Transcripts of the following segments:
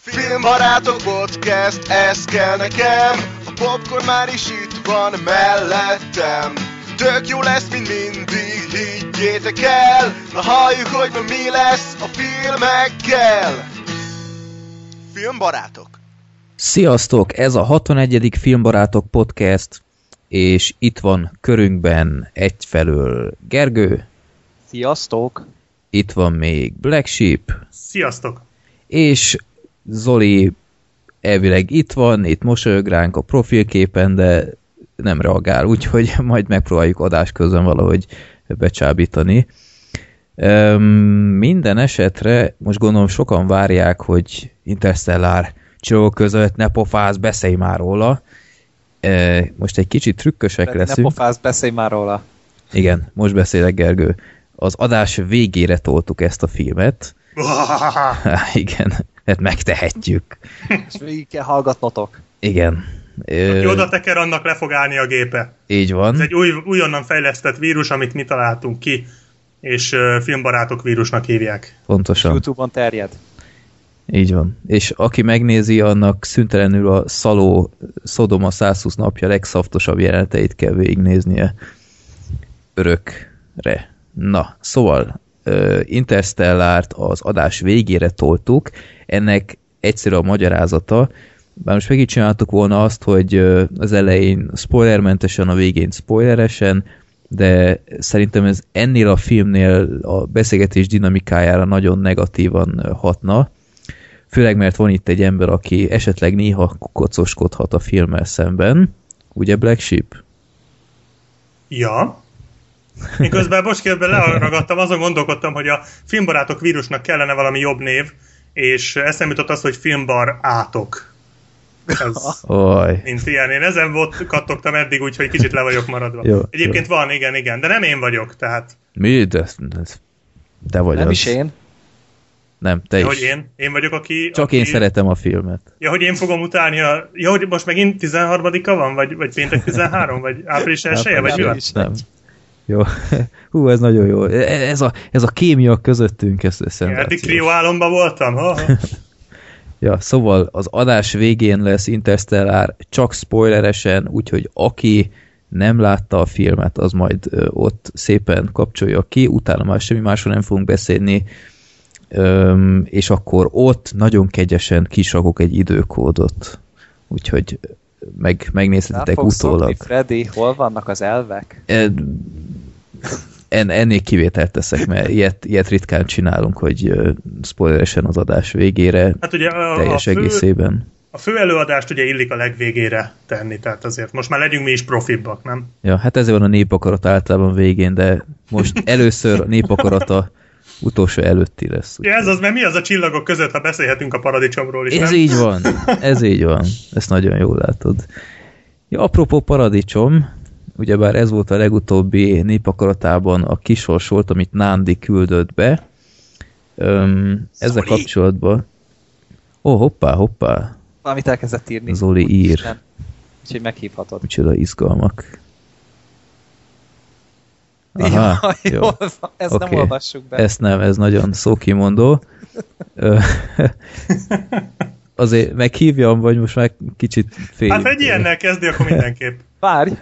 Filmbarátok podcast, ez kell nekem A popcorn már is itt van mellettem Tök jó lesz, mint mindig, higgyétek el Na halljuk, hogy ma mi lesz a filmekkel Filmbarátok Sziasztok! Ez a 61. Filmbarátok podcast, és itt van körünkben egyfelől Gergő, Sziasztok! itt van még Black Sheep, Sziasztok! és Zoli elvileg itt van, itt mosolyog ránk a profilképen, de nem reagál, úgyhogy majd megpróbáljuk adás közben valahogy becsábítani. Minden esetre most gondolom sokan várják, hogy Interstellar csillagok között ne pofáz, beszélj már róla. E, most egy kicsit trükkösek ne leszünk. pofász, beszélj már róla. Igen, most beszélek Gergő. Az adás végére toltuk ezt a filmet. Igen, hát megtehetjük. És végig kell hallgatnotok. Igen. Aki oda teker, annak le fog állni a gépe. így Ez van. egy új, újonnan fejlesztett vírus, amit mi találtunk ki, és uh, filmbarátok vírusnak hívják. Pontosan. Youtube-on terjed. Így van. És aki megnézi, annak szüntelenül a Szaló Szodoma 120 napja legszaftosabb jeleneteit kell végignéznie örökre. Na, szóval Interstellárt az adás végére toltuk. Ennek egyszerű a magyarázata. Bár most megicsináltuk volna azt, hogy az elején spoilermentesen, a végén spoileresen, de szerintem ez ennél a filmnél a beszélgetés dinamikájára nagyon negatívan hatna. Főleg, mert van itt egy ember, aki esetleg néha kocoskodhat a filmmel szemben. Ugye Black Sheep? Ja. Én közben most kérdben leragadtam, azon gondolkodtam, hogy a filmbarátok vírusnak kellene valami jobb név, és eszembe jutott az, hogy filmbar átok. Ez, Oj. mint ilyen. Én ezen volt, kattogtam eddig, úgyhogy kicsit le vagyok maradva. Jó, Egyébként van, igen, igen, de nem én vagyok, tehát. Mi? De, de, vagy Nem az. is én. Nem, te Ja, is. hogy én? Én vagyok, aki... Csak aki... én szeretem a filmet. Ja, hogy én fogom utálni a... Ja, hogy most megint 13-a van? Vagy, vagy péntek 13? Vagy április 1 -e, Vagy mi van? Nem. Jó. Hú, ez nagyon jó. E- Ez a, ez a kémia közöttünk, ez, ez Eddig szenzációs. trió álomban voltam? Ha. Ja, szóval az adás végén lesz Interstellar csak spoileresen, úgyhogy aki nem látta a filmet, az majd ott szépen kapcsolja ki, utána már semmi másról nem fogunk beszélni, Öm, és akkor ott nagyon kegyesen kisrakok egy időkódot, úgyhogy meg, megnézhetitek fogsz szokni, utólag. Freddy, hol vannak az elvek? E, En, ennél kivételt teszek, mert ilyet, ilyet ritkán csinálunk, hogy spoileresen az adás végére, Hát ugye a, a, teljes fő, egészében. a fő előadást ugye illik a legvégére tenni, tehát azért most már legyünk mi is profibbak, nem? Ja, hát ezért van a népakarat általában végén, de most először a népakarata utolsó előtti lesz. Ja, ez az, mert mi az a csillagok között, ha beszélhetünk a paradicsomról is, Ez nem? így van, ez így van. Ezt nagyon jól látod. Ja, apropó paradicsom, ugyebár ez volt a legutóbbi népakaratában a kisorsolt, amit Nándi küldött be. Öm, ezzel Zoli. kapcsolatban... Ó, oh, hoppá, hoppá, Valamit elkezdett írni. Zoli ír. Úristen. Úgyhogy meghívhatod. Micsoda izgalmak. Aha, ja, jó. van. Ezt Oké. nem olvassuk be. Ezt nem, ez nagyon szókimondó. Azért meghívjam, vagy most már kicsit fél. Hát ha egy ilyennel kezdi, akkor mindenképp. Várj!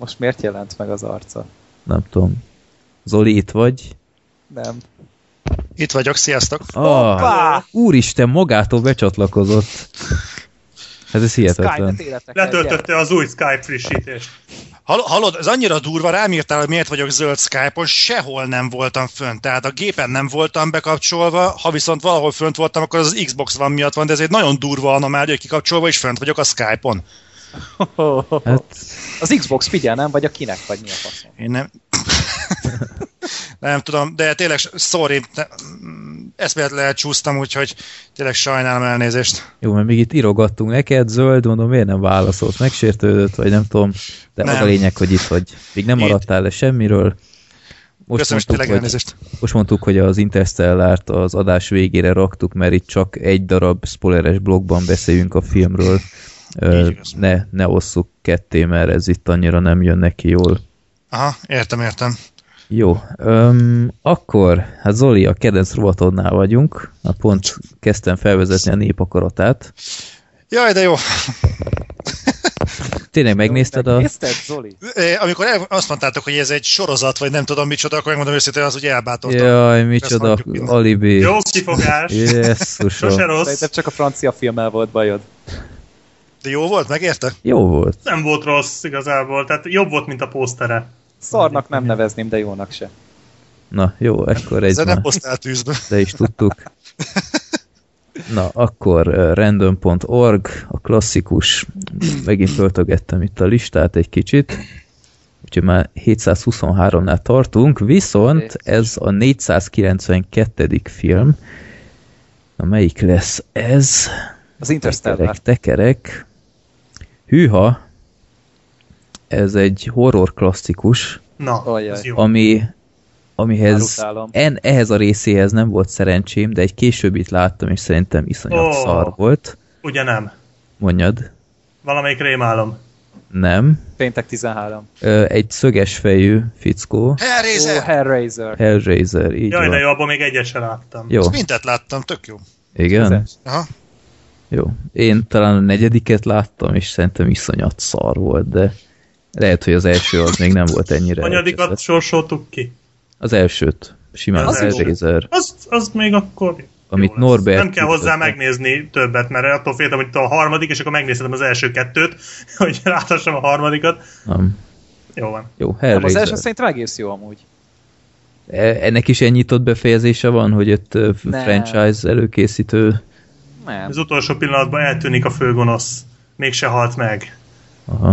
Most miért jelent meg az arca? Nem tudom. Zoli, itt vagy? Nem. Itt vagyok, sziasztok! Ah, úristen, magától becsatlakozott. Ez hihetetlen. Életnek el, Letöltötte az új Skype frissítést. Hall, hallod, ez annyira durva, rám írtál, hogy miért vagyok zöld Skype-on, sehol nem voltam fönt, tehát a gépen nem voltam bekapcsolva, ha viszont valahol fönt voltam, akkor az Xbox van miatt van, de ez egy nagyon durva anomália, hogy kikapcsolva, és fönt vagyok a Skype-on. Hát, Az Xbox figyel, nem? Vagy a kinek? Vagy mi a faszom? Én nem... nem tudom, de tényleg, sorry, ne- eszméletlenül csúsztam, úgyhogy tényleg sajnálom elnézést. jó, mert még itt írogattunk neked, zöld, mondom, miért nem válaszolt? Megsértődött, vagy nem tudom. De az Nem. a lényeg, hogy itt vagy. Még nem maradtál le semmiről. Most Köszönöm, mondtuk, hogy, elnézést. most mondtuk, hogy az Interstellárt az adás végére raktuk, mert itt csak egy darab spoileres blogban beszéljünk a filmről. Igaz. ne, ne osszuk ketté, mert ez itt annyira nem jön neki jól. Aha, értem, értem. Jó, öm, akkor, hát Zoli, a kedvenc rovatodnál vagyunk. Na pont kezdtem felvezetni a népakaratát. Jaj, de jó. Tényleg megnézted a... Megnézted, Zoli? Eh, Amikor el, azt mondtátok, hogy ez egy sorozat, vagy nem tudom micsoda, akkor megmondom őszintén, az ugye elbátortam. Jaj, micsoda alibi. Jó kifogás. Jesszusom. Sose rossz. Szerintem csak a francia filmmel volt bajod. De jó volt, megérte? Jó volt. Nem volt rossz igazából, tehát jobb volt, mint a pósztere. Szarnak nem nevezném, de jónak se. Na, jó, akkor egy már posztál tűzbe. le is tudtuk. Na, akkor random.org, a klasszikus, megint töltögettem itt a listát egy kicsit, úgyhogy már 723-nál tartunk, viszont ez a 492. film. Na, melyik lesz ez? Az Interstellar. Tekerek, tekerek. Hűha, ez egy horror klasszikus, Na, ami, amihez en, ehhez a részéhez nem volt szerencsém, de egy későbbit láttam, és szerintem iszonyat oh. szar volt. Ugye nem. Mondjad. Valamelyik rémálom. Nem. Péntek 13. Ö, egy szöges fejű fickó. Hellraiser! Hellraiser. Hellraiser, így Jaj, van. de jó, abban még egyet sem láttam. Jó, Azt mindet láttam, tök jó. igen. Aha. Jó. Én talán a negyediket láttam, és szerintem iszonyat szar volt, de lehet, hogy az első az még nem volt ennyire. Anyadikat elcseszett. sorsoltuk ki. Az elsőt. Simán Az az. Hellraiser. Az, az még akkor Amit jó lesz. Norbert Nem kell hozzá küldött. megnézni többet, mert attól féltem, hogy itt a harmadik, és akkor megnéztem az első kettőt, hogy láthassam a harmadikat. Nem. Jó van. Jó, Nem, az Hellraiser. első szerintem egész jó amúgy. E- Ennek is egy nyitott befejezése van, hogy ott franchise előkészítő. Nem. Az utolsó pillanatban eltűnik a főgonosz. Mégse halt meg. Aha.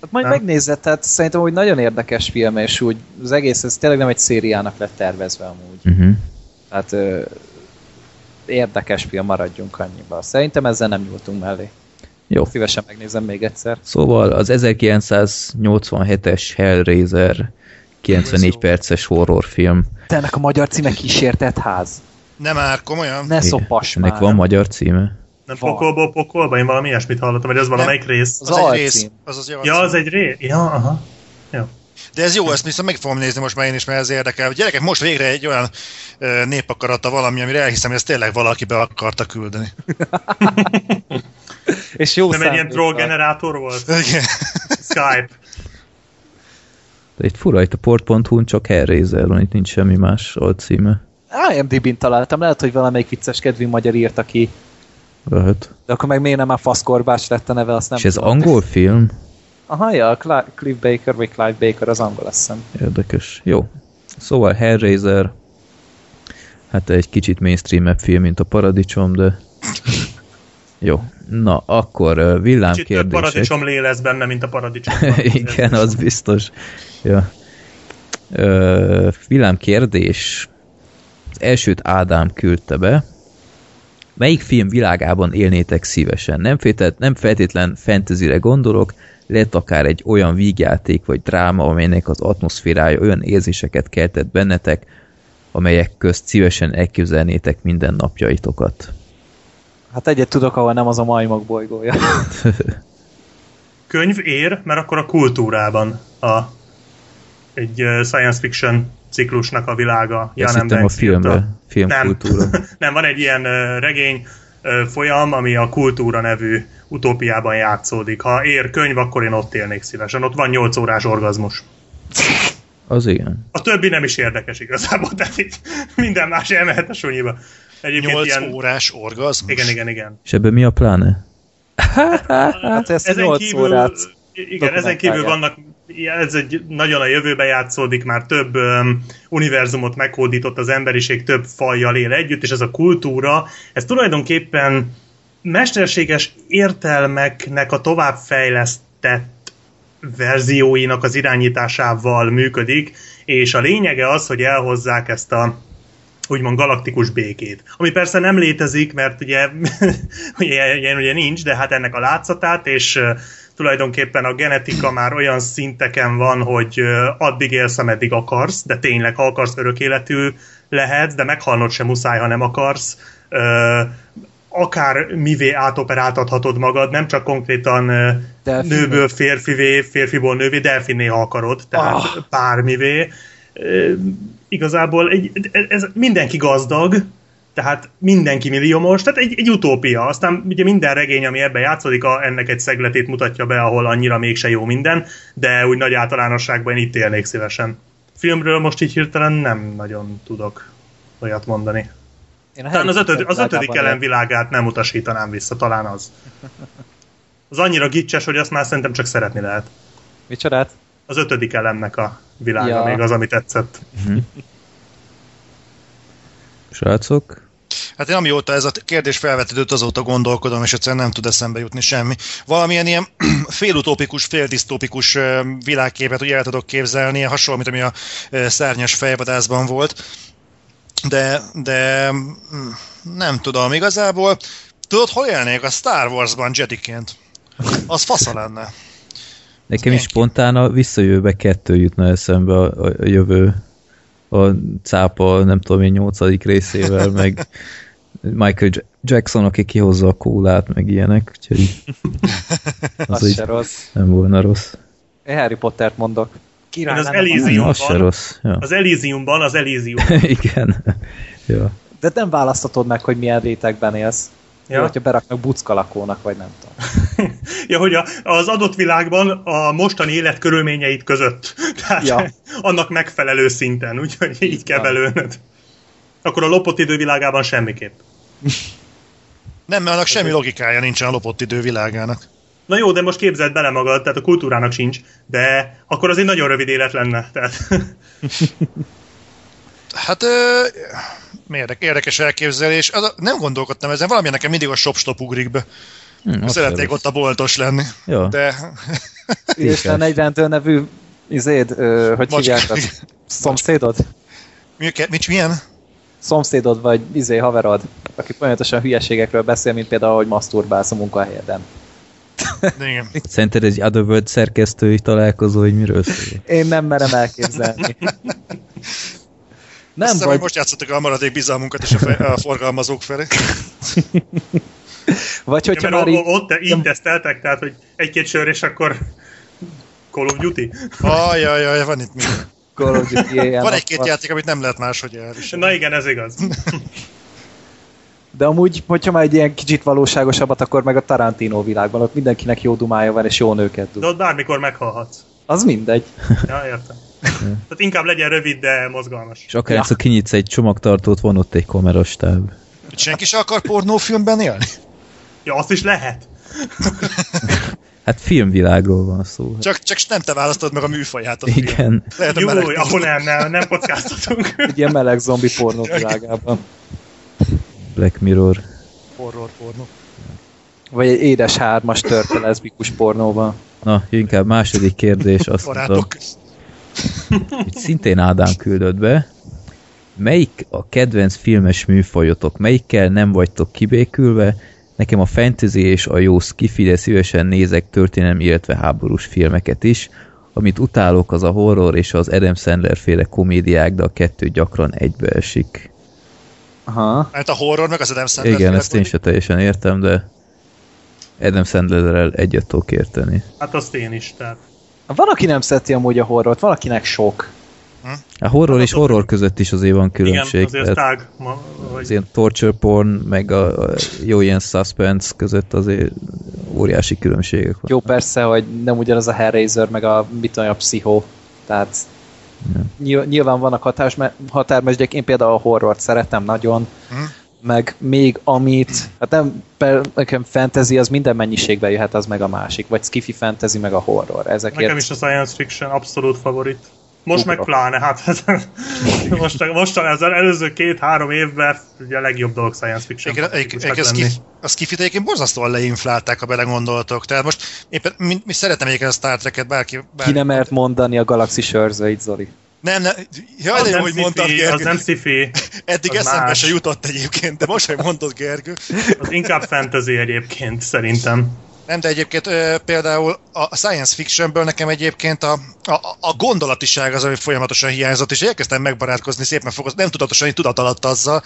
Hát majd Nem? megnézed, tehát szerintem úgy nagyon érdekes film, és úgy az egész, ez tényleg nem egy szériának lett tervezve amúgy. Uh-huh. Tehát ö, érdekes film, maradjunk annyiba. Szerintem ezzel nem nyúltunk mellé. Jó. Szívesen megnézem még egyszer. Szóval az 1987-es Hellraiser 94 jó. perces horrorfilm. Te ennek a magyar címe kísértett ház. Nem már, komolyan? Ne szopass Ennek már. van magyar címe? Nem Van. pokolból pokolba? Én valami ilyesmit hallottam, vagy az valamelyik rész. Az Az, egy rész. Az az Ja, az egy rész? Ja, aha. De ez jó, ezt viszont meg fogom nézni most már én is, mert ez érdekel. Gyerekek, most végre egy olyan ö, népakarata valami, amire elhiszem, hogy ezt tényleg valaki be akarta küldeni. És jó Nem egy ilyen szándékkal. troll generátor volt? Igen. Skype. De itt fura, itt a port.hu-n csak Hellraiser van, itt nincs semmi más alcíme. IMDb-n találtam, lehet, hogy valamelyik vicces kedvű magyar írta ki. Lehet. De akkor meg miért nem már faszkorbács lett a neve, azt nem És ez tudom. angol film? Aha, ja, Cli- Cliff Baker, vagy Clive Baker az angol, azt hiszem. Érdekes. Jó. Szóval Hellraiser, hát egy kicsit mainstream film, mint a Paradicsom, de jó. Na, akkor ö, Kicsit villámkérdések. paradicsom lé lesz benne, mint a paradicsom. Igen, az biztos. Ja. Ö, villámkérdés. Az elsőt Ádám küldte be. Melyik film világában élnétek szívesen? Nem, fételt, nem feltétlen fantasyre gondolok, lehet akár egy olyan vígjáték vagy dráma, amelynek az atmoszférája olyan érzéseket keltett bennetek, amelyek közt szívesen elképzelnétek minden napjaitokat. Hát egyet tudok, ahol nem az a majmok bolygója. Könyv ér, mert akkor a kultúrában a, egy science fiction ciklusnak a világa. Ja, Jan M. hittem a írta. filmkultúra. Nem. nem, van egy ilyen regény folyam, ami a Kultúra nevű utópiában játszódik. Ha ér könyv, akkor én ott élnék szívesen. Ott van 8 órás orgazmus. Az igen. A többi nem is érdekes igazából, tehát itt minden más elmehet a sunyiba. Egyébként 8 ilyen... órás orgazmus. Igen, igen, igen. És ebben mi a pláne? Hát ezt 8 órát igen, ezen kívül vannak, ez egy nagyon a jövőbe játszódik, már több um, univerzumot meghódított az emberiség, több fajjal él együtt, és ez a kultúra, ez tulajdonképpen mesterséges értelmeknek a továbbfejlesztett verzióinak az irányításával működik, és a lényege az, hogy elhozzák ezt a úgymond galaktikus békét. Ami persze nem létezik, mert ugye, ugye, ilyen ugye nincs, de hát ennek a látszatát, és tulajdonképpen a genetika már olyan szinteken van, hogy addig élsz, ameddig akarsz, de tényleg, ha akarsz örök életű lehetsz, de meghalnod sem muszáj, ha nem akarsz. Akár mivé átoperáltathatod magad, nem csak konkrétan Delfinné. nőből férfivé, férfiból nővé, delfinné, ha akarod, tehát Ah. bármivé. igazából egy, ez mindenki gazdag, tehát mindenki milliómos, tehát egy, egy utópia. Aztán ugye minden regény, ami ebben játszódik, a, ennek egy szegletét mutatja be, ahol annyira mégse jó minden, de úgy nagy általánosságban én itt élnék szívesen. Filmről most így hirtelen nem nagyon tudok olyat mondani. Én a Talán az, ötöd, az ötödik elem világát nem utasítanám vissza, talán az. Az annyira gicses, hogy azt már szerintem csak szeretni lehet. Micsodát? Az ötödik elemnek a világa Ja. még az, ami tetszett. Srácok? Hát én amióta ez a kérdés felvetődött, azóta gondolkodom, és egyszerűen nem tud eszembe jutni semmi. Valamilyen ilyen félutópikus, féldisztópikus világképet ugye el tudok képzelni, hasonló, mint ami a szárnyas fejvadászban volt. De, de mm, nem tudom, igazából tudod, hol élnék? A Star Wars-ban Jediként. Az fasza lenne. Nekem is spontán a visszajövőbe kettő jutna eszembe a, a, a jövő a cápa, nem tudom én, nyolcadik részével, meg Michael Jackson, aki kihozza a kólát, meg ilyenek, úgyhogy az Az se rossz. nem volna rossz. Én Harry Pottert mondok. Én az Elysiumban- az se rossz. Ja. Az Elysiumban, az Elysium. Igen. ja. De nem választhatod meg, hogy milyen rétegben élsz. Ja. Ja. Hogyha beraknak buckalakónak, vagy nem tudom. ja, hogy a, az adott világban a mostani élet körülményeit között. Tehát Ja. annak megfelelő szinten, úgyhogy így kell van. belőned. Akkor a lopott idő világában semmiképp. Nem, mert annak semmi logikája nincsen a lopott idő világának. Na jó, de most képzeld bele magad, tehát a kultúrának sincs, de akkor az egy nagyon rövid élet lenne. Tehát Hát ö, érdek, érdekes elképzelés. Az, a- nem gondolkodtam ezen, valami nekem mindig a shop-stop ugrik be. Hm, az Szeretnék ott a boltos lenni. Ja. De És egy rendőr nevű izéd, ö, hogy Macska. hívják az? Szomszédod? mi, mit, milyen? Szomszédod vagy izé haverod, aki folyamatosan hülyeségekről beszél, mint például, hogy maszturbálsz a munkahelyeden. Igen. Szerinted egy Otherworld szerkesztői találkozó, hogy miről szól? Én nem merem elképzelni. Nem Nem Azt vagy, most játszottak a maradék bizalmunkat is a, fe, a forgalmazók felé. vagy hogyha mert már így, ott így teszteltek, tehát hogy egy-két sör, és akkor Call of Duty. Ajajaj, van itt minden. Call of Duty Van egy-két játék, amit nem lehet máshogy elviselni. Na igen, ez igaz. De amúgy, hogyha már egy ilyen kicsit valóságosabbat, akkor meg a Tarantino világban, ott mindenkinek jó dumája van, és jó nőket De dug. ott bármikor meghalhatsz. Az mindegy. Ja, értem. Tehát inkább legyen rövid, de mozgalmas. És akár ja. kinyitsz egy csomagtartót, van ott egy kamerastáb. Senki se akar pornófilmben élni? Ja, azt is lehet. Hát filmvilágról van szó. Csak, csak nem te választod meg a műfaját a film. Igen. Lehet a Jó, meleg ahol nem, nem, nem kockáztatunk. Egy ilyen meleg zombi pornó világában. Black Mirror. horror pornó. Vagy egy édes hármas törpe leszbikus pornóban. Na, inkább második kérdés. Azt mondom, Barátok. Hogy szintén Ádám küldött be. Melyik a kedvenc filmes műfajotok? Melyikkel nem vagytok kibékülve? Nekem a fantasy és a jó skifi, de szívesen nézek történelmi, illetve háborús filmeket is. Amit utálok, az a horror és az Adam Sandler féle komédiák, de a kettő gyakran egybeesik. Aha. Hát a horror meg az Adam Sandler Igen, ezt én sem teljesen értem, de Adam Sandlerrel egyet tudok érteni. Hát azt én is, tehát. Van, aki nem szereti amúgy a horrort, valakinek sok. A horror és horror között is azért van különbség. Igen, azért tág. Ma, az vagy, ilyen torture porn, meg a, a jó ilyen suspense között azért óriási különbségek van. Jó persze, hogy nem ugyanaz a Hellraiser, meg a mit a Pszichó. Tehát nyilv- nyilván vannak hatásme- határmesdjek, én például a horrort szeretem nagyon, Hm? Meg még amit, hát nem, per, nekem fantasy az minden mennyiségben jöhet, az meg a másik, vagy skifi fantasy, meg a horror. Ezekért nekem is a science fiction abszolút favorit. Most meg Ugrok. pláne, hát most, mostan az előző két-három évben ugye a legjobb dolog science fiction. Igen, egy, egy, fantasztikusnak a, skifit egyébként borzasztóan leinflálták, ha belegondoltok. Tehát most éppen mi, mi szeretem egyébként a Star Trek-et, bárki... ki bárki nem mert mondani a galaxis őrzőit, Zoli. Nem, nem, jaj, Az de jó, nem hogy mondtad, sci-fi, az Gergő. nem sci-fi, Eddig az eszembe más. se jutott egyébként, de most, hogy mondod, Gergő. az inkább fantasy egyébként szerintem. Nem, de egyébként ö, például a science fictionből nekem egyébként a, a, a gondolatiság az, ami folyamatosan hiányzott, és elkezdtem megbarátkozni szépen fokoz, nem tudatosan, így tudat alatt azzal,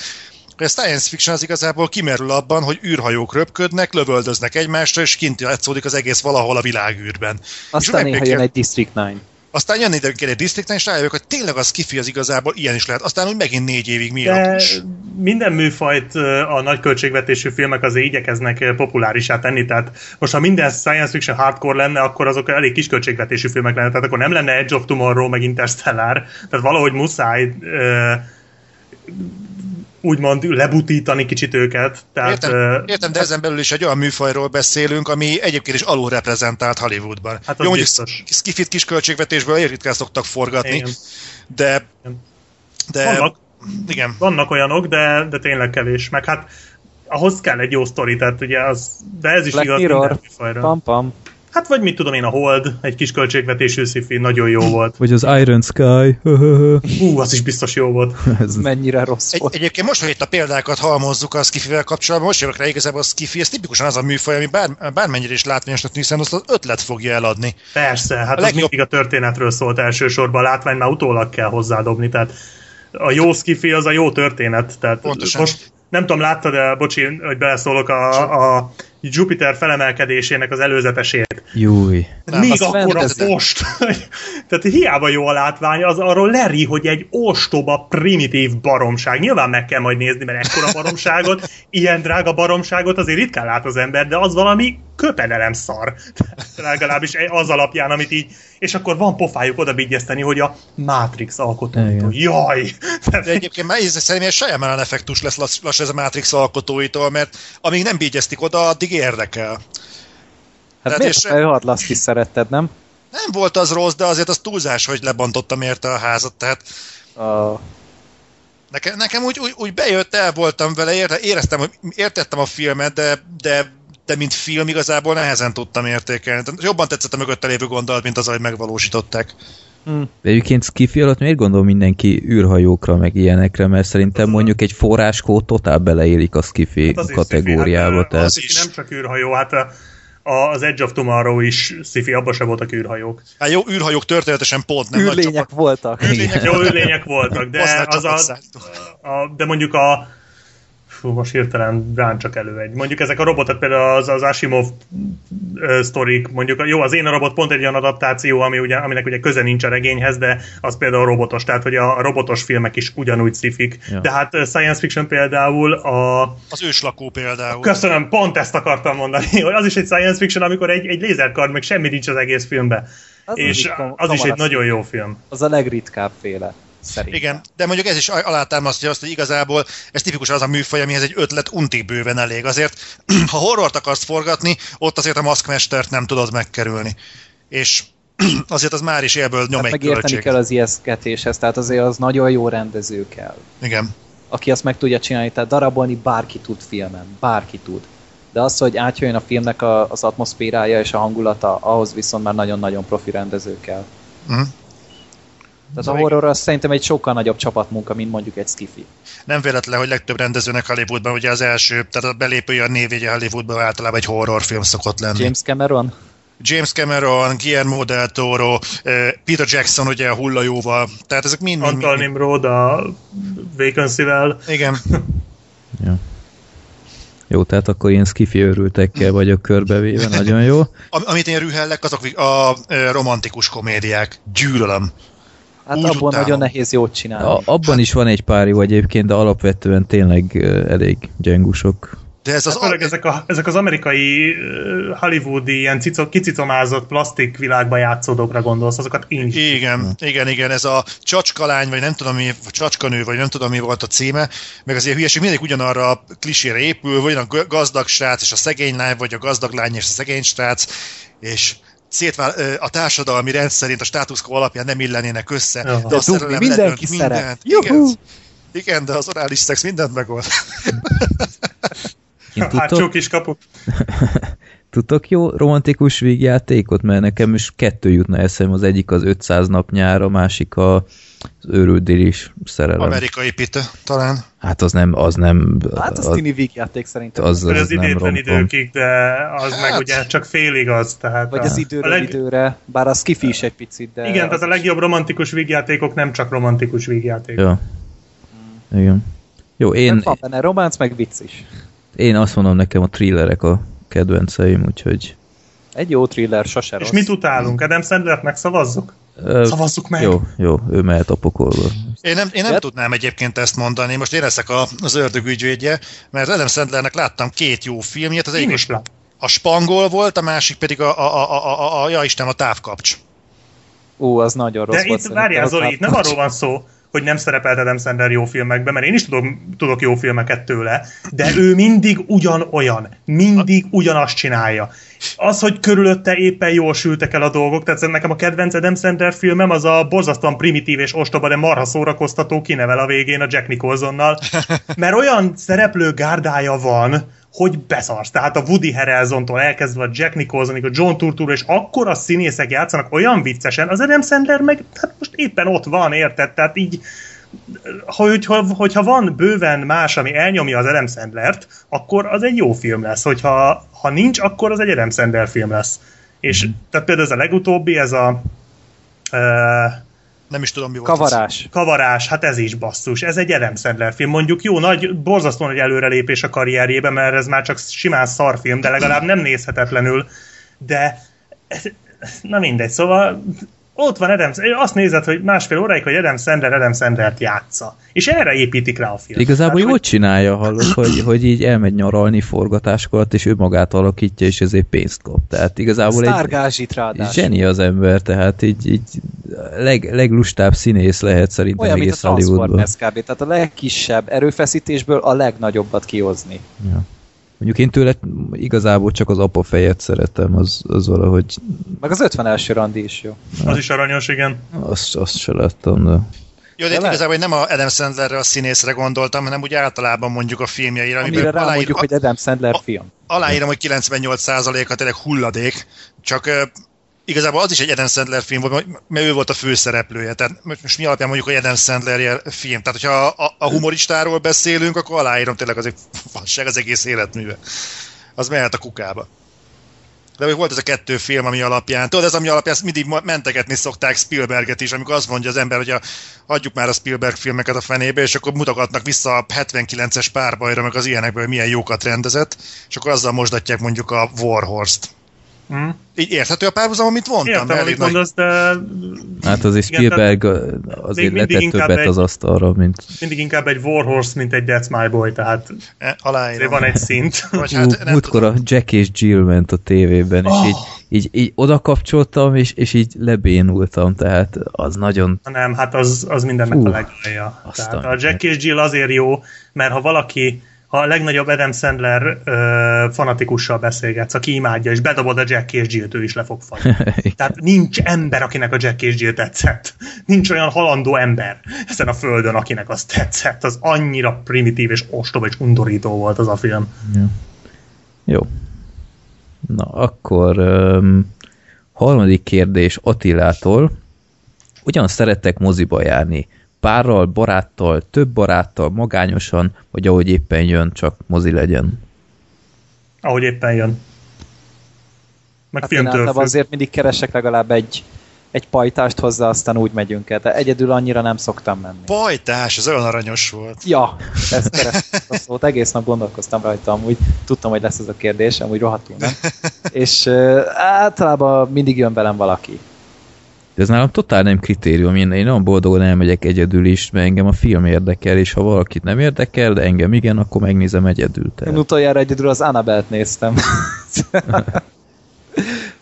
hogy a science fiction az igazából kimerül abban, hogy űrhajók röpködnek, lövöldöznek egymásra, és kint játszódik az egész valahol a világűrben. Aztán utána néha jön egy District 9. Aztán jön időnként egy disztrikten, és rájövök, hogy tényleg az kifi az igazából ilyen is lehet. Aztán úgy megint négy évig mi De is. minden műfajt a nagy költségvetésű filmek azért igyekeznek populárisá tenni, tehát most ha minden science fiction hardcore lenne, akkor azok elég kis költségvetésű filmek lenne, tehát akkor nem lenne Edge of Tomorrow, meg Interstellar, tehát valahogy muszáj úgymond lebutítani kicsit őket. Tehát, értem, értem, de ezen belül is egy olyan műfajról beszélünk, ami egyébként is alulreprezentált Hollywoodban. Hát Jó, biztos. Skifit kis költségvetésből ritkán szoktak forgatni, igen. de, de vannak, igen. vannak olyanok, de, de tényleg kevés. Meg hát ahhoz kell egy jó sztori, tehát ugye az, de ez is Black igaz Mirror. minden műfajra. Pam, pam. Hát vagy mit tudom én, a Hold, egy kis költségvetésű sci nagyon jó volt. Vagy az Iron Sky. Hú, az is biztos jó volt. Ez mennyire rossz Egy, volt. egyébként most, hogy itt a példákat halmozzuk a skifivel kapcsolatban, most jövök rá igazából a skifi, ez tipikusan az a műfaj, ami bár, bármennyire is látványosnak tűnik, hiszen azt az ötlet fogja eladni. Persze, hát A az legjobb- mindig a történetről szólt elsősorban, a látvány már utólag kell hozzádobni, tehát a jó skifi az a jó történet, tehát Pontosan. most nem tudom, láttad de bocsi, hogy beleszólok a, a Jupiter felemelkedésének az előzetesét. Júj. Még akkor a post. Tehát hiába jó a látvány, az arról leri, hogy egy ostoba, primitív baromság. Nyilván meg kell majd nézni, mert ekkora baromságot, ilyen drága baromságot azért ritkán lát az ember, de az valami köpedelem szar. Legalábbis az alapján, amit így, és akkor van pofájuk oda vigyezteni, hogy a Matrix alkotóitól. Jaj! De egyébként már ez szerintem ilyen Shyamalan effektus lesz lass- lassan ez a Matrix alkotóitól, mert amíg nem bígyeztik oda, addig érdekel. Hát Tehát miért és- a Hardlaszt is szeretted, nem? Nem volt az rossz, de azért az túlzás, hogy lebontottam érte a házat, tehát A... nekem, nekem úgy, úgy, úgy bejött, el voltam vele, ére- éreztem, hogy értettem a filmet, de, de, de mint film igazából nehezen tudtam értékelni. Jobban tetszett a mögötte lévő gondolat, mint az, ahogy megvalósították. Hm. De egyébként Skiffy alatt miért gondol mindenki űrhajókra, meg ilyenekre, mert szerintem mondjuk egy forráskód totál beleérik a Skiffy Hát azért kategóriába. sci-fi, hát, tehát... az is. nem csak űrhajó, hát a, a- az Edge of Tomorrow is sci abban sem voltak űrhajók. Hát jó, űrhajók történetesen pont nem nagy Űrlények csapat. voltak. Űrlények Jó űrlények voltak, de Az nagy az a, a, de mondjuk a fú, most hirtelen rán csak elő egy. Mondjuk ezek a robotok, például az, az Asimov ö, sztorik, mondjuk, jó, az én a robot pont egy olyan adaptáció, ami ugye, aminek ugye köze nincs a regényhez, de az például robotos, tehát hogy a, a robotos filmek is ugyanúgy szifik. Ja. De hát science fiction például a Az őslakó például. Köszönöm, pont ezt akartam mondani, hogy az is egy science fiction, amikor egy, egy lézerkard, meg semmi nincs az egész filmben. Az és kam- az is egy nagyon jó film. Az a legritkább féle, szerintem. Igen, de mondjuk ez is alátámasztja azt, hogy igazából ez tipikusan az a műfaj, amihez egy ötlet untig bőven elég. Azért, ha horrort akarsz forgatni, ott azért a maszkmestert nem tudod megkerülni. És azért az már is élből nyom Hát egy költség. kell az ijesztgetéshez, tehát azért az nagyon jó rendező kell. Igen. Aki azt meg tudja csinálni, tehát darabolni bárki tud filmen, bárki tud. De az, hogy átjöjjön a filmnek a, az atmoszférája és a hangulata, ahhoz viszont már nagyon-nagyon profi rendező kell. Mhm. Tehát a horror az szerintem egy sokkal nagyobb csapatmunka, mint mondjuk egy skifi. Nem véletlen, hogy legtöbb rendezőnek Hollywoodban ugye az első, tehát a belépője a névjegye Hollywoodban általában egy horrorfilm szokott lenni. James Cameron? James Cameron, Guillermo del Toro, eh, Peter Jackson ugye a hullajóval, tehát ezek mind... mind, Antal mind Nimrod a Vacancy-vel. igen, Ja. Jó, tehát akkor ilyen skifi őrültekkel vagyok körbevéve, nagyon jó. Am- amit én rühellek, azok a, a romantikus komédiák. Gyűlölöm. Hát Úgy abból utálom. nagyon nehéz jót csinálni. A, abban is van egy pár jó egyébként, de alapvetően tényleg elég gyengusok. De ez az... Hát főleg ezek, a, ezek az amerikai hollywoodi ilyen cico, kicicomázott plastik világban játszódókra gondolsz, azokat én is. Igen, igen, igen, ez a csacskalány, vagy nem tudom mi, vagy csacskanő, vagy nem tudom mi volt a címe, meg az ilyen hülyeség mindig ugyanarra a klisére épül, vagy a gazdag srác és a szegény lány, vagy a gazdag lány és a szegény srác, és szétvál, a társadalmi rendszerint a status quo alapján nem illenének össze. Ja. De a De dugni szerelem mindenki szeret. mindent. Igen, igen, de az orális szex mindent megold. Hátsó kis kapuk. tudtok jó romantikus vígjátékot? Mert nekem is kettő jutna eszem, az egyik az 500 nap nyár, a másik a, az őrült dilis szerelem. Amerikai pite, talán. Hát az nem, az nem... Hát az az, tini vígjáték szerintem. az, Az, az az nem idétlen időkig, de az Hát. meg ugye csak félig az. Tehát Vagy a, az időről leg, időre, bár az skifi is egy picit, de... Igen, az tehát a legjobb romantikus vígjátékok nem csak romantikus vígjátékok. Ja. Igen. Jó, Én... én, Van benne románc, meg vicc is. én azt mondom, nekem a thrillerek a kedvenceim, úgyhogy Egy jó thriller sose rossz. És mit utálunk? Adam Sandlert megszavazzuk? Ö, Szavazzuk meg! Jó, jó, ő mehet a pokolba. Én nem, én nem Hát- tudnám egyébként ezt mondani, most én leszek a, az ördög ügyvédje, mert Adam Sandlernek láttam két jó filmjét, az egyik is a, a Spangol volt, a másik pedig a, a, a, a, a, a ja Isten, a távkapcs. Ú, az nagyon rossz De volt. itt várjál, Az Zoli, itt nem arról van szó, hogy nem szerepelt Adam Sandler jó filmekben, mert én is tudok, tudok jó filmeket tőle, de ő mindig ugyanolyan, mindig ugyanazt csinálja. Az, hogy körülötte éppen jól sültek el a dolgok, tehát nekem a kedvenc Adam Sandler filmem az a borzasztóan primitív és ostoba, de marha szórakoztató kinevel a végén a Jack Nicholsonnal, mert olyan szereplő gárdája van, hogy beszarsz. Tehát a Woody Harrelsontól elkezdve a Jack Nicholsonig, a John Turturro, és akkor a színészek játszanak olyan viccesen, az Adam Sandler meg hát most éppen ott van, érted? Tehát így hogyha, hogyha van bőven más, ami elnyomja az Adam Sandlert, akkor az egy jó film lesz. Hogyha ha nincs, akkor az egy Adam Sandler film lesz. És mm. tehát például ez a legutóbbi, ez a uh, Nem is tudom, mi volt az. Kavarás. Kavarás, hát ez is basszus. Ez egy Adam Sandler film. Mondjuk jó, nagy, borzasztóan nagy előrelépés a karrierjében, mert ez már csak simán szarfilm, de legalább nem nézhetetlenül. De na mindegy, szóval ott van Adam, azt nézed, hogy másfél óráig, hogy Adam Sandler Adam Sandlert játsza. És erre építik rá a film. Igazából Tehát, jól hogy- csinálja, hallod, hogy, hogy így elmegy nyaralni forgatáskor, és ő magát alakítja, és ezért pénzt kap. Tehát igazából egy, ráadásul. zseni az ember, tehát így, így leg, leglustább színész lehet szerintem Olyan, mint a egész Hollywoodban. Kb. Tehát a legkisebb erőfeszítésből a legnagyobbat kihozni. Ja. Mondjuk én tőle igazából csak az apa fejet szeretem, az, az valahogy Meg az 51. randi is jó. Az is aranyos, igen. azt, azt se láttam, de... Jó, de lehet. igazából nem a Adam Sandlerre a színészre gondoltam, hanem úgy általában mondjuk a filmjeire, Amire amiben rámondjuk, aláír, hogy Adam Sandler a- film. aláírom, hogy 98%-a tényleg hulladék, csak igazából az is egy Adam Sandler film volt, mert ő volt a főszereplője. Tehát most mi alapján mondjuk, hogy Adam Sandler film. Tehát, hogyha a, a humoristáról beszélünk, akkor aláírom tényleg az egy az egész életműve. Az mehet a kukába. De még volt ez a kettő film, ami alapján, tudod, ez ami alapján ezt mindig mentegetni szokták Spielberget is, amikor azt mondja az ember, hogy a, adjuk már a Spielberg filmeket a fenébe, és akkor mutogatnak vissza a 79-es párbajra, meg az ilyenekből, hogy milyen jókat rendezett, és akkor azzal mosdatják mondjuk a Warhorse-t. Hm? Így érthető a párhuzam, amit mondtam? Értem, amit mondasz, de Hát azért Spielberg azért letett többet egy- az asztalra, mint... mindig inkább egy Warhorse, mint egy That's My Boy, tehát E, Aláírom. van egy szint. Vagy Hát, nem múltkor a Jack és Jill ment a tévében, és Oh. így, így, így oda kapcsoltam, és, és így lebénultam, tehát az nagyon... Nem, hát az, az mindennek a legalja. a Jack és Jill azért jó, mert ha valaki ha a legnagyobb Adam Sandler ö, fanatikussal beszélgetsz, aki imádja, és bedobod a Jack és Jill-t, ő is le fog fagyni. Tehát nincs ember, akinek a Jack és Jill tetszett. Nincs olyan halandó ember ezen a földön, akinek az tetszett. Az annyira primitív és ostoba és undorító volt az a film. Ja. Jó. Na, akkor um, harmadik kérdés Attilától. Ugyan szerettek moziba járni? Párral, baráttal, több baráttal, magányosan, vagy ahogy éppen jön, csak mozi legyen? Ahogy éppen jön. Meg Hát én filmtől függ. azért mindig keresek legalább egy, egy pajtást hozzá, aztán úgy megyünk el. De egyedül annyira nem szoktam menni. Pajtás, ez olyan aranyos volt. Ja, ezt kerestem a szót, egész nap gondolkoztam rajta, amúgy tudtam, hogy lesz ez a kérdés, amúgy rohadtul nem. És uh, általában mindig jön velem valaki. De ez nálam totál nem kritérium. Én, én olyan boldogan elmegyek egyedül is, mert engem a film érdekel, és ha valakit nem érdekel, de engem igen, akkor megnézem egyedül. Én Tehát. utoljára egyedül az Annabelle-t néztem.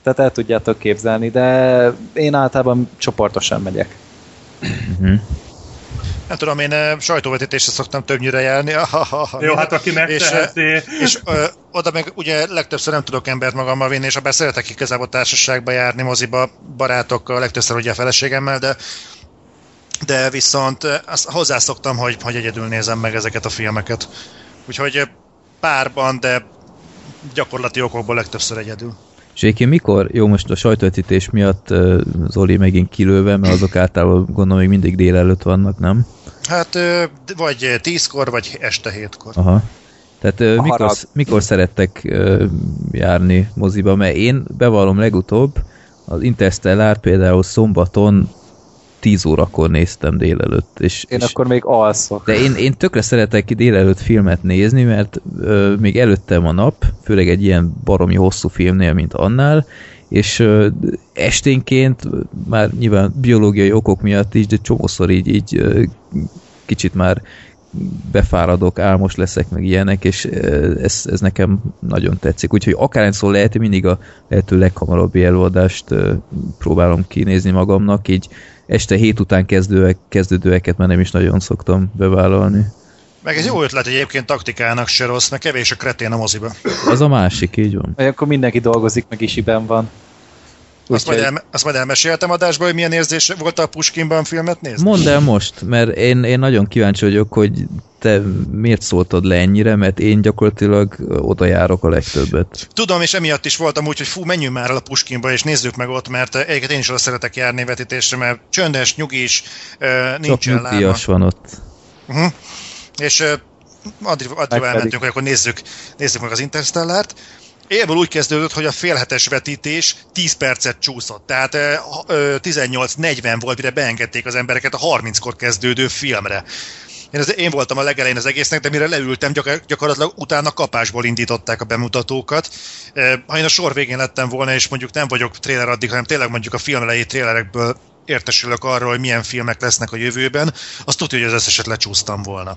Tehát el tudjátok képzelni, de én általában csoportosan megyek. Uh-huh. Nem tudom, én eh, sajtóvetítésre szoktam többnyire járni. Jó, hát aki és, megteheti. eh, és ö, oda meg ugye legtöbbször nem tudok embert magammal vinni, és ha szeretek igazából társaságba járni, moziba, barátokkal, legtöbbször ugye a feleségemmel, de de viszont eh, azt hozzászoktam, hogy, hogy egyedül nézem meg ezeket a filmeket. Úgyhogy eh, párban, de gyakorlati okokból legtöbbször egyedül. És egyébként mikor, jó most a sajtóvetítés miatt Zoli megint kilőve, mert azok általában gondolom még mindig délelőtt vannak, nem? Hát vagy tízkor, vagy este hétkor. Aha. Tehát A mikor, harag. mikor szerettek járni moziba? Mert én bevallom legutóbb az Interstellar például szombaton 10 órakor néztem délelőtt. És, Én és akkor még alszok. de én, én tökre szeretek délelőtt filmet nézni, mert ö, még előttem a nap, főleg egy ilyen baromi hosszú filmnél, mint annál, és ö, esténként, már nyilván biológiai okok miatt is, de csomószor így, így ö, kicsit már befáradok, álmos leszek, meg ilyenek, és ez, ez nekem nagyon tetszik. Úgyhogy akárhányszor lehet, mindig a lehető leghamarabbi előadást próbálom kinézni magamnak, így este hét után kezdőek, kezdődőeket már nem is nagyon szoktam bevállalni. Meg ez jó ötlet egyébként taktikának se rossz, mert kevés a kretén a moziba. Az a másik, így van. Vagy akkor mindenki dolgozik, meg isiben van. Azt majd, Úgyhogy el, azt majd elmeséltem adásban, hogy milyen érzés volt a Puskinban filmet nézni? Mondd el most, mert én, én nagyon kíváncsi vagyok, hogy te miért szóltad le ennyire, mert én gyakorlatilag oda járok a legtöbbet. Tudom, és emiatt is voltam úgy, hogy fú, menjünk már el a Puskinba, és nézzük meg ott, mert egyébként én is oda szeretek járni vetítésre, mert csöndes, nyugis, eh, Csak nyugdíjas van ott. Uh-huh. És addig, addig pedig. elmentünk, hogy akkor nézzük, nézzük meg az Interstellárt. Élből úgy kezdődött, hogy a félhetes vetítés 10 percet csúszott. Tehát eh, ha- ö, 18.40 volt, mire beengedték az embereket a 30-kor kezdődő filmre. Én, az, én voltam a legelején az egésznek, de mire leültem, gyakor, gyakorlatilag utána kapásból indították a bemutatókat. Ha én a sor végén lettem volna, és mondjuk nem vagyok tréler addig, hanem tényleg mondjuk a film elejé trélerekből értesülök arról, hogy milyen filmek lesznek a jövőben, azt tudja, hogy az összeset lecsúsztam volna.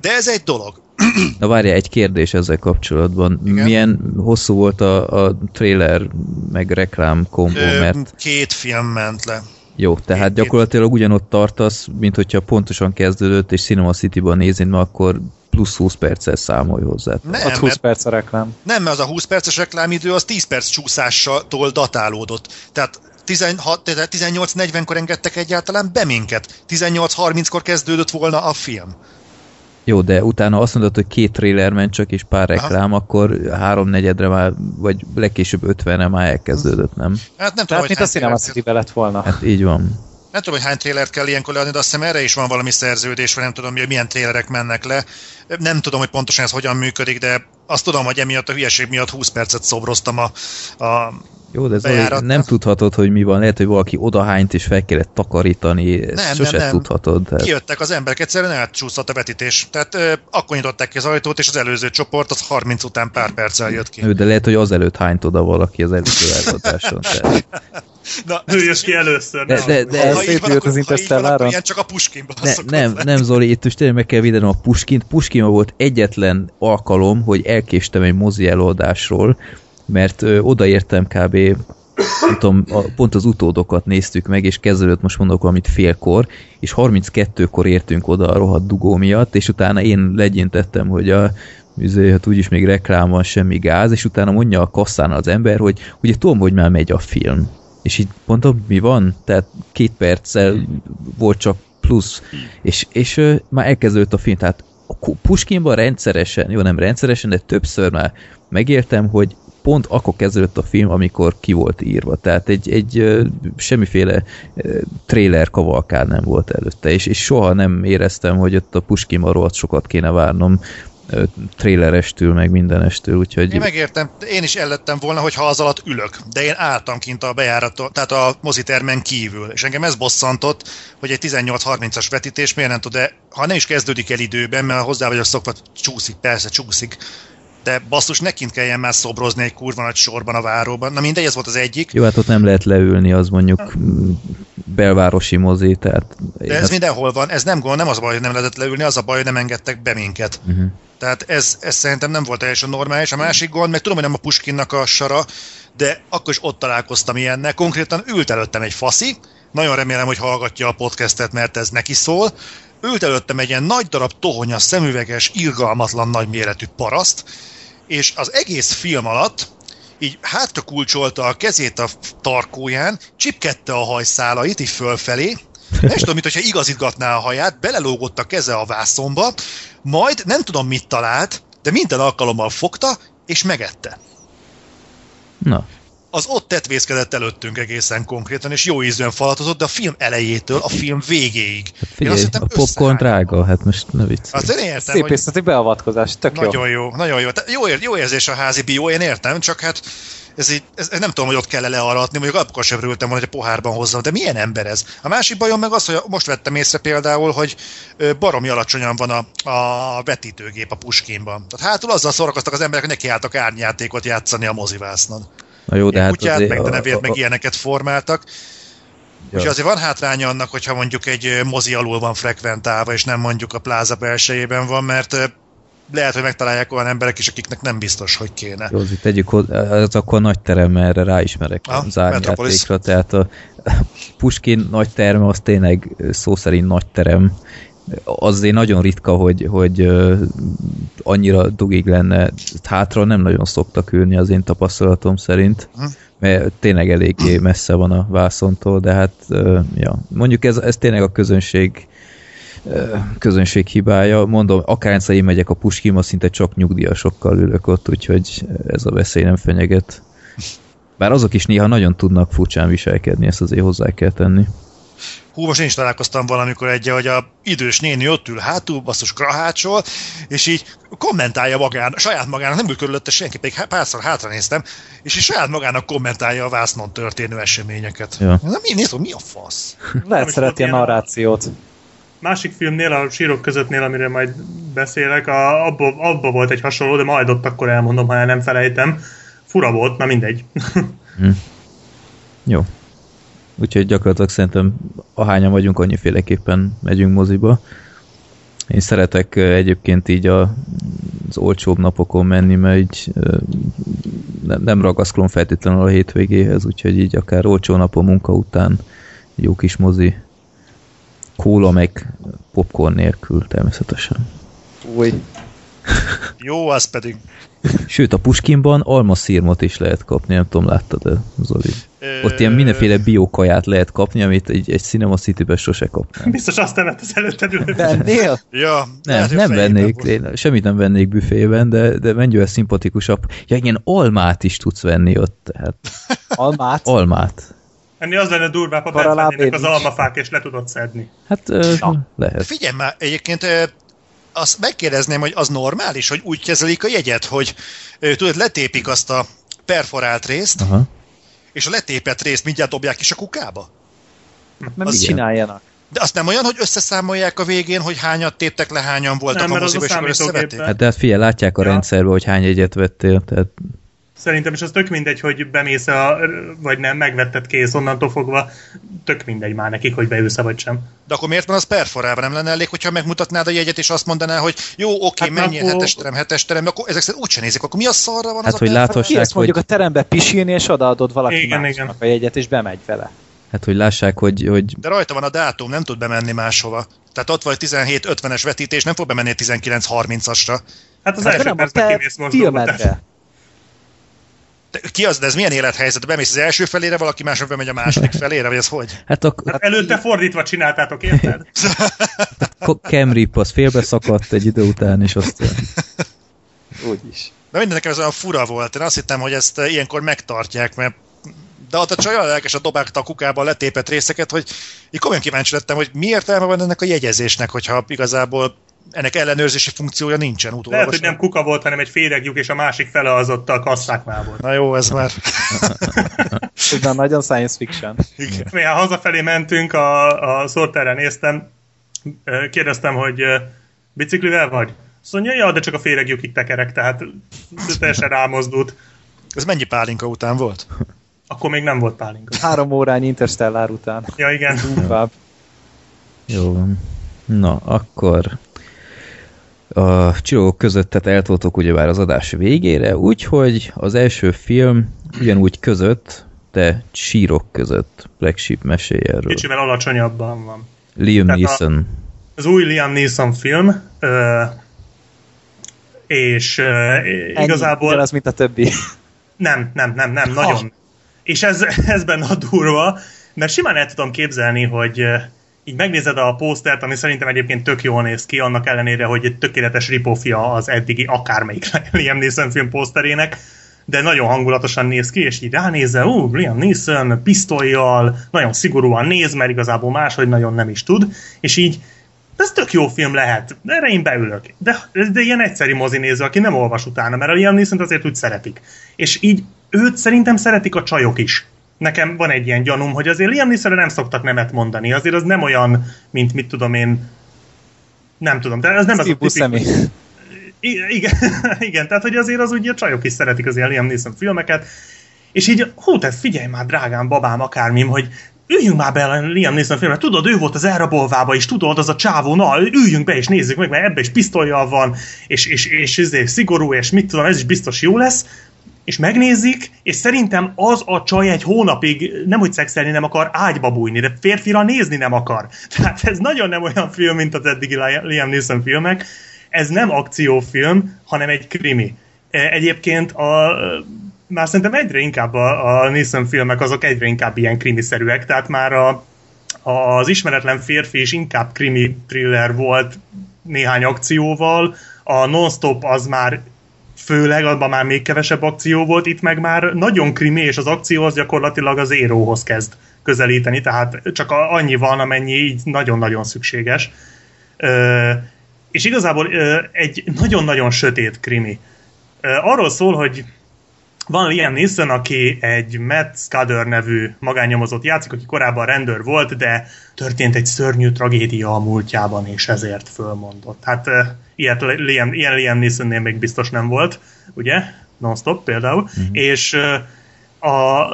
De ez egy dolog. Na várja, egy kérdés ezzel kapcsolatban. Igen? Milyen hosszú volt a, a trailer meg reklám kombó, mert Két film ment le. jó, tehát két- gyakorlatilag ugyanott tartasz, mint hogyha pontosan kezdődött, és Cinema City-ban nézed, mert akkor plusz 20 perccel számolj hozzá. Nem, ott 20 mert, perc a reklám. nem, mert az a 20 perces reklámidő az 10 perc csúszással datálódott. Tehát 16 tehát 18.40-kor engedtek egyáltalán be minket. 18.30-kor kezdődött volna a film. Jó, de utána azt mondod, hogy két trailer ment csak, és pár reklám, akkor háromnegyedre már, vagy legkésőbb ötvenre már elkezdődött, nem? Hát nem tudom, Tehát hogy mint a Cinema City lett volna. Hát így van. Nem tudom, hogy hány trélert kell ilyenkor leadni, de azt hiszem erre is van valami szerződés, vagy nem tudom, hogy milyen trélerek mennek le. Nem tudom, hogy pontosan ez hogyan működik, de azt tudom, hogy emiatt a hülyeség miatt 20 percet szobroztam a, a Jó, de Zoli, nem tudhatod, hogy mi van. Lehet, hogy valaki odahányt és fel kellett takarítani. Ezt Nem, sose nem, nem. tudhatod. Tehát... kijöttek az emberek, egyszerűen elcsúszott a vetítés. Tehát ö, akkor nyitották ki az ajtót, és az előző csoport az 30 után pár perccel jött ki. Jó, de lehet, hogy azelőtt hányt oda valaki az előző. Tehát... Na, Jöjjön ki először. De- de- de- ha így van, szépült akkor, az ha így van, Interstelláron. akkor ilyen csak a Puskinban Ne, nem, lenni. nem Zoli, itt most tényleg meg kell védenem a Puskint. Puskinban volt egyetlen alkalom, hogy elkéstem egy mozi előadásról, mert ö, odaértem kb. tudom, a, pont az utódokat néztük meg, és kezdődött most mondok valamit félkor, és 32-kor értünk oda a rohadt dugó miatt, és utána én legyintettem, hogy a üzé, hát úgyis még reklám van, semmi gáz, és utána mondja a kasszán az ember, hogy ugye tudom, hogy már megy a film. És így mondom, mi van? Tehát két perccel volt csak plusz, és, és ö, már elkezdődött a film, tehát Puskinban rendszeresen, jó nem rendszeresen, de többször már megértem, hogy pont akkor kezdődött a film, amikor ki volt írva. Tehát egy, egy semmiféle trailer kavalkád nem volt előtte, és, és soha nem éreztem, hogy ott a rohadt sokat kéne várnom ö, trailerestől, meg mindenestől, úgyhogy Én megértem, én is ellettem volna, hogyha az alatt ülök, de én álltam kint a bejáraton, tehát a mozitermen kívül, és engem ez bosszantott, hogy egy 18-30-as vetítés miért nem tud, de ha nem is kezdődik el időben, mert hozzá vagyok szokva, csúszik, persze csúszik, de basszus, ne kint kelljen már szobrozni egy kurva nagy sorban a váróban. Na mindegy, ez volt az egyik. jó, hát ott nem lehet leülni, az mondjuk belvárosi mozi, tehát De ez mindenhol van, ez nem gond, nem az a baj, hogy nem lehetett leülni, az a baj, hogy nem engedtek be minket. uh-huh. Tehát ez, ez szerintem nem volt teljesen normális. A másik gond, meg tudom, hogy nem a Puskinnak a sara, de akkor is ott találkoztam ilyennel. Konkrétan ült előttem egy faszi, nagyon remélem, hogy hallgatja a podcastet, mert ez neki szól. Ült előttem egy ilyen nagy darab tohonyas, szemüveges, irgalmatlan nagy méretű paraszt, és az egész film alatt így hátra kulcsolta a kezét a tarkóján, csipkedte a hajszálait így fölfelé, nem tudom, mint hogyha igazítgatná a haját, belelógott a keze a vászomba, majd nem tudom mit talált, de minden alkalommal fogta, és megette. Na, az ott tetvészkedett előttünk egészen konkrétan, és jó ízűen falatozott, de a film elejétől a film végéig. Hát figyelj, a popcorn drága, hát most ne vicc. Azt én értem, Szép észleti beavatkozás, tök nagyon jó. jó. Nagyon jó, jó. Jó, jó érzés a házi bió, én értem, csak hát ez, így, ez, ez nem tudom, hogy ott kell learatni, mondjuk akkor sem örültem volna, hogy a pohárban hozzam, de milyen ember ez? A másik bajom meg az, hogy most vettem észre például, hogy baromi alacsonyan van a, a vetítőgép a Puskinban. Tehát hátul azzal szórakoztak az emberek, hogy nekiálltak árnyátékot játszani a mozivásznon. Na jó, de hát kutyát, azért... meg nevét, a... meg ilyeneket formáltak. Ja. Úgyhogy azért van hátránya annak, hogyha mondjuk egy mozi alul van frekventálva, és nem mondjuk a pláza belsejében van, mert lehet, hogy megtalálják olyan emberek is, akiknek nem biztos, hogy kéne. Jó, azért tegyük, ez akkor nagy terem, erre ráismerek a zárjátékra, tehát a Puskin nagy terme az tényleg szó szerint nagy terem, azért nagyon ritka, hogy, hogy annyira dugig lenne. Hátra nem nagyon szoktak ülni az én tapasztalatom szerint, mert tényleg eléggé messze van a vászontól, de hát ja, mondjuk ez, ez tényleg a közönség közönség hibája. Mondom, akárcsa én megyek a Puskima, szinte csak nyugdíjasokkal ülök ott, úgyhogy ez a veszély nem fenyeget. Bár azok is néha nagyon tudnak furcsán viselkedni, ezt azért hozzá kell tenni. Hú, most én is találkoztam valamikor egy, hogy a idős néni ott ül hátul, basszus krahácsol, és így kommentálja magán, saját magának, nem ül körülötte senki, pedig párszor hátra néztem, és így saját magának kommentálja a vásznon történő eseményeket. Ja. Na, mi, nézd, mi a fasz? Lehet szereti a narrációt másik filmnél, a sírok közöttnél, amire majd beszélek, a, abba, abba volt egy hasonló, de majd ott akkor elmondom, ha el nem felejtem. Fura volt, na mindegy. hm. Jó. Úgyhogy gyakorlatilag szerintem ahányan vagyunk, annyiféleképpen megyünk moziba. Én szeretek egyébként így a, az olcsóbb napokon menni, mert így nem, nem ragaszkodom feltétlenül a hétvégéhez, úgyhogy így akár olcsó napon munka után jó kis mozi kóla meg popcorn nélkül természetesen. Új. Jó, az pedig. Sőt, a Puskinban almaszírmot is lehet kapni, nem tudom, láttad -e, Zoli? Ott ilyen mindenféle biokaját lehet kapni, amit egy, egy Cinema City-ben sose kapnám. Biztos azt vett az előtted ülő. Vennél? Ja, nem, nem vennék, én semmit nem vennék büfében, de, de mennyivel szimpatikusabb. Ja, igen, almát is tudsz venni ott, tehát. Almát? Almát. Ennél az lenne durvább, ha az almafák, és le tudod szedni. Hát ö, lehet. Figyelj már, egyébként azt megkérdezném, hogy az normális, hogy úgy kezelik a jegyet, hogy tudod, letépik azt a perforált részt, Aha. és a letépett részt mindjárt dobják is a kukába? Mert azt csináljanak. De azt nem olyan, hogy összeszámolják a végén, hogy hányat téptek le, hányan voltak nem, a moziba, és összevették? Hát de hát figyelj, látják a ja. rendszerbe, hogy hány jegyet vettél, tehát Szerintem is az tök mindegy, hogy bemész a, vagy nem, megvetted kész onnantól fogva, tök mindegy már nekik, hogy beülsz vagy sem. De akkor miért van az perforában? Nem lenne elég, hogyha megmutatnád a jegyet, és azt mondaná, hogy jó, oké, hát mennyi akkor... hetes terem, hetes terem, akkor ezek szerint úgyse nézik, akkor mi a szarra van hát, az hogy a láthassák, hát, hogy... mondjuk a terembe pisilni, és odaadod valaki igen, igen. a jegyet, és bemegy vele. Hát, hogy lássák, hogy, hogy... De rajta van a dátum, nem tud bemenni máshova. Tehát ott vagy 17-50-es vetítés, nem fog bemenni 19-30-asra. Hát az hát első percben kimész most ki az, de ez milyen élethelyzet? Bemész az első felére, valaki mások bemegy a második felére, vagy ez hogy? Hát, ak- hát előtte fordítva csináltátok, érted? Cam Rip az félbe szakadt egy idő után, és aztán... Úgy is. De minden nekem ez olyan fura volt. Én azt hittem, hogy ezt eh, ilyenkor megtartják, mert de ott a csaj olyan lelkes a dobálta a kukába a letépett részeket, hogy így komolyan kíváncsi lettem, hogy mi értelme van ennek a jegyezésnek, hogyha igazából ennek ellenőrzési funkciója nincsen utólag. Lehet, hogy nem kuka volt, hanem egy féregjuk, és a másik fele az ott a kasszáknál volt. Na jó, ez már... Ugyan nagyon science fiction. Igen. Milyen hazafelé mentünk, a, a szorterre néztem, kérdeztem, hogy biciklivel vagy? Azt mondja, ja, de csak a féregjuk itt tekerek, tehát teljesen rámozdult. Ez mennyi pálinka után volt? Akkor még nem volt pálinka. Három órányi interstellár után. Ja, igen. Jó van. Na, akkor a csillagok között tehát eltoltok ugyebár az adás végére, úgyhogy az első film ugyanúgy között, de sírok között Black Sheep meséjéről. Kicsivel alacsonyabban van. Liam tehát Neeson. A, az új Liam Neeson film, ö, és ö, Ennyi, igazából... az, mint a többi. Nem, nem, nem, nem, nagyon. Ha. És ez, ez benne a durva, mert simán el tudom képzelni, hogy így megnézed a pósztert, ami szerintem egyébként tök jól néz ki, annak ellenére, hogy egy tökéletes ripofja az eddigi akármelyik Liam Neeson film pószterének, de nagyon hangulatosan néz ki, és így ránézel, ú, Liam Neeson pisztolyjal, nagyon szigorúan néz, mert igazából máshogy nagyon nem is tud, és így ez tök jó film lehet, erre én beülök. De, de ilyen egyszerű mozi néző, aki nem olvas utána, mert a Liam neeson azért úgy szeretik. És így őt szerintem szeretik a csajok is. Nekem van egy ilyen gyanúm, hogy azért Liam neeson nem szoktak nemet mondani. Azért az nem olyan, mint mit tudom én, nem tudom, de ez nem Steve az a tipikus... Igen, igen, tehát hogy azért az ugye a csajok is szeretik az Liam Neeson filmeket, és így, hú, te figyelj már, drágám, babám, akármim, hogy üljünk már be a Liam Neeson filmre, tudod, ő volt az elrabolvába is, tudod, az a csávó, na, üljünk be és nézzük meg, mert ebbe is pisztolyjal van, és, és, és, és szigorú, és mit tudom, ez is biztos jó lesz, és megnézik, és szerintem az a csaj egy hónapig nem hogy szexelni nem akar, ágyba bújni, de férfira nézni nem akar. Tehát ez nagyon nem olyan film, mint az eddigi Liam Neeson filmek. Ez nem akciófilm, hanem egy krimi. Egyébként a már szerintem egyre inkább a, a Neeson filmek azok egyre inkább ilyen krimiszerűek, tehát már a, az ismeretlen férfi is inkább krimi thriller volt néhány akcióval, a non-stop az már főleg, abban már még kevesebb akció volt, itt meg már nagyon krimi, és az akció az gyakorlatilag az éróhoz kezd közelíteni, tehát csak annyi van, amennyi így nagyon-nagyon szükséges. Ö, és igazából ö, egy nagyon-nagyon sötét krimi. Ö, arról szól, hogy van Liam Neeson, aki egy Matt Scudder nevű magányomozott játszik, aki korábban rendőr volt, de történt egy szörnyű tragédia a múltjában, és ezért fölmondott. Hát ilyet Liam, ilyen Liam Neesonnél még biztos nem volt, ugye? Non-stop például. Mm-hmm. És a,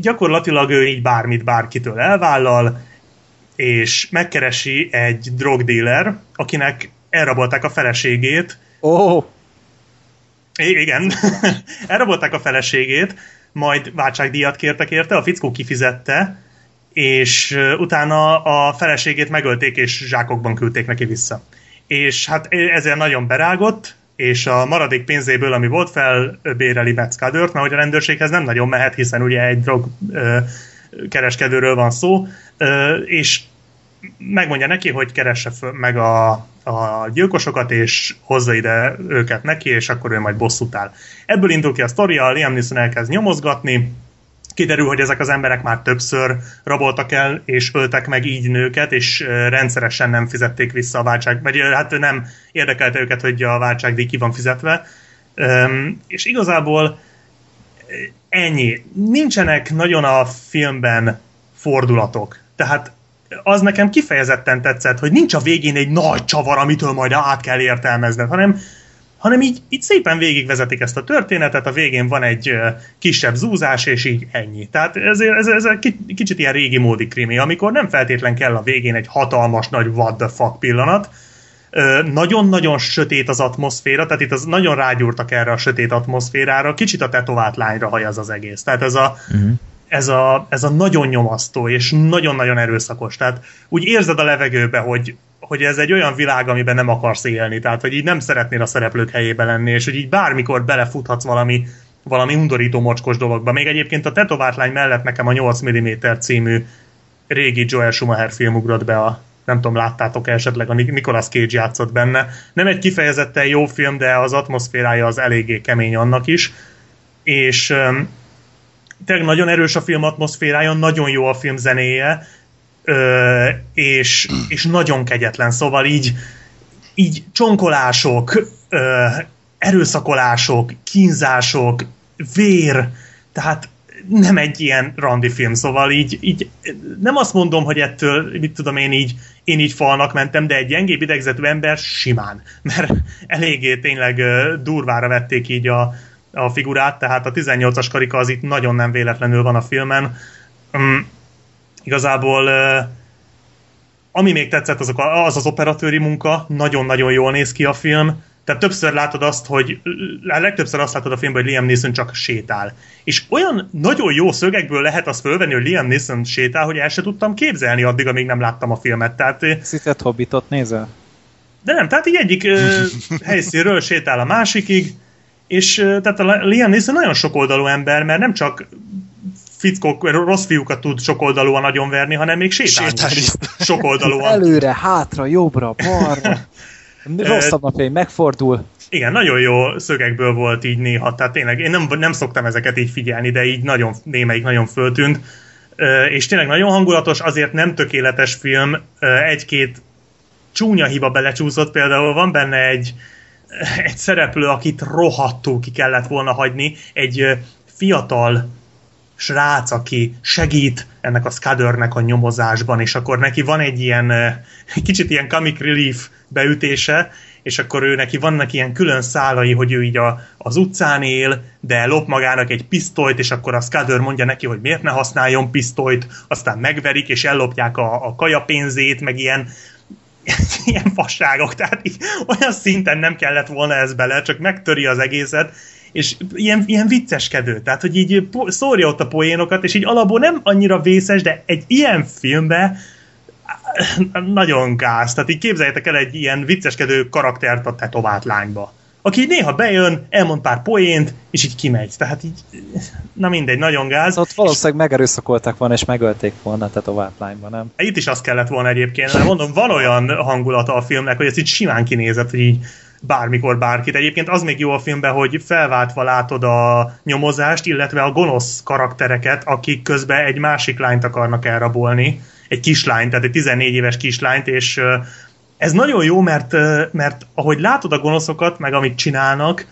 gyakorlatilag ő így bármit bárkitől elvállal, és megkeresi egy drogdealer, akinek elrabolták a feleségét. Oh. Igen, elrabolták a feleségét, majd váltságdíjat kértek érte, a fickó kifizette, és utána a feleségét megölték, és zsákokban küldték neki vissza. És hát ezért nagyon berágott, és a maradék pénzéből, ami volt, felbéreli Metzkadört, mert hogy a rendőrséghez nem nagyon mehet, hiszen ugye egy drog kereskedőről van szó, és megmondja neki, hogy keresse meg a, a gyilkosokat, és hozza ide őket neki, és akkor ő majd bosszút áll. Ebből indul ki a sztoria, Liam Neeson elkezd nyomozgatni, kiderül, hogy ezek az emberek már többször raboltak el, és öltek meg így nőket, és rendszeresen nem fizették vissza a váltság, vagy hát nem érdekelte őket, hogy a váltságdíj ki van fizetve. És igazából ennyi. Nincsenek nagyon a filmben fordulatok. Tehát az nekem kifejezetten tetszett, hogy nincs a végén egy nagy csavar, amitől majd át kell értelmezned, hanem, hanem így, így szépen végigvezetik ezt a történetet, a végén van egy kisebb zúzás, és így ennyi. Tehát ez, ez, ez egy kicsit ilyen régi módi krimi, amikor nem feltétlen kell a végén egy hatalmas nagy what the fuck pillanat, nagyon-nagyon sötét az atmoszféra, tehát itt az nagyon rágyúrtak erre a sötét atmoszférára, kicsit a tetovált lányra hajaz az egész. Tehát ez a, uh-huh ez a, ez a nagyon nyomasztó, és nagyon-nagyon erőszakos. Tehát úgy érzed a levegőbe, hogy, hogy ez egy olyan világ, amiben nem akarsz élni, tehát hogy így nem szeretnél a szereplők helyében lenni, és hogy így bármikor belefuthatsz valami, valami undorító mocskos dologba. Még egyébként a tetovált lány mellett nekem a 8 mm című régi Joel Schumacher film ugrott be a nem tudom, láttátok esetleg, a Nicolas Cage játszott benne. Nem egy kifejezetten jó film, de az atmoszférája az eléggé kemény annak is. És tényleg nagyon erős a film atmoszférája, nagyon jó a film zenéje, és, és nagyon kegyetlen, szóval így, így csonkolások, ö, erőszakolások, kínzások, vér, tehát nem egy ilyen randi film, szóval így, így nem azt mondom, hogy ettől, mit tudom én így, én így falnak mentem, de egy gyengébb idegzetű ember simán, mert eléggé tényleg durvára vették így a, a figurát, tehát a 18-as karika az itt nagyon nem véletlenül van a filmen. Um, igazából ami még tetszett, azok az az operatőri munka, nagyon-nagyon jól néz ki a film, tehát többször látod azt, hogy legtöbbször azt látod a filmben, hogy Liam Neeson csak sétál. És olyan nagyon jó szögekből lehet azt fölvenni, hogy Liam Neeson sétál, hogy el se tudtam képzelni addig, amíg nem láttam a filmet. Tehát, Szitett Hobbitot nézel? De nem, tehát így egyik uh, helyszínről sétál a másikig, és tehát a Liam Neeson nagyon sokoldalú ember, mert nem csak fickók, rossz fiúkat tud sokoldalúan nagyon verni, hanem még sétálni, sétálni. sokoldalúan. Előre, hátra, jobbra, balra. Rosszabb napjai megfordul. Igen, nagyon jó szögekből volt így néha, tehát tényleg én nem, nem szoktam ezeket így figyelni, de így nagyon, némelyik nagyon föltűnt, és tényleg nagyon hangulatos, azért nem tökéletes film, egy-két csúnya hiba belecsúszott, például van benne egy, egy szereplő, akit rohadtul ki kellett volna hagyni, egy fiatal srác, aki segít ennek a Scuddernek a nyomozásban, és akkor neki van egy ilyen kicsit ilyen comic relief beütése, és akkor ő neki vannak ilyen külön szálai, hogy ő így a, az utcán él, de lop magának egy pisztolyt, és akkor a Scudder mondja neki, hogy miért ne használjon pisztolyt, aztán megverik, és ellopják a, a kajapénzét, meg ilyen ilyen fasságok, tehát így olyan szinten nem kellett volna ez bele, csak megtöri az egészet, és ilyen, ilyen vicceskedő, tehát hogy így szórja ott a poénokat, és így alapból nem annyira vészes, de egy ilyen filmbe nagyon gáz. Tehát így képzeljétek el egy ilyen vicceskedő karaktert a tetovált lányba aki néha bejön, elmond pár poént, és így kimegy. Tehát így, na mindegy, nagyon gáz. Ott valószínűleg megerőszakoltak volna, és megölték volna a tovább lányban, nem? Itt is azt kellett volna egyébként, mert mondom, van olyan hangulata a filmnek, hogy ez így simán kinézett, hogy így bármikor bárkit. Egyébként az még jó a filmben, hogy felváltva látod a nyomozást, illetve a gonosz karaktereket, akik közben egy másik lányt akarnak elrabolni. Egy kislányt, tehát egy 14 éves kislányt, és ez nagyon jó, mert, mert ahogy látod a gonoszokat, meg amit csinálnak,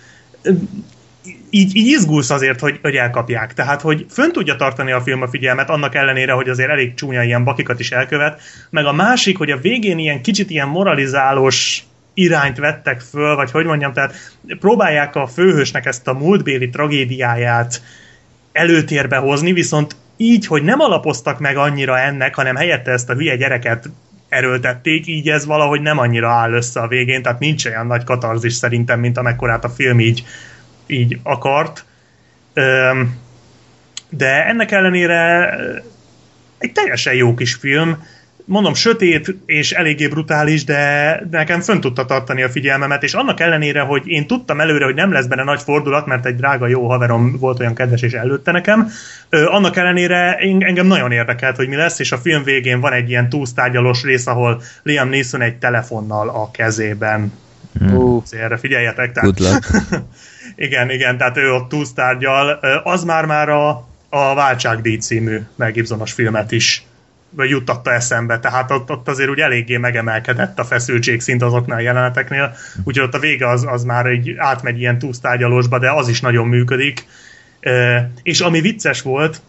így, így izgulsz azért, hogy, hogy elkapják. Tehát, hogy fönn tudja tartani a film a figyelmet, annak ellenére, hogy azért elég csúnya ilyen bakikat is elkövet. Meg a másik, hogy a végén ilyen kicsit ilyen moralizálós irányt vettek föl, vagy hogy mondjam, tehát próbálják a főhősnek ezt a múltbéli tragédiáját előtérbe hozni, viszont így, hogy nem alapoztak meg annyira ennek, hanem helyette ezt a hülye gyereket erőltették, így ez valahogy nem annyira áll össze a végén, tehát nincs olyan nagy katarzis szerintem, mint amekkorát a film így, így akart. De ennek ellenére egy teljesen jó kis film, mondom, sötét és eléggé brutális, de, nekem fönn tudta tartani a figyelmemet, és annak ellenére, hogy én tudtam előre, hogy nem lesz benne nagy fordulat, mert egy drága jó haverom volt olyan kedves és előtte nekem, ö, annak ellenére engem nagyon érdekelt, hogy mi lesz, és a film végén van egy ilyen túlsztárgyalós rész, ahol Liam Neeson egy telefonnal a kezében. Hmm. Uh, erre figyeljetek. Tehát. igen, igen, tehát ő ott túlsztárgyal. Az már már a, a Váltságdíj című Mel Gibsonos filmet is juttatta eszembe, tehát ott, ott azért úgy eléggé megemelkedett a feszültség szint azoknál a jeleneteknél, úgyhogy ott a vége az, az már egy átmegy ilyen túlsztárgyalósba, de az is nagyon működik. E, és ami vicces volt,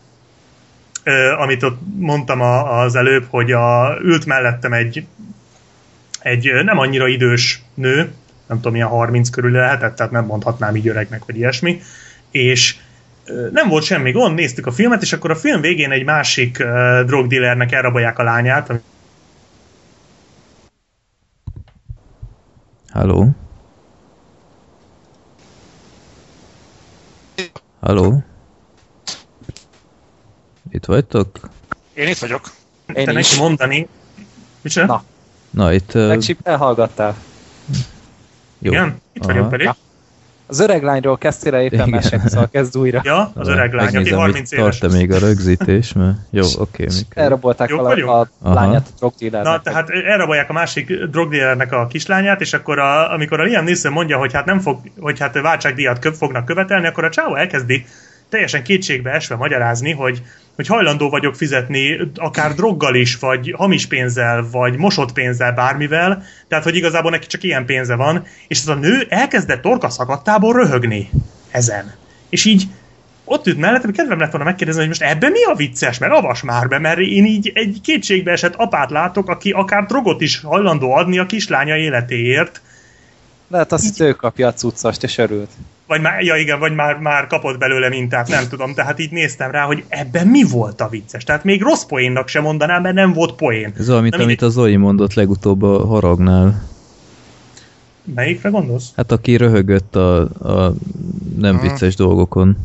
e, amit ott mondtam a, az előbb, hogy a, ült mellettem egy, egy nem annyira idős nő, nem tudom, milyen 30 körül lehetett, tehát nem mondhatnám így öregnek, vagy ilyesmi, és nem volt semmi gond, néztük a filmet, és akkor a film végén egy másik uh, drogdealernek elrabolják a lányát. Halló? Halló? Itt vagytok? Én itt vagyok. Én Te is. neki mondani. Micsoda? Na. Na, itt... Uh, Megsip elhallgattál. jó. Igen, itt Aha. vagyok pedig. Ja. Az öreg lányról kezdtél el éppen mesélni, szóval kezd újra. Ja, az öreg lány, aki Megnézem, 30 hogy éves. tart-e még a rögzítés, mert jó, oké, okay, Elrabolták Jók a Aha. lányát a Na, drogdealernek. tehát elrabolják a másik drogdealernek a kislányát, és akkor a, amikor a Liam Neeson mondja, hogy hát nem fog, hogy hát váltságdíjat kö, fognak követelni, akkor a csávó elkezdi teljesen kétségbe esve magyarázni, hogy, hogy hajlandó vagyok fizetni akár droggal is, vagy hamis pénzzel, vagy mosott pénzzel, bármivel, tehát hogy igazából neki csak ilyen pénze van, és ez a nő elkezdett torka szakadtából röhögni ezen. És így ott ült mellettem, kedvem lett volna megkérdezni, hogy most ebben mi a vicces, mert avas már be, mert én így egy kétségbe esett apát látok, aki akár drogot is hajlandó adni a kislánya életéért, Lehet azt, hogy ő kapja a cuccast, és örült. Vagy már, ja igen, vagy már, már kapott belőle mintát, nem tudom, tehát így néztem rá, hogy ebben mi volt a vicces. Tehát még rossz poénnak sem mondanám, mert nem volt poén. Ez olyan, Na, amit a Zoli mondott legutóbb a haragnál. Melyikre gondolsz? Hát aki röhögött a, a nem vicces dolgokon.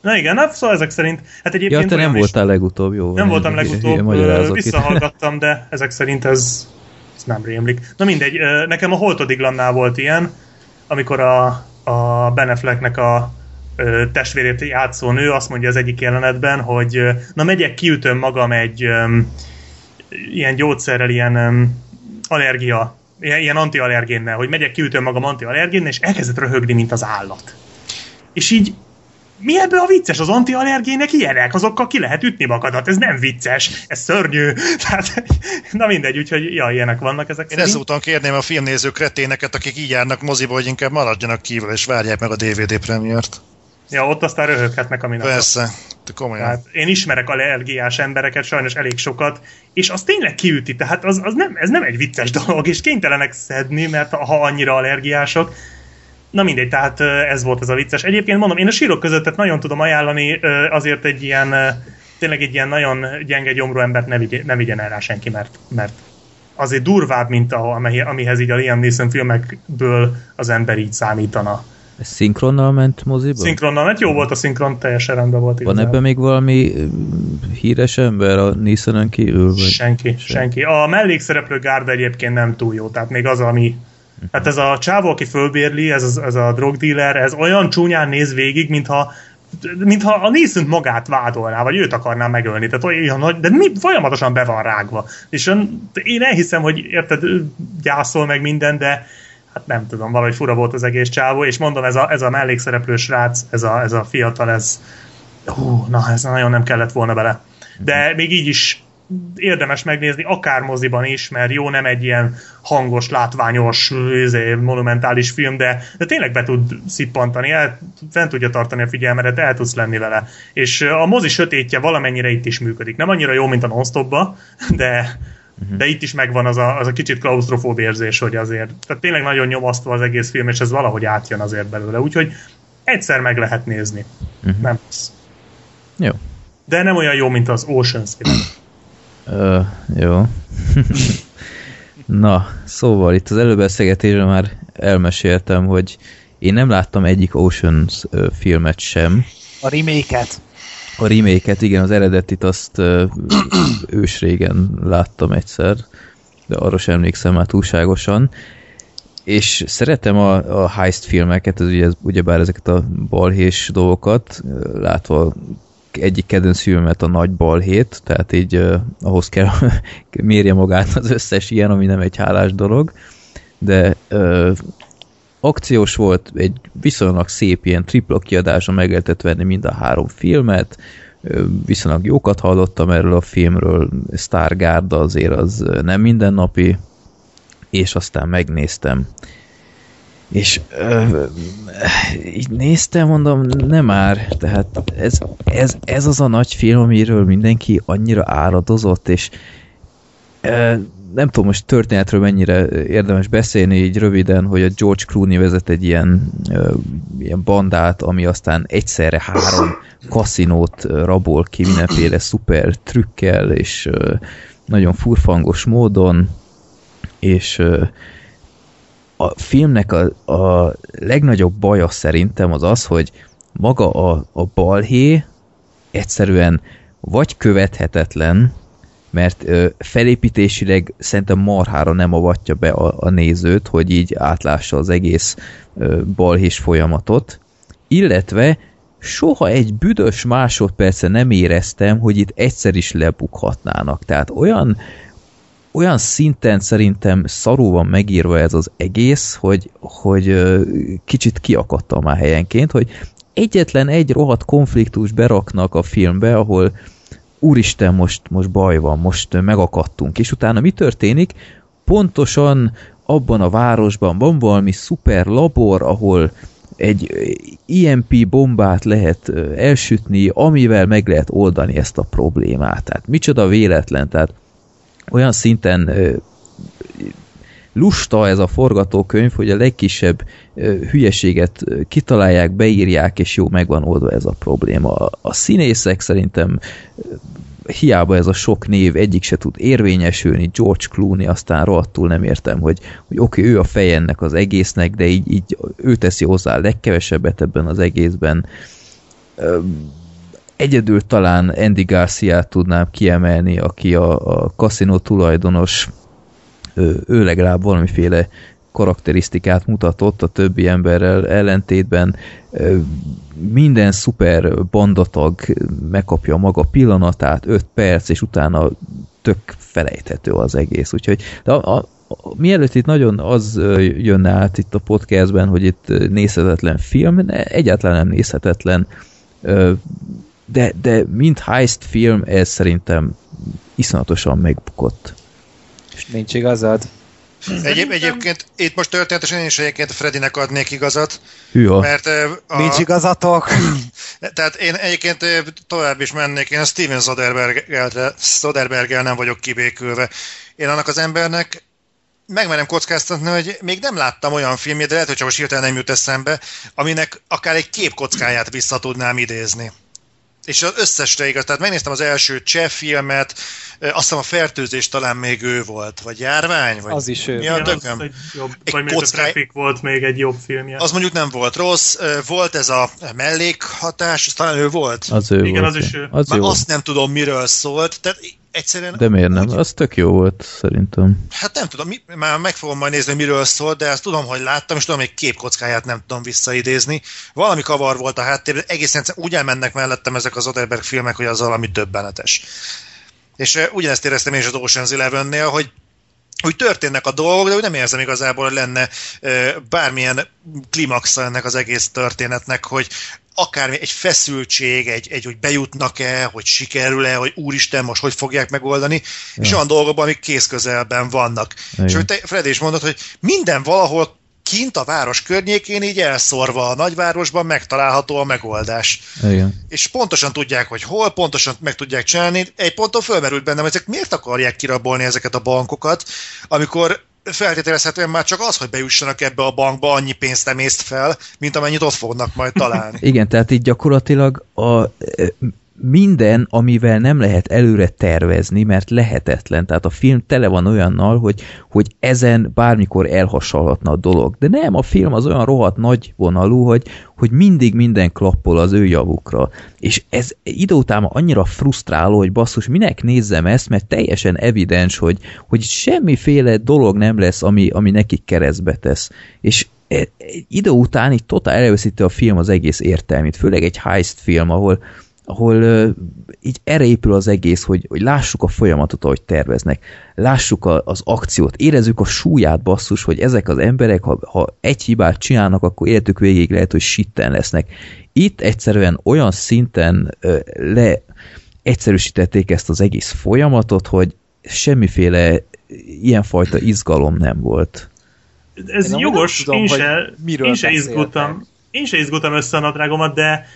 Na igen, hát szóval ezek szerint, hát egyébként Ja, te nem olyan is- voltál legutóbb, jó? Nem voltam legutóbb, itt. visszahallgattam, de ezek szerint ez, ez nem rémlik. Na mindegy, nekem a Holtodiglamnál volt ilyen, amikor a, a Ben Afflecknek a ö, testvérét játszó nő azt mondja az egyik jelenetben, hogy ö, na megyek, kiütöm magam egy öm, ilyen gyógyszerrel, ilyen öm, allergia ilyen, ilyen antiallergénnel, hogy megyek kiütöm magam antiallergénnel, és elkezdett röhögni, mint az állat. És így mi ebből a vicces? Az antiallergének ilyenek, azokkal ki lehet ütni magadat, ez nem vicces, ez szörnyű. Tehát, na mindegy, úgyhogy ja, ilyenek vannak ezek. Én ezúton kérném a filmnéző kreténeket, akik így járnak moziba, hogy inkább maradjanak kívül, és várják meg a DVD premiért. Ja, ott aztán röhöghetnek, ami Persze, de komolyan. Tehát én ismerek allergiás embereket, sajnos elég sokat, és az tényleg kiüti, tehát az, az nem, ez nem egy vicces dolog, és kénytelenek szedni, mert ha annyira allergiások, Na mindegy, tehát ez volt ez a vicces. Egyébként mondom, én a sírok között nagyon tudom ajánlani azért egy ilyen, tényleg egy ilyen nagyon gyenge gyomrú embert ne, vigye, ne vigyen el rá senki, mert, mert azért durvább, mint a, amihez így a Liam Neeson filmekből az ember így számítana. Ez szinkronnal ment moziba? Szinkronnal ment, jó volt a szinkron, teljesen rendben volt. Van ebben még valami híres ember a Neesonen kívül? Vagy? Senki, senki. A mellékszereplő gárda egyébként nem túl jó, tehát még az, ami Hát ez a csávó, aki fölbérli, ez, ez a drogdealer, ez olyan csúnyán néz végig, mintha mintha a neeson magát vádolná, vagy őt akarná megölni. Tehát olyan nagy, de mi, folyamatosan be van rágva. És én elhiszem, hogy érted, gyászol meg minden, de hát nem tudom, valahogy fura volt az egész csávó, és mondom, ez a, ez a mellékszereplő srác, ez a, ez a fiatal, ez hú, na, ez nagyon nem kellett volna bele. De még így is érdemes megnézni, akár moziban is, mert jó, nem egy ilyen hangos, látványos, izé, monumentális film, de, de tényleg be tud szippantani, el, fent tudja tartani a figyelmedet, el tudsz lenni vele. És a mozi sötétje valamennyire itt is működik. Nem annyira jó, mint a non de, de itt is megvan az a, az a kicsit klaustrofób érzés, hogy azért, tehát tényleg nagyon nyomasztva az egész film, és ez valahogy átjön azért belőle. Úgyhogy egyszer meg lehet nézni. Uh-huh. Nem Jó. De nem olyan jó, mint az Ocean's film. Uh, jó. Na, szóval itt az előbeszélgetésben már elmeséltem, hogy én nem láttam egyik Oceans filmet sem. A remake-et. A remake-et, igen, az eredetit azt ősrégen láttam egyszer, de arra sem emlékszem már túlságosan. És szeretem a, a heist filmeket, ez ugye, ugyebár ezeket a balhés dolgokat, látva egyik kedvenc filmet a Nagy Balhét, tehát így uh, ahhoz kell mérje magát az összes ilyen, ami nem egy hálás dolog, de uh, akciós volt, egy viszonylag szép ilyen tripla kiadása meg lehetett venni mind a három filmet, viszonylag jókat hallottam erről a filmről, Stargard azért az nem mindennapi, és aztán megnéztem és ö, így néztem, mondom, nem már, tehát ez, ez, ez az a nagy film, amiről mindenki annyira áradozott, és ö, nem tudom most történetről mennyire érdemes beszélni így röviden, hogy a George Clooney vezet egy ilyen, ö, ilyen bandát, ami aztán egyszerre három kaszinót rabol ki mindenféle szuper trükkel, és ö, nagyon furfangos módon, és ö, a filmnek a, a legnagyobb baja szerintem az az, hogy maga a, a balhé egyszerűen vagy követhetetlen, mert ö, felépítésileg szerintem marhára nem avatja be a, a nézőt, hogy így átlássa az egész ö, balhés folyamatot, illetve soha egy büdös másodperce nem éreztem, hogy itt egyszer is lebukhatnának. Tehát olyan olyan szinten szerintem szarú van megírva ez az egész, hogy, hogy kicsit kiakadtam már helyenként, hogy egyetlen egy rohadt konfliktus beraknak a filmbe, ahol úristen, most, most baj van, most megakadtunk. És utána mi történik? Pontosan abban a városban van valami szuper labor, ahol egy IMP bombát lehet elsütni, amivel meg lehet oldani ezt a problémát. Tehát micsoda véletlen, tehát olyan szinten lusta ez a forgatókönyv, hogy a legkisebb hülyeséget kitalálják, beírják, és jó, megvan oldva ez a probléma. A színészek szerintem hiába ez a sok név, egyik se tud érvényesülni, George Clooney, aztán rohadtul nem értem, hogy, hogy oké, okay, ő a fej ennek az egésznek, de így, így ő teszi hozzá a legkevesebbet ebben az egészben Egyedül talán Andy garcia tudnám kiemelni, aki a, a kaszinó tulajdonos, ő, ő legalább valamiféle karakterisztikát mutatott a többi emberrel ellentétben minden szuper bandatag megkapja maga pillanatát, 5 perc, és utána tök felejthető az egész. Úgyhogy de a, a, mielőtt itt nagyon az jönne át itt a podcastben, hogy itt nézhetetlen film, egyáltalán nem nézhetetlen, de, de mint heist film, ez szerintem iszonyatosan megbukott. És nincs igazad. Egyéb, egyébként itt most történetesen én is egyébként Fredinek adnék igazat, Hűha. mert a, Nincs igazatok? tehát én egyébként tovább is mennék, én a Steven Soderbergel, Soderbergel nem vagyok kibékülve. Én annak az embernek megmerem kockáztatni, hogy még nem láttam olyan filmjét, de lehet, hogy csak most hirtelen nem jut eszembe, aminek akár egy képkockáját vissza tudnám idézni. És az összesre igaz, tehát megnéztem az első cseh filmet, azt hiszem a fertőzés talán még ő volt, vagy járvány, vagy Az is ő. mi a dököm? egy jobb, Egy vagy kockáj- Traffic volt még egy jobb filmje. Az mondjuk nem volt rossz, volt ez a mellékhatás, az talán ő volt. Az ő Igen, volt. az is ő. Az Már jó. azt nem tudom, miről szólt, tehát egyszerűen... De miért nem? Úgy, Az tök jó volt, szerintem. hát nem tudom, mi, már meg fogom majd nézni, miről szól, de azt tudom, hogy láttam, és tudom, hogy képkockáját nem tudom visszaidézni. Valami kavar volt a háttérben, egészen egyszerűen úgy elmennek mellettem ezek az Oderberg filmek, hogy az valami döbbenetes. És uh, ugyanezt éreztem én is az Ocean's Eleven-nél, hogy úgy történnek a dolgok, de úgy nem érzem igazából, hogy lenne bármilyen klimaxa ennek az egész történetnek, hogy akármi egy feszültség, egy, egy hogy bejutnak-e, hogy sikerül-e, hogy úristen, most hogy fogják megoldani, ja. és olyan dolgokban, amik kész közelben vannak. Igen. És hogy te, Freddy is mondod, hogy minden valahol kint a város környékén, így elszorva a nagyvárosban megtalálható a megoldás. Igen. És pontosan tudják, hogy hol, pontosan meg tudják csinálni. Egy ponton fölmerült bennem, hogy ezek miért akarják kirabolni ezeket a bankokat, amikor feltételezhetően már csak az, hogy bejussanak ebbe a bankba, annyi pénzt nem észt fel, mint amennyit ott fognak majd találni. Igen, tehát így gyakorlatilag a, minden, amivel nem lehet előre tervezni, mert lehetetlen. Tehát a film tele van olyannal, hogy, hogy ezen bármikor elhasalhatna a dolog. De nem, a film az olyan rohadt nagy vonalú, hogy, hogy mindig minden klappol az ő javukra. És ez idő után annyira frusztráló, hogy basszus, minek nézzem ezt, mert teljesen evidens, hogy, hogy semmiféle dolog nem lesz, ami, ami nekik keresztbe tesz. És egy idő után így totál elveszíti a film az egész értelmét, főleg egy heist film, ahol, ahol uh, így erre épül az egész, hogy, hogy lássuk a folyamatot, ahogy terveznek, lássuk a, az akciót, érezzük a súlyát basszus, hogy ezek az emberek, ha, ha egy hibát csinálnak, akkor életük végéig lehet, hogy sitten lesznek. Itt egyszerűen olyan szinten uh, le egyszerűsítették ezt az egész folyamatot, hogy semmiféle ilyenfajta izgalom nem volt. Ez Én jogos, tudom, én se, miről én se izgultam. Én se izgultam össze a nadrágomat, de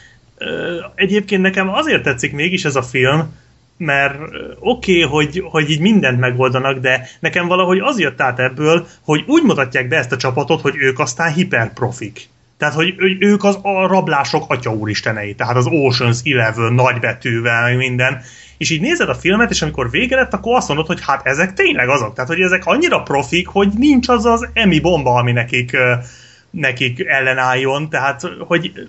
egyébként nekem azért tetszik mégis ez a film, mert oké, okay, hogy, hogy így mindent megoldanak, de nekem valahogy az jött át ebből, hogy úgy mutatják be ezt a csapatot, hogy ők aztán hiperprofik. Tehát, hogy ők az a rablások atya úristenei, tehát az Ocean's Eleven nagybetűvel, meg minden. És így nézed a filmet, és amikor vége lett, akkor azt mondod, hogy hát ezek tényleg azok. Tehát, hogy ezek annyira profik, hogy nincs az az emi bomba, ami nekik, nekik ellenálljon. Tehát, hogy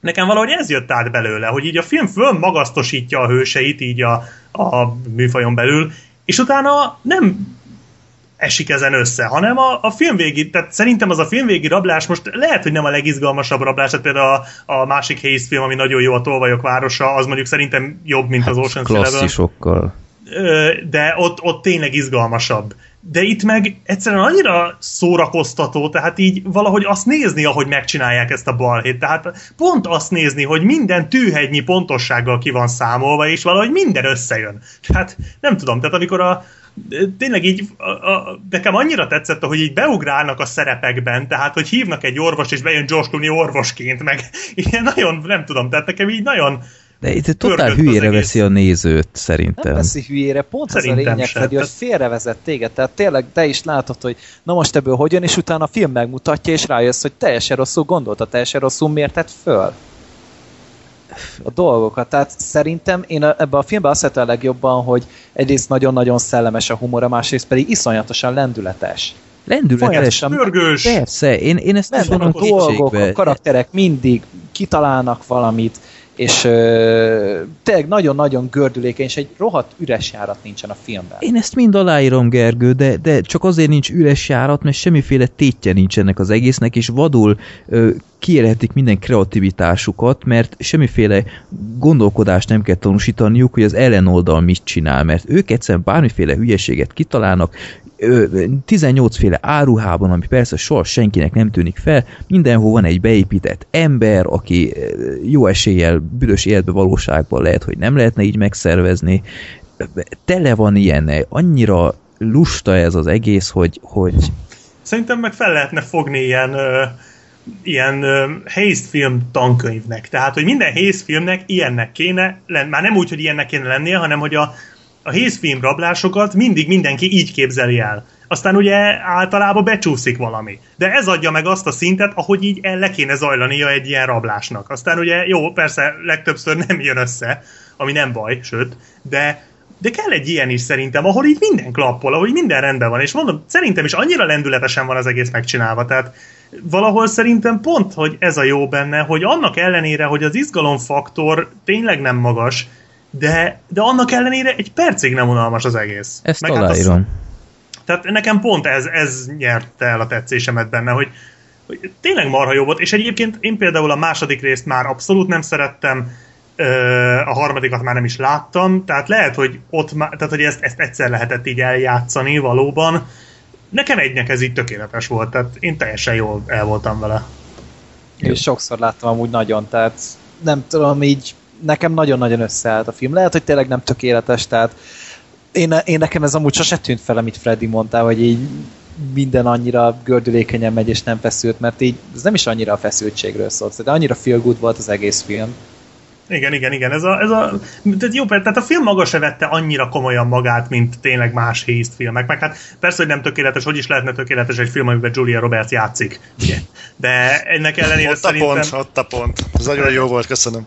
nekem valahogy ez jött át belőle, hogy így a film fölmagasztosítja a hőseit így a, a műfajon belül, és utána nem esik ezen össze, hanem a, a filmvégi, tehát szerintem az a filmvégi rablás most lehet, hogy nem a legizgalmasabb rablás, tehát például a, a másik Haze film, ami nagyon jó, a Tolvajok városa, az mondjuk szerintem jobb, mint az Ocean's Eleven Klasszisokkal. De ott, ott tényleg izgalmasabb. De itt meg egyszerűen annyira szórakoztató, tehát így valahogy azt nézni, ahogy megcsinálják ezt a balhét. Tehát pont azt nézni, hogy minden tűhegynyi pontossággal ki van számolva, és valahogy minden összejön. Tehát nem tudom, tehát amikor a tényleg így, a, a, nekem annyira tetszett, hogy így beugrálnak a szerepekben, tehát hogy hívnak egy orvos, és bejön George Clooney orvosként, meg ilyen nagyon, nem tudom, tehát nekem így nagyon De itt totál hülyére veszi a nézőt, Nem szerintem. veszi hülyére, pont az a Szerintem lényeg. Freddy, hogy félrevezet téged. Tehát tényleg te is látod, hogy na most ebből hogyan, és utána a film megmutatja, és rájössz, hogy teljesen rosszul gondolta, teljesen rosszul mérted föl a dolgokat. Tehát szerintem én a- ebben a filmben azt a legjobban, hogy egyrészt nagyon-nagyon szellemes a humora, másrészt pedig iszonyatosan lendületes. Lendületes. Pörgős. Persze, én, én ezt mondom a dolgok, a karakterek mindig kitalálnak valamit, és ö, tényleg nagyon-nagyon gördülékeny, és egy rohadt üres járat nincsen a filmben. Én ezt mind aláírom, Gergő, de, de csak azért nincs üres járat, mert semmiféle tétje nincs az egésznek, és vadul ö, minden kreativitásukat, mert semmiféle gondolkodást nem kell tanúsítaniuk, hogy az ellenoldal mit csinál, mert ők egyszerűen bármiféle hülyeséget kitalálnak, 18 féle áruhában, ami persze soha senkinek nem tűnik fel, mindenhol van egy beépített ember, aki jó eséllyel büdös életbe valóságban lehet, hogy nem lehetne így megszervezni. Tele van ilyen, annyira lusta ez az egész, hogy, hogy Szerintem meg fel lehetne fogni ilyen, ö, ilyen film tankönyvnek. Tehát, hogy minden Haste filmnek ilyennek kéne lenni. Már nem úgy, hogy ilyennek kéne lennie, hanem hogy a, a Haste film rablásokat mindig mindenki így képzeli el. Aztán ugye általában becsúszik valami. De ez adja meg azt a szintet, ahogy így el le kéne zajlania egy ilyen rablásnak. Aztán ugye jó, persze legtöbbször nem jön össze, ami nem baj, sőt, de de kell egy ilyen is szerintem, ahol így minden klappol, ahol így minden rendben van, és mondom, szerintem is annyira lendületesen van az egész megcsinálva, tehát valahol szerintem pont, hogy ez a jó benne, hogy annak ellenére, hogy az izgalomfaktor tényleg nem magas, de, de annak ellenére egy percig nem unalmas az egész. ezt Meg hát az- aláírom. tehát nekem pont ez, ez nyerte el a tetszésemet benne, hogy, hogy tényleg marha jó volt, és egyébként én például a második részt már abszolút nem szerettem, a harmadikat már nem is láttam, tehát lehet, hogy ott már, tehát hogy ezt, ezt egyszer lehetett így eljátszani valóban. Nekem egynek ez így tökéletes volt, tehát én teljesen jól el voltam vele. És sokszor láttam amúgy nagyon, tehát nem tudom, így nekem nagyon-nagyon összeállt a film. Lehet, hogy tényleg nem tökéletes, tehát én, én nekem ez amúgy sose tűnt fel, amit Freddy mondta, hogy így minden annyira gördülékenyen megy és nem feszült, mert így ez nem is annyira a feszültségről szólt, de annyira feel good volt az egész film. Igen, igen, igen. Ez a, ez a, tehát jó, tehát a film maga se vette annyira komolyan magát, mint tényleg más Haste filmek. Meg hát persze, hogy nem tökéletes, hogy is lehetne tökéletes egy film, amiben Julia Roberts játszik. De ennek ellenére Ott a szerintem... pont, ott a pont. Ez nagyon jó volt, köszönöm.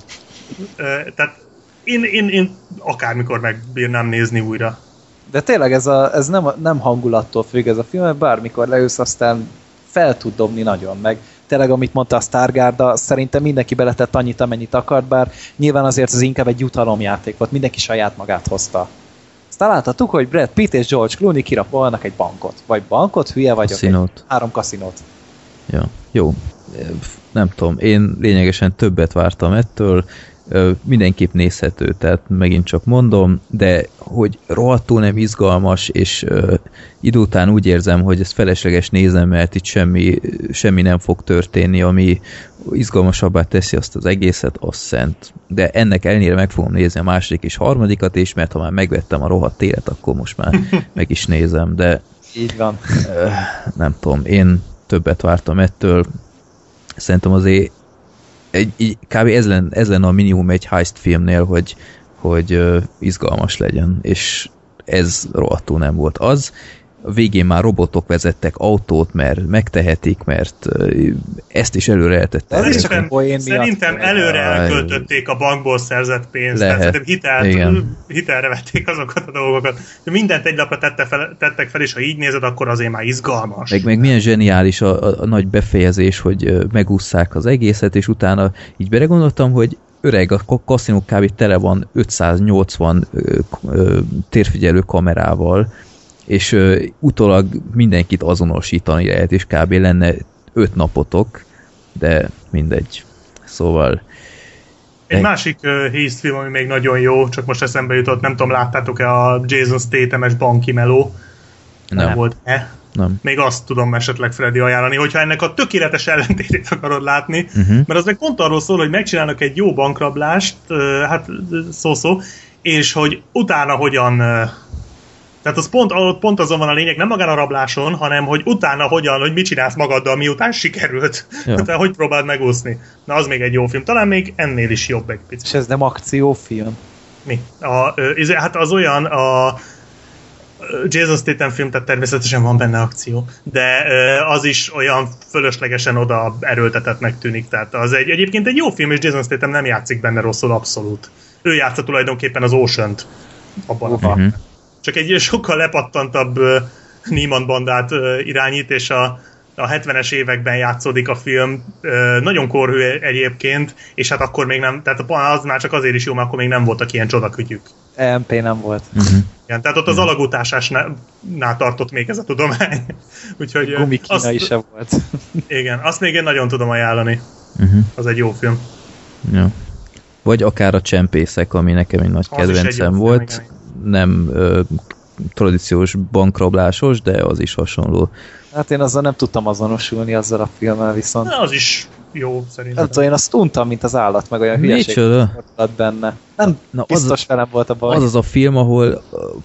Tehát én, én, én akármikor megbírnám nézni újra. De tényleg ez, a, ez nem, nem hangulattól függ ez a film, mert bármikor leülsz, aztán fel tud dobni nagyon, meg tényleg, amit mondta a Stargarda, szerintem mindenki beletett annyit, amennyit akart, bár nyilván azért ez inkább egy jutalomjáték volt, mindenki saját magát hozta. Aztán láthattuk, hogy Brad Pitt és George Clooney kirapolnak egy bankot. Vagy bankot, hülye vagyok. Kaszinót. Egy, három kaszinót. Ja, jó. Nem tudom, én lényegesen többet vártam ettől, mindenképp nézhető, tehát megint csak mondom, de hogy rohadtul nem izgalmas, és idő után úgy érzem, hogy ez felesleges nézem, mert itt semmi, semmi nem fog történni, ami izgalmasabbá teszi azt az egészet, az szent. De ennek ellenére meg fogom nézni a második és harmadikat is, mert ha már megvettem a rohadt élet, akkor most már meg is nézem, de Így van. Nem tudom, én többet vártam ettől. Szerintem azért egy, így, kb. Ez lenne, ez lenne a minimum egy heist filmnél, hogy, hogy ö, izgalmas legyen, és ez rohadtul nem volt az. A végén már robotok vezettek autót, mert megtehetik, mert ö, ezt is előre lehetett De ez Szerintem, szerintem előre elköltötték a bankból szerzett pénzt. Lehet. Tehát hitelt, Igen. hitelre vették azokat a dolgokat. De mindent egy lapra tette fel, tettek fel, és ha így nézed, akkor azért már izgalmas. Meg, meg milyen zseniális a, a, a nagy befejezés, hogy ö, megúszszák az egészet, és utána így belegondoltam, hogy öreg, a ka- kaszinó kb. tele van 580 ö, ö, térfigyelő kamerával, és ö, utólag mindenkit azonosítani lehet, és kb. lenne 5 napotok, de mindegy. Szóval Egy másik uh, film, ami még nagyon jó, csak most eszembe jutott, nem tudom, láttátok-e a Jason Statham-es banki meló? nem, volt-e? nem. Még azt tudom esetleg Freddy ajánlani, hogyha ennek a tökéletes ellentétét akarod látni, Uh-huh. mert az meg pont arról szól, hogy megcsinálnak egy jó bankrablást, ö, hát szó-szó, és hogy utána hogyan ö, tehát az pont, pont azon van a lényeg, nem magán a rabláson, hanem hogy utána hogyan, hogy mit csinálsz magaddal, miután sikerült. Ja. Tehát hogy próbáld megúszni. Na az még egy jó film. Talán még ennél is jobb egy picit. És ez nem akciófilm. Mi? A, izé, hát az olyan, a Jason Statham film, tehát természetesen van benne akció, de az is olyan fölöslegesen oda erőltetettnek tűnik. Tehát az egy, egyébként egy jó film, és Jason Statham nem játszik benne rosszul abszolút. Ő játsza tulajdonképpen az Ocean-t abban a Uha. Csak egy sokkal lepattantabb uh, Niemann bandát uh, irányít, és a, a 70-es években játszódik a film, uh, nagyon korhű egyébként, és hát akkor még nem, tehát az már csak azért is jó, mert akkor még nem voltak ilyen csodakütyük. EMP nem volt. Uh-huh. Igen, tehát ott az alagutásásnál tartott még ez a tudomány. Úgyhogy Gumikina azt, is sem volt. igen, azt még én nagyon tudom ajánlani. Uh-huh. Az egy jó film. Ja. Vagy akár a csempészek, ami nekem egy nagy Az kedvencem film, volt. igen. Nem ö, tradíciós bankrablásos, de az is hasonló. Hát én azzal nem tudtam azonosulni azzal a filmmel, viszont Na, az is jó szerintem. nem tudom, én azt untam, mint az állat, meg olyan hülyeség volt benne. Nem Na, az- biztos velem volt a baj. Az az a film, ahol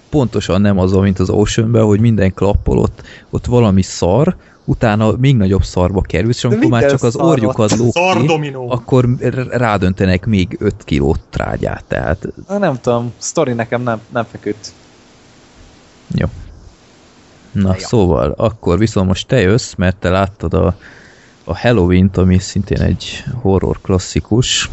pontosan nem az, mint az Oceanben, hogy minden klappol, ott, ott valami szar, utána még nagyobb szarba kerülsz, és amikor már csak az szar ott. orjukat lók ki, akkor rádöntenek még 5 kilót trágyát, tehát Na, nem tudom, sztori nekem nem, nem feküdt. jó. Na, Ja. szóval, akkor viszont most te jössz, mert te láttad a, a Halloween-t, ami szintén egy horror klasszikus,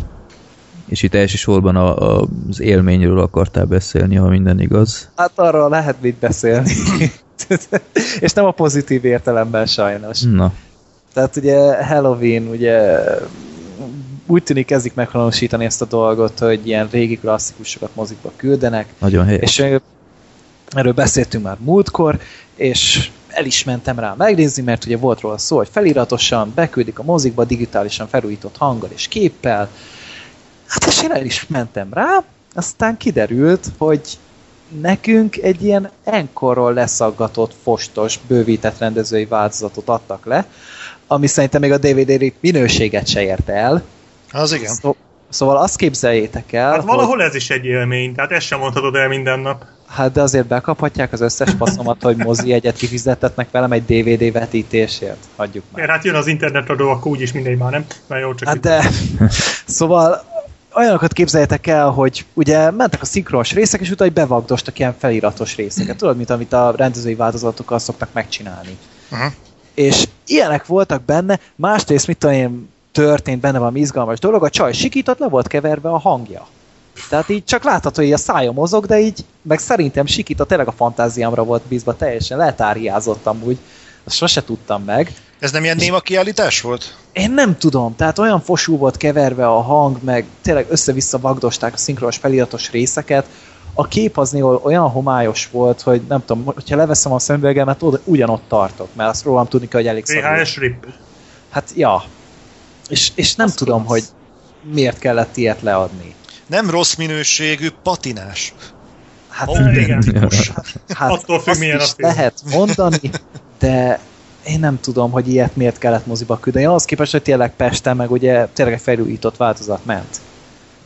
és itt elsősorban a, a, az élményről akartál beszélni, ha minden igaz. Hát arról lehet mit beszélni. És nem a pozitív értelemben sajnos. Na, Tehát ugye Halloween, ugye úgy tűnik kezdik meghonosítani ezt a dolgot, hogy ilyen régi klasszikusokat mozikba küldenek, nagyon helyes. és erről beszéltünk már múltkor, és el is mentem rá megnézni, mert ugye volt róla szó, hogy feliratosan beküldik a mozikba, digitálisan felújított hanggal és képpel. Hát és én el is mentem rá, aztán kiderült, hogy nekünk egy ilyen enkorról leszaggatott, fostos, bővített rendezői változatot adtak le, ami szerintem még a DVD minőséget se érte el. Az igen. Szó, szóval azt képzeljétek el, Hát hogy, valahol ez is egy élmény, tehát ezt sem mondhatod el minden nap. hát de azért bekaphatják az összes passzomat, hogy mozi egyet kifizetetnek velem egy DVD vetítésért. Hagyjuk már. Mert hát jön az internetadó, akkor úgyis mindegy már, nem? Már jó, csak Hát itt- de, szóval olyanokat képzeljétek el, hogy ugye mentek a szinkronos részek, és utána bevagdostak ilyen feliratos részeket. Tudod, mint amit a rendezői változatokkal szoktak megcsinálni. Aha. És ilyenek voltak benne, másrészt, mit tudom én, történt benne valami izgalmas dolog, a csaj sikított, le volt keverve a hangja. Tehát így csak látható, hogy a szája mozog, de így, meg szerintem sikított, tényleg a fantáziámra volt bízva, teljesen letáriázott amúgy. Azt sose tudtam meg. Ez nem ilyen néma kiállítás volt? Én nem tudom, tehát olyan fosú volt keverve a hang, meg tényleg össze-vissza vagdosták a szinkronos feliratos részeket. A kép az néhol olyan homályos volt, hogy nem tudom, hogyha leveszem a szemüvegemet, oda, ugyanott tartok, mert azt rólam tudni kell, hogy elég szarul. VHS RIP. Hát, ja. És, és nem Azt tudom, rossz. hogy miért kellett ilyet leadni. Nem rossz minőségű patinás. Hát, Ó, igen. hát attól függ, azt milyen is a film. lehet mondani, de én nem tudom, hogy ilyet miért kellett moziba küldeni. Az képest, hogy tényleg Pesten, meg ugye tényleg felújított változat ment.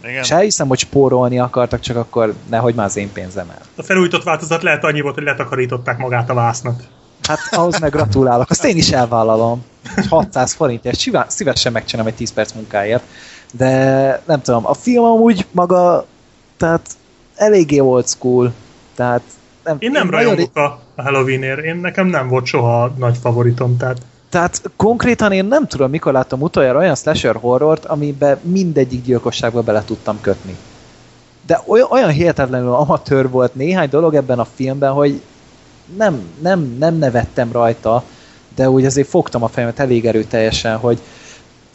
Igen. És elhiszem, hogy spórolni akartak, csak akkor nehogy már az én pénzem el. A felújított változat lehet annyi volt, hogy letakarították magát a vásznat. Hát ahhoz meg gratulálok, azt én is elvállalom. 600 forintért, szívesen megcsinálom egy 10 perc munkáért. De nem tudom, a film amúgy maga, tehát eléggé old school, tehát nem, Én nem nagyon- rajongok a a Halloweenért, én nekem nem volt soha nagy favoritom, tehát Tehát konkrétan én nem tudom, mikor láttam utoljára olyan slasher horrort, amiben mindegyik gyilkosságba bele tudtam kötni. De olyan, olyan hihetetlenül amatőr volt néhány dolog ebben a filmben, hogy nem, nem, nem nevettem rajta, de úgy azért fogtam a fejemet elég erőteljesen, hogy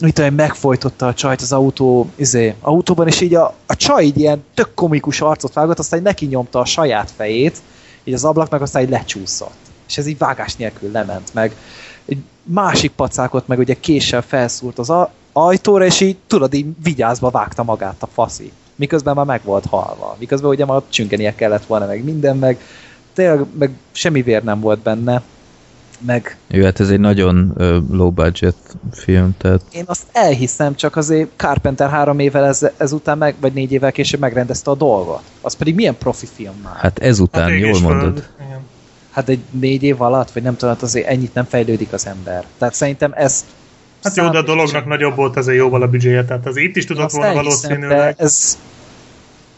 mit tudom, én, megfojtotta a csajt az autó, izé, autóban, és így a, a csaj így ilyen tök komikus arcot vágott, aztán neki nyomta a saját fejét, így az ablaknak, aztán így lecsúszott. És ez így vágás nélkül lement meg. Egy másik pacákot meg ugye késsel felszúrt az ajtóra, és így tudod, így vigyázva vágta magát a faszi. Miközben már meg volt halva. Miközben ugye már csüngenie kellett volna, meg minden, meg tényleg meg semmi vér nem volt benne. Meg Jó, hát ez egy nagyon ö, low budget film, tehát én azt elhiszem, csak azért Carpenter három évvel ez, ezután, meg, vagy négy évvel később megrendezte a dolgot. Az pedig milyen profi film már. hát ezután, hát jól mondod. igen. Hát egy négy év alatt, vagy nem tudom, hát azért ennyit nem fejlődik az ember. Tehát szerintem ez... Hát jó, de a dolognak nagyobb volt azért jóval a büdzséje, tehát az itt is tudott volna valószínűleg. Ez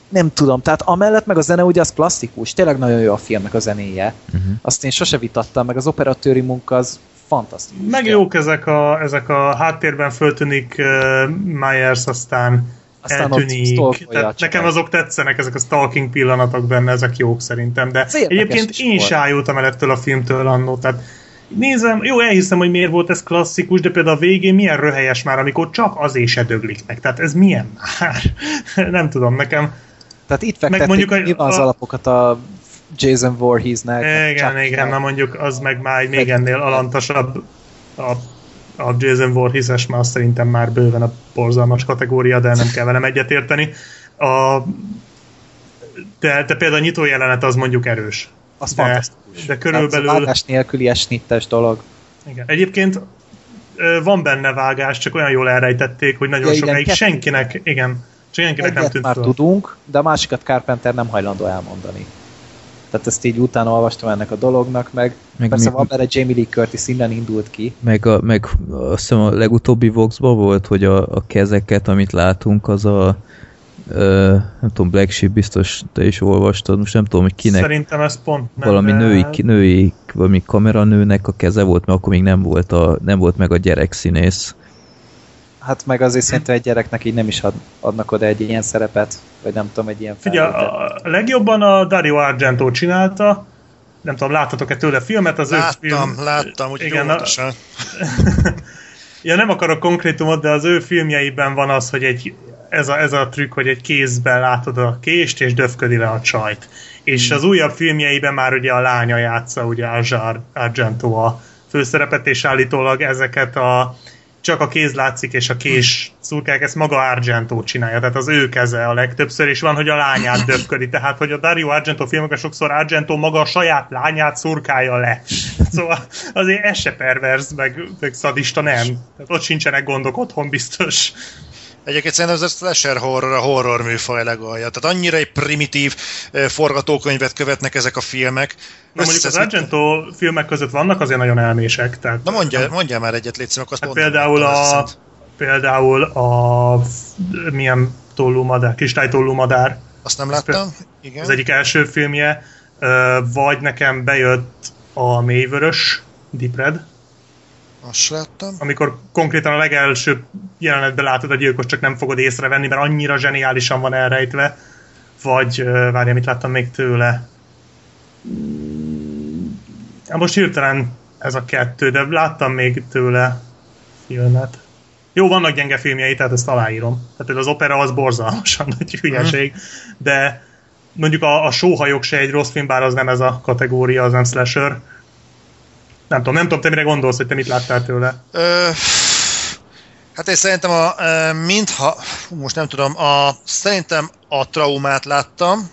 nem tudom, tehát amellett meg a zene ugye az klasszikus, tényleg nagyon jó a filmnek a zenéje. Uh-huh. Azt én sose vitattam, meg az operatőri munka az fantasztikus. Meg jók ezek a, ezek a háttérben föltűnik uh, Myers, aztán, Aztán eltűnik. Tehát nekem azok tetszenek, ezek a stalking pillanatok benne, ezek jók szerintem. De érdekes egyébként én volt. is ájultam el ettől a filmtől annó. Tehát nézem, jó, elhiszem, hogy miért volt ez klasszikus, de például a végén milyen röhelyes már, amikor csak azért se döglik meg. Tehát ez milyen már? Nem tudom, nekem Tehát itt fektették mondjuk a- az a- alapokat a Jason Voorheesnek. meg Igen, Chucky-nek. igen, na mondjuk az meg már egy még ennél alantasabb a, a Jason Voorhees-es, már azt szerintem már bőven a borzalmas kategória, de nem kell velem egyetérteni. A, de, de például a nyitó jelenet az mondjuk erős. Az De- fantasztikus. de körülbelül- a vágás nélküli esnittes dolog. Igen. Egyébként van benne vágás, csak olyan jól elrejtették, hogy nagyon Ja, sokáig senkinek, igen, senkinek nem Egyet tűnt már föl. tudunk, de a másikat Carpenter nem hajlandó elmondani. Tehát ezt így utána olvastam ennek a dolognak, meg, Meg meg Persze mi- van benne Jamie Lee Curtis, innen indult ki. Meg, a, meg azt hiszem a legutóbbi Voxban volt, hogy a, a kezeket, amit látunk, az a ö, nem tudom, Black Sheep biztos te is olvastad, most nem tudom, hogy kinek, Szerintem ez pont nem. valami de- női, női, valami kameranőnek a keze volt, mert akkor még nem volt, a, nem volt meg a gyerekszínész. Hát meg azért szerintem egy gyereknek így nem is ad, adnak oda egy ilyen szerepet, vagy nem tudom, egy ilyen Figyelj, felvételt. a a legjobban a Dario Argento csinálta, nem tudom, láttatok-e tőle filmet, az ő Láttam, film... láttam, úgy Igen, a-. Ja, nem akarok konkrétumot, de az ő filmjeiben van az, hogy egy, ez, a, ez a trükk, hogy egy kézben látod a kést, és döfködi le a csajt. És az újabb filmjeiben már ugye a lánya játsza, ugye Argento a főszerepet, és állítólag ezeket a csak a kéz látszik, és a kés szurkák, ezt maga Argento csinálja, tehát az ő keze a legtöbbször, és van, hogy a lányát döfködi, tehát hogy a Dario Argento filmekben sokszor Argento maga a saját lányát szurkálja le. Szóval azért ez se perverz, meg, meg szadista nem. Tehát ott sincsenek gondok otthon biztos. Egyébként szerintem ez a slasher horror, a horror műfaj legalja. Tehát annyira egy primitív forgatókönyvet követnek ezek a filmek. Na mondjuk az Argento filmek között vannak azért nagyon elmések. Tehát, Na mondja, mondja már egyet, légy akkor azt hát például a, például a milyen tollú madár, kristálytollú madár, Azt nem láttam? Igen. az egyik első filmje, vagy nekem bejött a mélyvörös, Deep Red, Azt láttam. amikor konkrétan a legelső jelenetben látod a gyilkos, csak nem fogod észrevenni, mert annyira zseniálisan van elrejtve. Vagy, ö, várjál, mit láttam még tőle? Hát most hirtelen ez a kettő, de láttam még tőle filmet. Jó, vannak gyenge filmjei, tehát ezt aláírom. Tehát az opera az borzalmasan nagy hülyeség, de mondjuk a, a sóhajok se egy rossz film, bár az nem ez a kategória, az nem slasher. Nem tudom, nem tudom, te mire gondolsz, hogy te mit láttál tőle. Ö, hát én szerintem a, mintha, most nem tudom, a, szerintem a traumát láttam,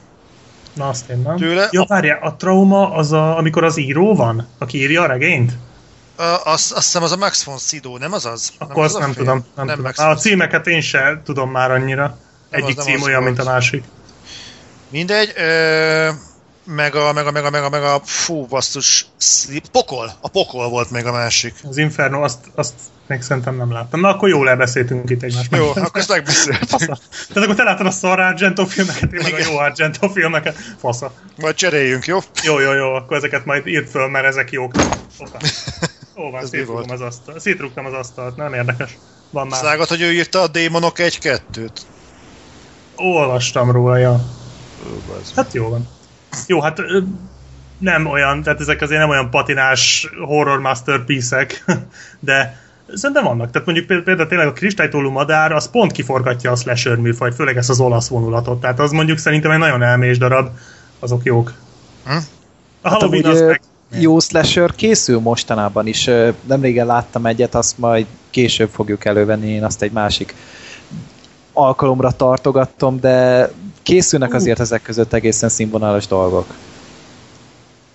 Na, azt én nem. Tőle Ja, várjál, a trauma az a, amikor az író van, aki írja a regényt? Ö, azt, azt hiszem az a Max von Sydow, nem az az? Akkor azt az a nem tudom. Nem, nem tudom. Max a címeket én se tudom már annyira. Nem Egyik az, nem cím az olyan, volt. mint a másik. Mindegy, ö, meg a, meg a, meg a, meg a, meg a, fú, basszus, Sleep- pokol, a pokol volt még a másik. Az Inferno, azt, azt még szerintem nem láttam. Na, akkor jól elbeszéltünk itt egymást. Jó, akkor ezt megbeszéltük. Fasza. Tehát akkor te láttad a szar Argento filmeket, én meg a jó Argento filmeket. Fasza. Majd cseréljünk, jó? Jó, jó, jó, akkor ezeket majd írd föl, mert ezek jók. Opa. Ó, van, volt? az asztalt. Szétrugtam az asztalt, nem érdekes. Van már. Szágat, hogy ő írta a Démonok egy-kettőt. Olvastam róla, ja. Hát jó van. Jó, hát nem olyan, tehát ezek azért nem olyan patinás horror masterpiece-ek, de szerintem vannak. Tehát mondjuk például, tényleg a kristálytollú madár, az pont kiforgatja a slasher műfajt, főleg ezt az olasz vonulatot. Tehát az mondjuk szerintem egy nagyon elmés darab, azok jók. Hm? A Hát Halloween az meg... jó slasher készül mostanában is. Ö, Nem régen láttam egyet, azt majd később fogjuk elővenni, én azt egy másik alkalomra tartogattom, de készülnek azért ezek között egészen színvonalas dolgok.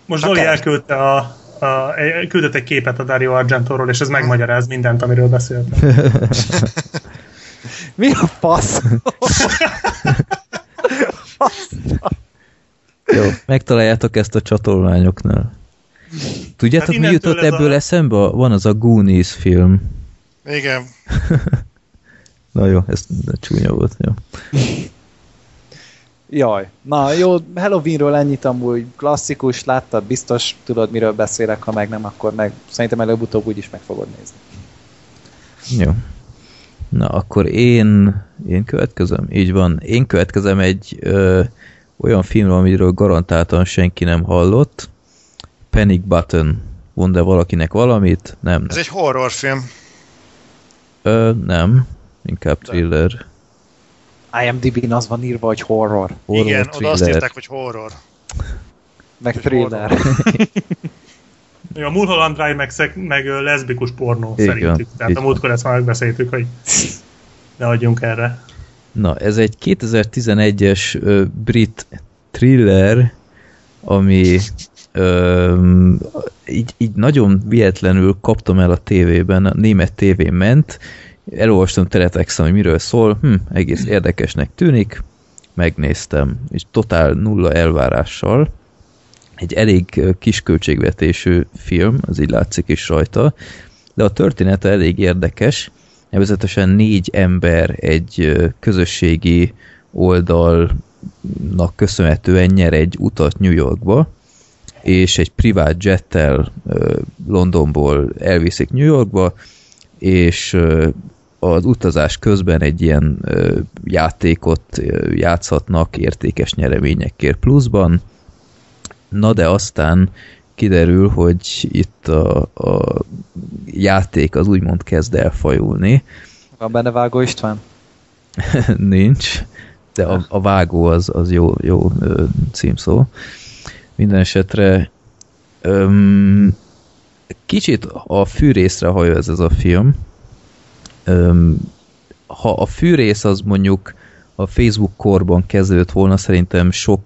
Most Zoli elküldte a, a, egy- küldött egy képet a Dario Argentóról, és ez megmagyaráz mindent, amiről beszéltem. Mi a fasz? Jó, megtaláljátok ezt a csatolmányoknál. Tudjátok, Hát mi jutott ebből a- eszembe? Van az a Goonies film. Igen. Na jó, ez csúnya volt, jó. Jaj. Na jó, Halloweenről ennyit amúgy klasszikus, láttad, biztos tudod, miről beszélek, ha meg nem, akkor meg szerintem előbb-utóbb úgyis meg fogod nézni. Jó. Na, akkor én, én következem? Így van. Én következem egy ö, olyan filmről, amiről garantáltan senki nem hallott. Panic Button. Mond-e valakinek valamit? Nem. Ez egy horrorfilm. Ö, nem. Inkább thriller. IMDb-n az van írva, hogy horror, Horror Igen, oda azt thriller. írták, hogy horror. meg Hogy thriller. Ja, A Mulholland Drive meg, szek, meg leszbikus pornó Igen, szerintük. Tehát a múltkor ezt már megbeszéltük, hogy ne adjunk erre. Na, ez egy 2011-es ö, brit thriller, ami Ö, így, így nagyon vietlenül kaptam el a tévében, a német tévén ment, elolvastam teletexem, hogy miről szól, hm, egész érdekesnek tűnik, megnéztem, és totál nulla elvárással, egy elég kis költségvetésű film, az így látszik is rajta, de a története elég érdekes, nevezetesen négy ember egy közösségi oldalnak köszönhetően nyer egy utat New Yorkba, és egy privát jettel Londonból elviszik New Yorkba, és az utazás közben egy ilyen játékot játszhatnak értékes nyereményekért pluszban. Na de aztán kiderül, hogy itt a, a játék az úgymond kezd elfajulni. Van benne Vágó István? Nincs, de a, a vágó az, az jó, jó ö, címszó. Minden esetre öm, kicsit a fűrészre hajol ez, ez a film. Ha a fűrész az mondjuk a Facebook korban kezdődött volna, szerintem sok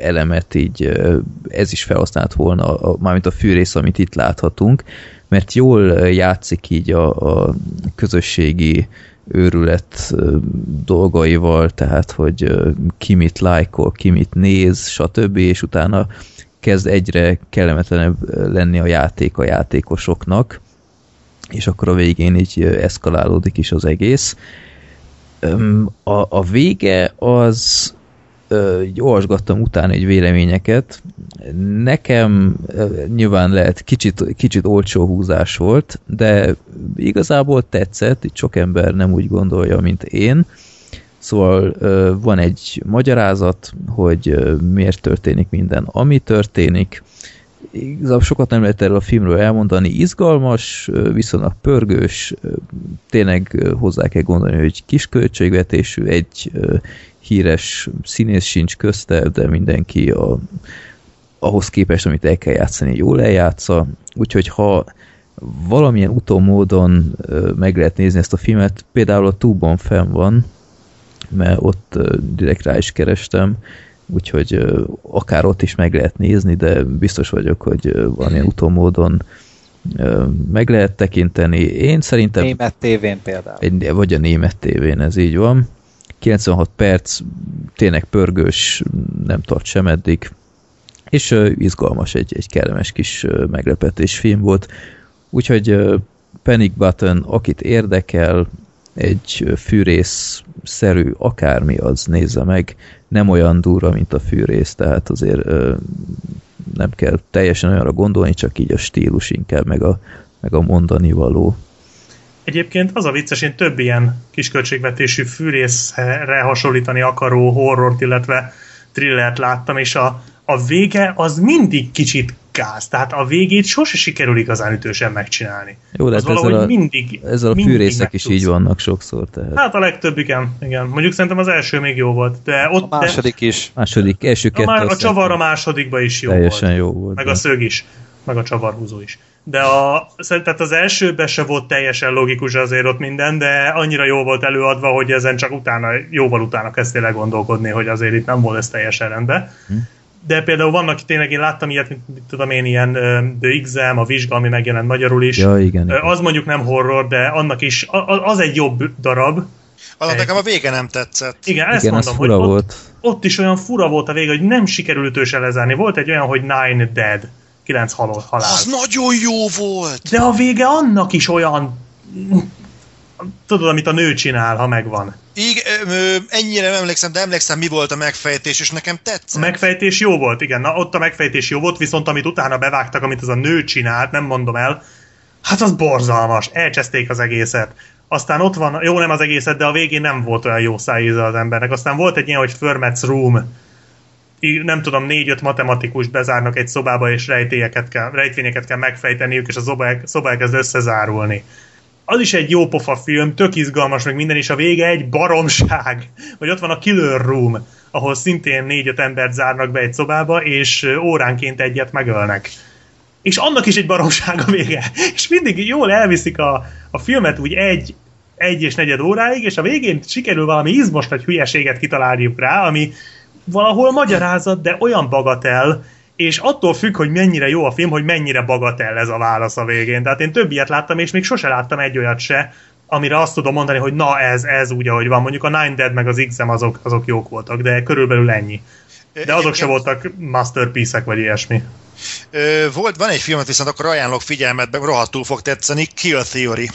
elemet így ez is felhasznált volna, mármint a fűrész, amit itt láthatunk, mert jól játszik így a, a közösségi őrület dolgaival, tehát hogy ki mit lájkol, ki mit néz, stb. és utána kezd egyre kellemetlenebb lenni a játék a játékosoknak, és akkor a végén így eszkalálódik is az egész. A, a vége az így olvasgattam utána egy véleményeket. Nekem nyilván lehet kicsit, kicsit olcsó húzás volt, de igazából tetszett, itt sok ember nem úgy gondolja, mint én. Szóval van egy magyarázat, hogy miért történik minden, ami történik. Igazából sokat nem lehet erről a filmről elmondani. Izgalmas, viszonylag pörgős, tényleg hozzá kell gondolni, hogy kis költségvetésű, egy híres színész sincs közte, de mindenki a, ahhoz képest, amit el kell játszani, jól eljátsza. Úgyhogy ha valamilyen utómódon meg lehet nézni ezt a filmet, például a Tubon fenn van, mert ott direkt rá is kerestem, úgyhogy akár ott is meg lehet nézni, de biztos vagyok, hogy valamilyen utómódon meg lehet tekinteni. Én szerintem... Német tévén például. Egy, vagy a német tévén, ez így van. 96 perc, tényleg pörgős, nem tart sem eddig, és uh, izgalmas, egy, egy kellemes kis uh, meglepetés film volt. Úgyhogy uh, Panic Button, akit érdekel, egy fűrész-szerű akármi, az nézze meg. Nem olyan durva, mint a fűrész, tehát azért uh, nem kell teljesen olyanra gondolni, csak így a stílus inkább, meg a, meg a mondani való. Egyébként az a vicces, én több ilyen kisköltségvetésű fűrészre hasonlítani akaró horrort, illetve thrillert láttam, és a, a vége az mindig kicsit gáz. Tehát a végét sose sikerül igazán ütősen megcsinálni. Jó, de hát ezzel a, mindig, ezzel a mindig fűrészek is így vannak sokszor. Tehát. Hát a legtöbb, igen, igen. Mondjuk szerintem az első még jó volt. De ott, a második de, is. Második, első kettő. A, a csavar a másodikba is jó Teljesen volt. jó volt. Meg de. a szög is. Meg a csavarhúzó is de a, tehát az elsőben se volt teljesen logikus azért ott minden, de annyira jó volt előadva, hogy ezen csak utána, jóval utána kezdtél gondolkodni, hogy azért itt nem volt ez teljesen rendben. Hm. De például vannak, tényleg én láttam ilyet, mint, tudom én, ilyen The Exam, a vizsga, ami megjelent magyarul is. Ja, igen, igen. Az mondjuk nem horror, de annak is, az egy jobb darab. Az nekem a vége nem tetszett. Igen, ezt igen, mondom, hogy volt. Ott, ott is olyan fura volt a vége, hogy nem sikerült ősen lezárni. Volt egy olyan, hogy Nine Dead kilenc halál. Az nagyon jó volt! De a vége annak is olyan... Tudod, amit a nő csinál, ha megvan. Igen, ennyire nem emlékszem, de emlékszem, mi volt a megfejtés, és nekem tetszett. A megfejtés jó volt, igen. Na, ott a megfejtés jó volt, viszont amit utána bevágtak, amit az a nő csinált, nem mondom el, hát az borzalmas. Elcseszték az egészet. Aztán ott van, jó nem az egészet, de a végén nem volt olyan jó szájíze az embernek. Aztán volt egy ilyen, hogy Fermet's Room, nem tudom, négy-öt matematikus bezárnak egy szobába, és rejtélyeket kell, rejtvényeket kell megfejteniük, és a szoba, szoba elkezd összezárulni. Az is egy jó pofa film, tök izgalmas, meg minden, és a vége egy baromság. Vagy ott van a Killer Room, ahol szintén négy-öt embert zárnak be egy szobába, és óránként egyet megölnek. És annak is egy baromság a vége. És mindig jól elviszik a, a filmet úgy egy, egy és negyed óráig, és a végén sikerül valami izmos nagy hülyeséget kitalálniuk rá, ami valahol magyarázat, de olyan bagatel, és attól függ, hogy mennyire jó a film, hogy mennyire bagatell ez a válasz a végén. Tehát én több ilyet láttam, és még sose láttam egy olyat se, amire azt tudom mondani, hogy na ez, ez úgy, ahogy van. Mondjuk a Nine Dead meg az XM azok, azok jók voltak, de körülbelül ennyi. De azok se voltak masterpiece-ek vagy ilyesmi. Volt, van egy filmet, viszont akkor ajánlok figyelmetbe, rohadtul fog tetszeni, Kill Theory.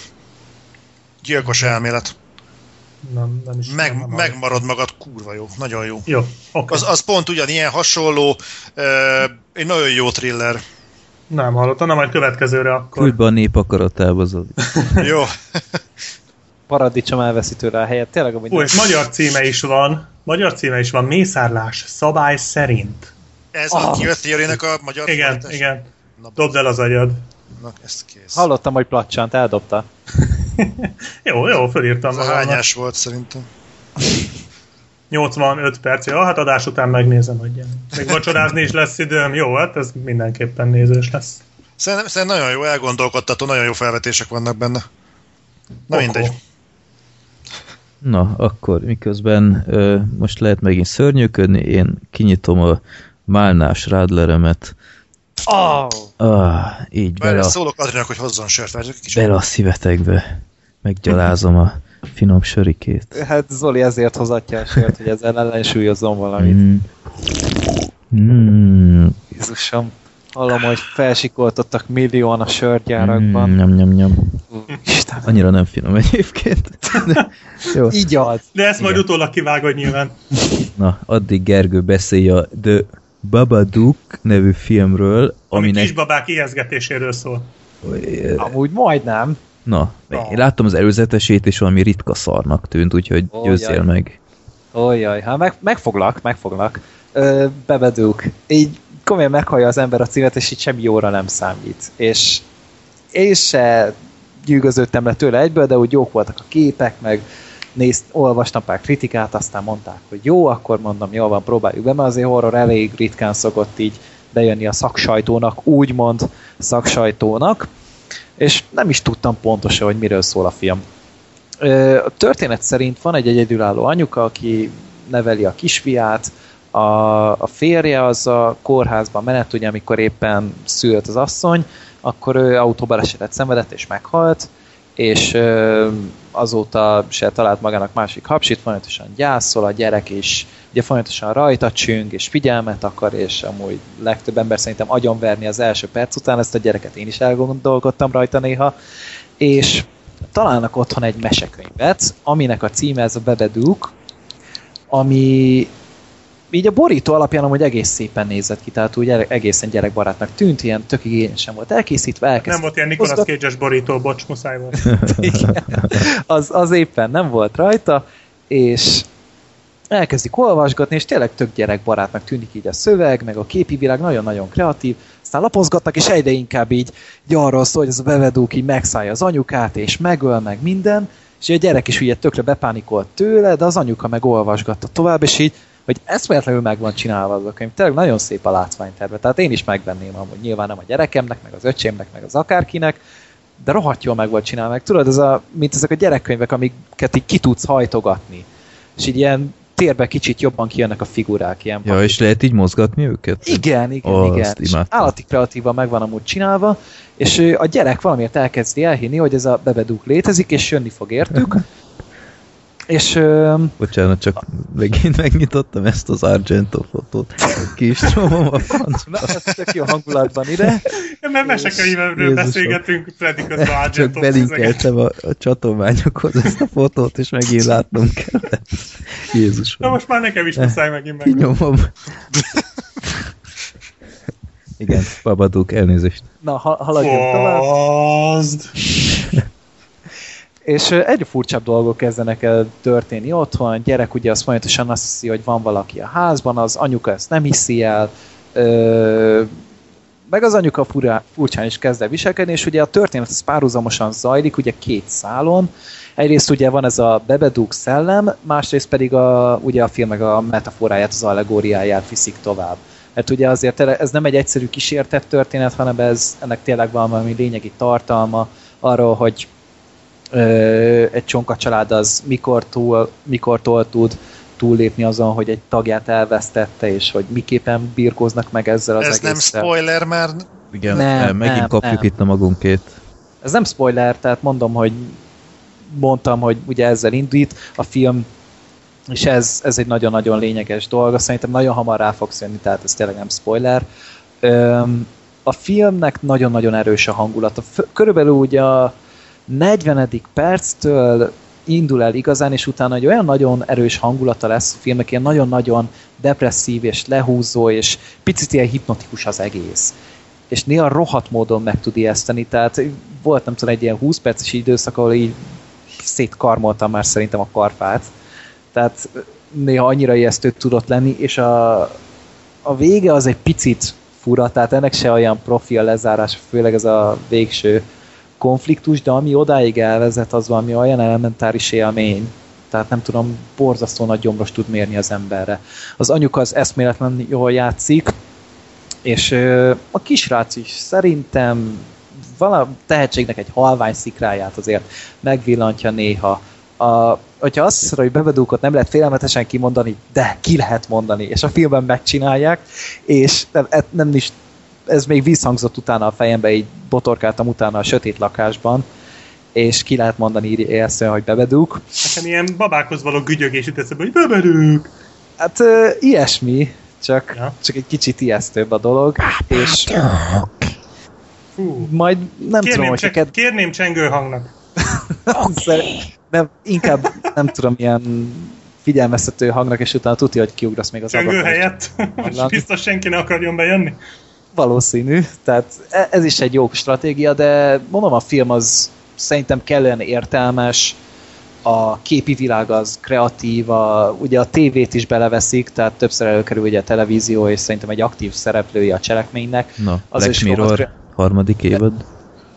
Gyilkos elmélet. Nem, nem is Meg, nem, megmarad magad, kurva jó, nagyon jó. Jó, oké. Okay. Az, az pont ugyanilyen hasonló, ö, egy nagyon jó thriller. Nem hallottam, nem majd következőre akkor. Küld be a nép akaratába. Jó. Paradicsom elveszi tőle a helyet. Tényleg, amúgy Ó, és magyar címe is van. Magyar címe is van. Mészárlás szabály szerint. Ez a Ah. Kill Theory-nek a magyar Igen, fordítás? igen. Na, Dobd el az agyad. Na, ezt kész. Hallottam, hogy placsant, eldobta. Jó, jó, fölírtam. Ez hányás volt szerintem. 85 perc. Ja, hát adás után megnézem, hogy ilyen. Még vacsorázni is lesz időm. Jó, hát ez mindenképpen nézős lesz. Szerintem, szerintem nagyon jó, elgondolkodtató, nagyon jó felvetések vannak benne. Na Okó. mindegy. Na, akkor miközben ö, most lehet megint szörnyűködni, én kinyitom a málnás rádleremet. Oh! Ah, így bele Várj, a, szólok Adrinak, hogy hozzon sört, várjuk kicsit. bele a szívetekbe. Meggyalázom a finom sörikét. Hát Zoli ezért hozatja a sört, hogy ezzel ellensúlyozzon valamit. Mm. Mm. Jézusom. Hallom, hogy felsikoltottak millióan a sörgyárakban. Mm, nyom, nyom, nyom. Isten. Annyira nem finom egyébként. De, jó, Így ad. De ezt majd utólag kivágod nyilván. na, addig Gergő beszélj a The Babadook nevű filmről, Ami aminek... kisbabák ijeszgetéséről szól. Amúgy majdnem. Na, Ah. én láttam az előzetesét, és valami ritka szarnak tűnt, úgyhogy Ó, győzzél jaj. meg. Ojjaj, hát meg, megfoglak, megfoglak. Ö. Így komolyan meghallja az ember a címet, és így semmi jóra nem számít. És én se gyűgöződtem le tőle egyből, de úgy jók voltak a képek, meg nézt, olvastam pár kritikát, aztán mondták, hogy jó, akkor mondom, jól van, próbáljuk be, mert azért horror elég ritkán szokott így bejönni a szaksajtónak, úgymond szaksajtónak, és nem is tudtam pontosan, hogy miről szól a film. A történet szerint van egy egyedülálló anyuka, aki neveli a kisfiát, a, a férje az a kórházban menet, ugye amikor éppen szült az asszony, akkor ő autóbalesetet szenvedett és meghalt, és azóta se talált magának másik hapsit, folyamatosan gyászol, a gyerek is ugye folyamatosan rajta csüng, és figyelmet akar, és amúgy legtöbb ember szerintem agyonverni az első perc után, ezt a gyereket én is elgondolkodtam rajta néha, és találnak otthon egy mesekönyvet, aminek a címe ez a Bebedúk, ami így a borító alapján amúgy egész szépen nézett ki, tehát úgy gyere- egészen gyerekbarátnak tűnt, ilyen tök igényesen volt elkészítve, elkezdte Nem volt ilyen Nicolas Cage-es borító, bocs, muszáj volt. igen. az, az éppen nem volt rajta, és elkezdik olvasgatni, és tényleg tök gyerekbarátnak tűnik így a szöveg, meg a képi világ nagyon-nagyon kreatív, aztán lapozgatnak, és egyre inkább így, így arról szól, hogy ez a bevedók így megszállja az anyukát, és megöl, meg minden, és a gyerek is ugye tökre bepánikolt tőle, de az anyuka meg olvasgatta tovább, és így, hogy eszméletlenül meg van csinálva az a könyv. Tényleg nagyon szép a látványterve, tehát én is megvenném amúgy, nyilván nem a gyerekemnek, meg az öcsémnek, meg az akárkinek, de rohadt jól meg volt csinálva, meg tudod, ez a, mint ezek a gyerekkönyvek, amiket így ki tudsz hajtogatni, és így ilyen térbe kicsit jobban kijönnek a figurák, ilyen Ja, és lehet így mozgatni őket? igen, igen, Ó, igen. állati kreatívan meg van amúgy csinálva, és a gyerek valamiért elkezdi elhinni, hogy ez a bebedúk létezik, és jönni fog értük. És ö, Bocsánat, csak megint megnyitottam ezt az Argento fotót. Ki is csomom a francba. na, ez tök jó hangulatban ide. Ja, mert mesekönyvről Jézusom. beszélgetünk, közben Csak Argento belinkeltem a, a csatolmányokhoz ezt a fotót, és megint látnom kellett. Na Jézusom. most már nekem is muszáj megint meg. Kinyomom. Igen, Babaduk, elnézést. Na, ha, haladjunk tovább. És egyre furcsább dolgok kezdenek el történni otthon, a gyerek ugye azt folyamatosan azt hiszi, hogy van valaki a házban, az anyuka ezt nem hiszi el, ö, meg az anyuka furá, furcsán is kezd el viselkedni, és ugye a történet ez párhuzamosan zajlik, ugye két szálon. Egyrészt ugye van ez a Bebedúk szellem, másrészt pedig a, ugye a film meg a metaforáját, az allegóriáját viszik tovább. Mert ugye azért ez nem egy egyszerű kísértett történet, hanem ez, ennek tényleg valami lényegi tartalma arról, hogy egy csonka család az mikortól, mikortól tud túllépni azon, hogy egy tagját elvesztette, és hogy miképpen birkóznak meg ezzel az Ez nem egésszel. spoiler már. Igen, Nem, megint nem, kapjuk nem. itt a magunkét. Ez nem spoiler, tehát mondom, hogy mondtam, hogy ugye ezzel indít a film, és ez, ez egy nagyon-nagyon lényeges dolog, szerintem nagyon hamar rá fogsz jönni, tehát ez tényleg nem spoiler. Öm, a filmnek nagyon-nagyon erős a hangulata. Körülbelül ugye a 40. perctől indul el igazán, és utána egy olyan nagyon erős hangulata lesz a filmnek, ilyen nagyon-nagyon depresszív és lehúzó, és picit ilyen hipnotikus az egész. És néha rohadt módon meg tud ijeszteni, tehát volt nem tudom, egy ilyen 20 perces időszak, ahol így szétkarmoltam már szerintem a karfát. Tehát néha annyira ijesztő tudott lenni, és a, a vége az egy picit fura, tehát ennek se olyan profi a lezárás, főleg ez a végső konfliktus, de ami odáig elvezet, az valami olyan elementáris élmény, tehát nem tudom, borzasztó nagy gyomros tud mérni az emberre. Az anyuka az eszméletlen jól játszik, és a kisrác is szerintem vala tehetségnek egy halvány szikráját azért megvillantja néha. A, hogyha azt hiszed, hogy bebedúkot nem lehet félelmetesen kimondani, de ki lehet mondani, és a filmben megcsinálják, és nem, nem is ez még visszhangzott utána a fejembe, így botorkáltam utána a sötét lakásban, és ki lehet mondani élszön, hogy bebedúk. Nekem ilyen babákhoz való gügyögés jut eszembe, hogy beberük. Hát ö, ilyesmi, csak, Ja. csak egy kicsit ijesztőbb a dolog, és Fú. majd nem tudom, Kérném, hogy cse- ked... kérném csengő hangnak. nem, inkább nem tudom, ilyen figyelmeztető hangnak, és utána tudja, hogy kiugrasz még az Csengő ablakon. helyett. Most biztos senki ne akarjon bejönni. Valószínű, tehát e- ez is egy jó stratégia, de mondom, a film az szerintem kellően értelmes, a képi világ az kreatív, a, ugye a tévét is beleveszik, tehát többször előkerül ugye a televízió, és szerintem egy aktív szereplője a cselekménynek. Na, Az Black is Mirror rohadt- harmadik évad.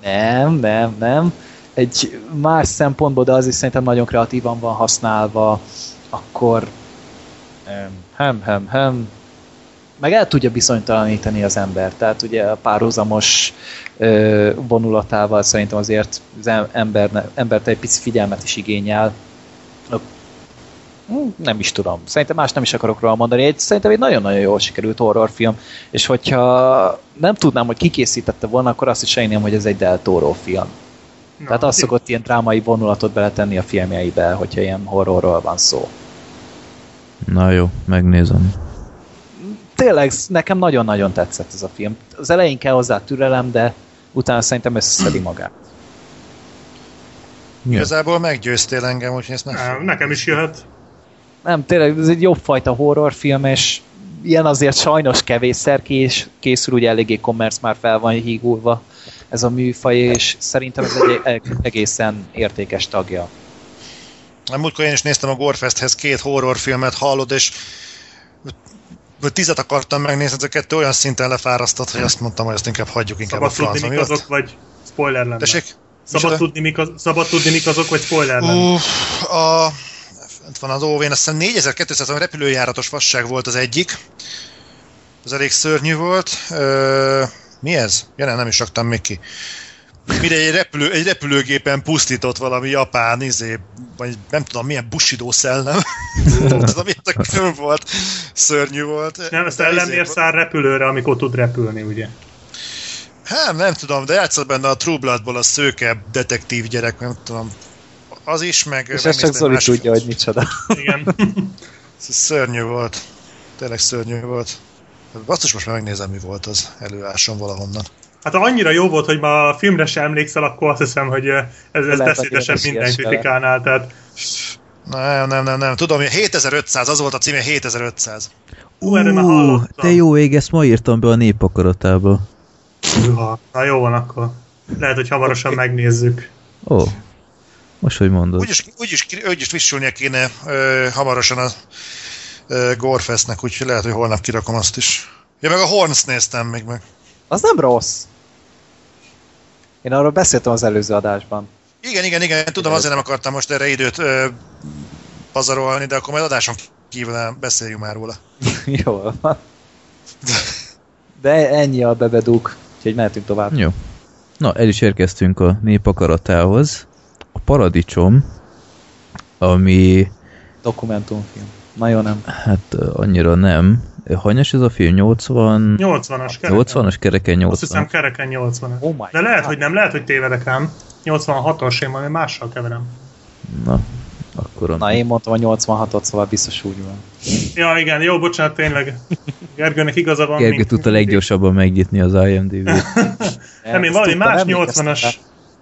Nem, nem, nem. Egy más szempontból, de az is szerintem nagyon kreatívan van használva, akkor em, hem, hem, hem, meg el tudja bizonytalanítani az ember. Tehát ugye a párhuzamos ö, vonulatával szerintem azért az em- ember, embert egy pici figyelmet is igényel. Hm, Nem is tudom. Szerintem más nem is akarok róla mondani. Egy, szerintem egy nagyon-nagyon jól sikerült horrorfilm, és hogyha nem tudnám, hogy ki készítette volna, akkor azt is sejném, hogy ez egy Del Toro film. Na, Tehát az szokott ilyen drámai vonulatot beletenni a filmjeibe, hogyha ilyen horrorról van szó. Na jó, megnézem. Tényleg, nekem nagyon-nagyon tetszett ez a film. Az elején kell hozzá türelem, de utána szerintem összeszedi magát. Igazából meggyőztél engem, úgyhogy ezt nem... Nekem is jöhet. Nem, tényleg ez egy jobb fajta horrorfilm, és ilyen azért sajnos kevésszer kés, készül, ugye eléggé commerce már fel van hígulva ez a műfaj, és szerintem ez egy e- egészen értékes tagja. Múltkor én is néztem a Gorefesthez két horrorfilmet, hallod, és tizet akartam megnézni, ez a kettő olyan szinten lefárasztott, hogy azt mondtam, hogy azt inkább hagyjuk inkább Szabad a francba. volt? azok, vagy spoiler lenne. Tessék? Szabad Micsoda? tudni, mik az, szabad tudni, mik azok, vagy spoiler lenne. Uff, a, van az óvén, azt hiszem 4200 repülőjáratos fasság volt az egyik. Az elég szörnyű volt. Ö, mi ez? Ja, nem, nem is raktam még ki. Mire egy, repülő, egy repülőgépen pusztított valami japán, izé, vagy nem tudom milyen busidó szellem. nem tudom, milyen a film volt. Szörnyű volt. Nem, De szellemért izé- száll repülőre, amikor tud repülni, ugye? Hát nem tudom, de játszott benne a True Bloodból a szőke detektív gyerek, nem tudom. Az is, meg... És ezt csak Zoli másik- tudja, hogy micsoda. Igen. Ez szörnyű volt. Tényleg szörnyű volt. Basszus, most már megnézem, mi volt az előásom valahonnan. Hát ha annyira jó volt, hogy ma a filmre sem emlékszel, akkor azt hiszem, hogy ez, ez én is minden kritikánál. Tehát Nem, nem, nem, nem. Tudom, 7500, az volt a címe, 7500. Ú, erről már hallottam. te jó ég, ezt ma írtam be a népakaratába. Hűha. Na jó van akkor. Lehet, hogy hamarosan megnézzük. Ó, most hogy mondod. Úgyis, úgyis, úgyis vissulnia kéne ö, hamarosan a ö, Gorefestnek, úgyhogy lehet, hogy holnap kirakom azt is. Ja, meg a Horns néztem még meg. Az nem rossz. Én arról beszéltem az előző adásban. Igen, igen, igen, tudom, azért nem akartam most erre időt ö, pazarolni, de akkor majd adáson kívül beszéljünk már róla. Jól van. De ennyi a bebedúk, úgyhogy mehetünk tovább. Jó. Na, el is érkeztünk a népakaratához. A paradicsom, ami Dokumentumfilm. Nagyon nem. Hát annyira nem. Hanyas ez a film? 80... 80-as kereken. 80-as kereken 80. Azt hiszem kereken 80 Oh De lehet, God. hogy nem, lehet, hogy tévedek ám. 86-os, én valami mással keverem. Na, akkor Na, én mondtam a 86-ot, szóval biztos úgy van. Ja, igen, jó, bocsánat, tényleg. Gergőnek igaza van. Gergő mint- tudta leggyorsabban megnyitni az IMDb-t. Nem, én valami más emlékeztem 80-as, rá.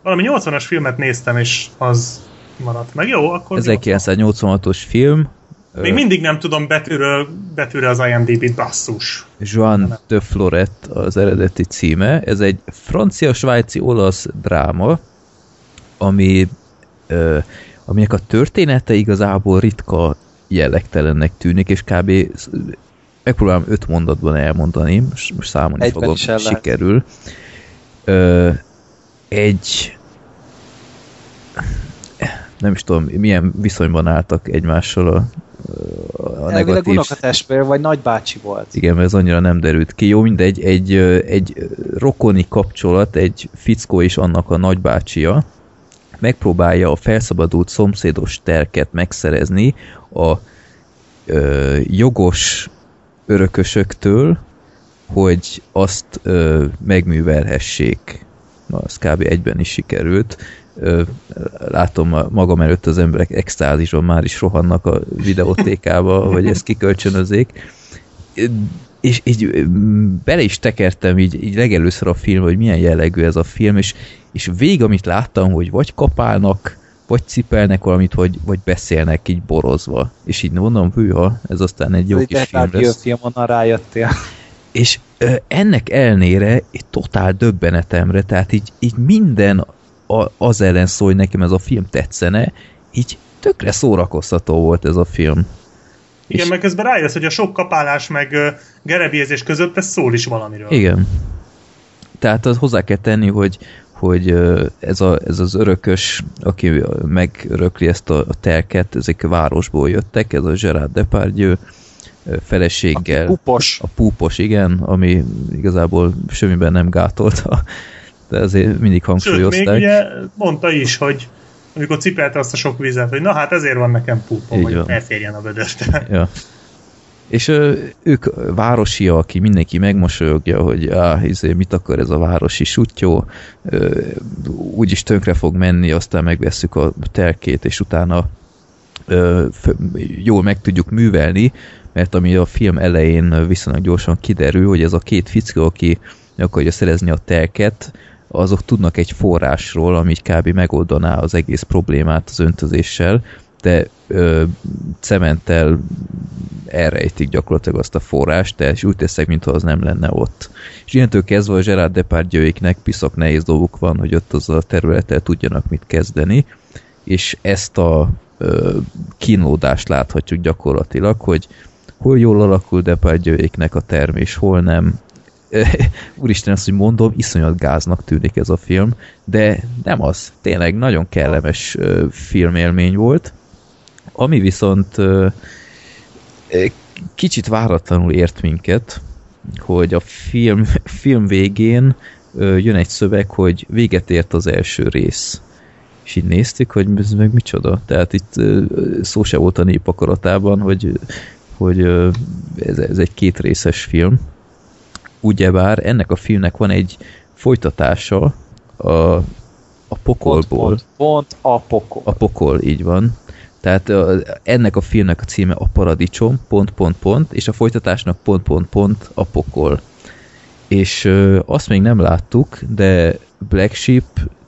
valami 80-as filmet néztem, és az maradt meg. Jó, akkor 1986-os film. Még mindig nem tudom betűről, betűre az IMDb-t, basszus. Jean de Floret az eredeti címe. Ez egy francia-svájci-olasz dráma, ami, ö, aminek a története igazából ritka jellegtelennek tűnik, és kb. megpróbálom öt mondatban elmondani, most, most számolni Egyben fogok, is sikerül. Ö, egy nem is tudom, milyen viszonyban álltak egymással a, a Elvileg negatív unokatestvér vagy nagybácsi volt. igen, mert ez annyira nem derült ki. Jó, mindegy, egy, egy rokoni kapcsolat, egy fickó és annak a nagybácsia megpróbálja a felszabadult szomszédos terket megszerezni a ö, jogos örökösöktől, hogy azt ö, megművelhessék. Na, az kb. egyben is sikerült. Látom magam előtt az emberek extázison már is rohannak a videótékába, hogy ezt kikölcsönözzék és így bele is tekertem így, így legelőször a film, hogy milyen jellegű ez a film, és, és vég, amit láttam, hogy vagy kapálnak, vagy cipelnek valamit, vagy, vagy beszélnek így borozva. És így mondom, hűha, ez aztán egy jó kis film lesz. film, onnan rájöttél. És ennek elnére egy totál döbbenetemre, tehát így, így minden a, az ellen szól, hogy nekem ez a film tetszene, így tökre szórakoztató volt ez a film. Igen, És- meg közben rájössz, hogy a sok kapálás meg gerebjézés között ez szól is valamiről. Igen. Tehát az hozzá kell tenni, hogy, hogy ez, a, ez az örökös, aki megörökli ezt a, a telket, ezek a városból jöttek, ez a Gerard Depardieu feleséggel. Pupos. A púpos, igen, ami igazából semmiben nem gátolta, de azért mindig Sőt, még hangsúlyozták. ugye mondta is, hogy amikor cipelte azt a sok vizet, hogy na hát ezért van nekem púpom, hogy elférjen a vödörte. Ja. És ö, ők városiak, aki mindenki megmosolyogja, hogy á, izé, mit akar ez a városi sutyó, ö, úgyis tönkre fog menni, aztán megvesszük a telkét, és utána ö, jól meg tudjuk művelni, mert ami a film elején viszonylag gyorsan kiderül, hogy ez a két fickó, aki akarja szerezni a telket, azok tudnak egy forrásról, ami kb. megoldaná az egész problémát az öntözéssel, de ö, cementtel elrejtik gyakorlatilag azt a forrást, és úgy teszek, mintha az nem lenne ott. És innentől kezdve a Gerard Depardieuiknek piszok nehéz dolguk van, hogy ott az a területtel tudjanak mit kezdeni, és ezt a ö, kínlódást láthatjuk gyakorlatilag, hogy hol jól alakul Depardieuiknek a termés, hol nem. Úristen, azt, hogy mondom, iszonyat gáznak tűnik ez a film, de nem az. Tényleg nagyon kellemes filmélmény volt. Ami viszont kicsit váratlanul ért minket, hogy a film, film végén jön egy szöveg, hogy véget ért az első rész. És így néztük, hogy ez meg micsoda. Tehát itt szó se volt a nép akaratában, hogy, hogy ez, ez egy kétrészes film. Ugyebár ennek a filmnek van egy folytatása a, a Pont, pokolból. pont, pont a pokol. A pokol, így van. Tehát ennek a filmnek a címe a paradicsom, pont, pont, pont, és a folytatásnak pont, pont, pont a pokol. És ö, azt még nem láttuk, de Black Sheep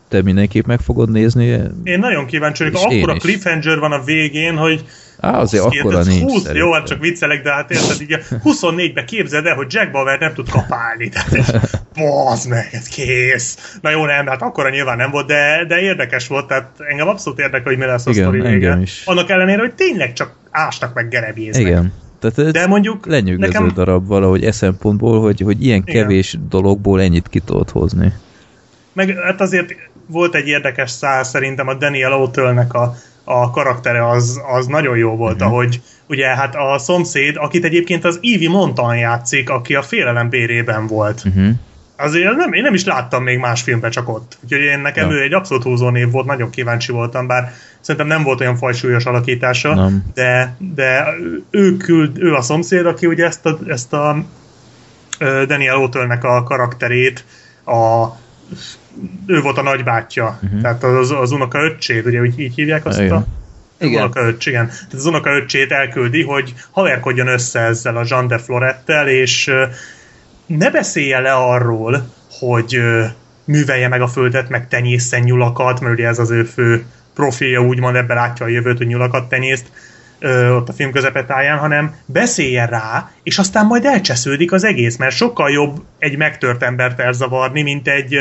te mindenképp meg fogod nézni. Én nagyon kíváncsi vagyok, akkora is. cliffhanger van a végén, hogy Á, azért akkora ez nincs 20, szerintem. Jó, hát csak viccelek, de hát érted, így a 24-be képzeld el, hogy Jack Bauer nem tud kapálni. Tehát, bazd meg, ez kész. Na jó, nem, hát akkora nyilván nem volt, de, de érdekes volt, tehát engem abszolút érdekel, hogy mi lesz a Igen, sztori vége. is. Annak ellenére, hogy tényleg csak ástak meg gerebjéznek. Igen. Tehát De mondjuk lenyűgöző nekem- darab valahogy e szempontból, hogy, hogy ilyen Igen. kevés dologból ennyit ki tudod hozni. Meg hát azért volt egy érdekes szál szerintem a Daniel O'Tölnek a, a karaktere az, az nagyon jó volt, uh-huh. ahogy ugye hát a szomszéd, akit egyébként az Ivy Montan játszik, aki a félelem bérében volt. Uh-huh. Azért nem, én nem is láttam még más filmben, csak ott. Úgyhogy én nekem Ja. ő egy abszolút húzó név volt, nagyon kíváncsi voltam, bár szerintem nem volt olyan fajsúlyos alakítása, Nem. de, de ő, küld, ő a szomszéd, aki ugye ezt a, ezt a Daniel Otölnek a karakterét, a, ő volt a nagybátyja, uh-huh. tehát az, az unoka öccséd, ugye úgy így hívják azt Igen. a Igen. unoka öccs, igen. Tehát az unoka öccsét elküldi, hogy haverkodjon össze ezzel a Jean de Florettel, és ne beszélje le arról, hogy művelje meg a földet, meg tenyészen nyulakat, mert ugye ez az ő fő profilja, úgymond ebben látja a jövőt, hogy nyulakat tenyészt ö, ott a film közepetáján, hanem beszéljen rá, és aztán majd elcsesződik az egész, mert sokkal jobb egy megtört embert elzavarni, mint egy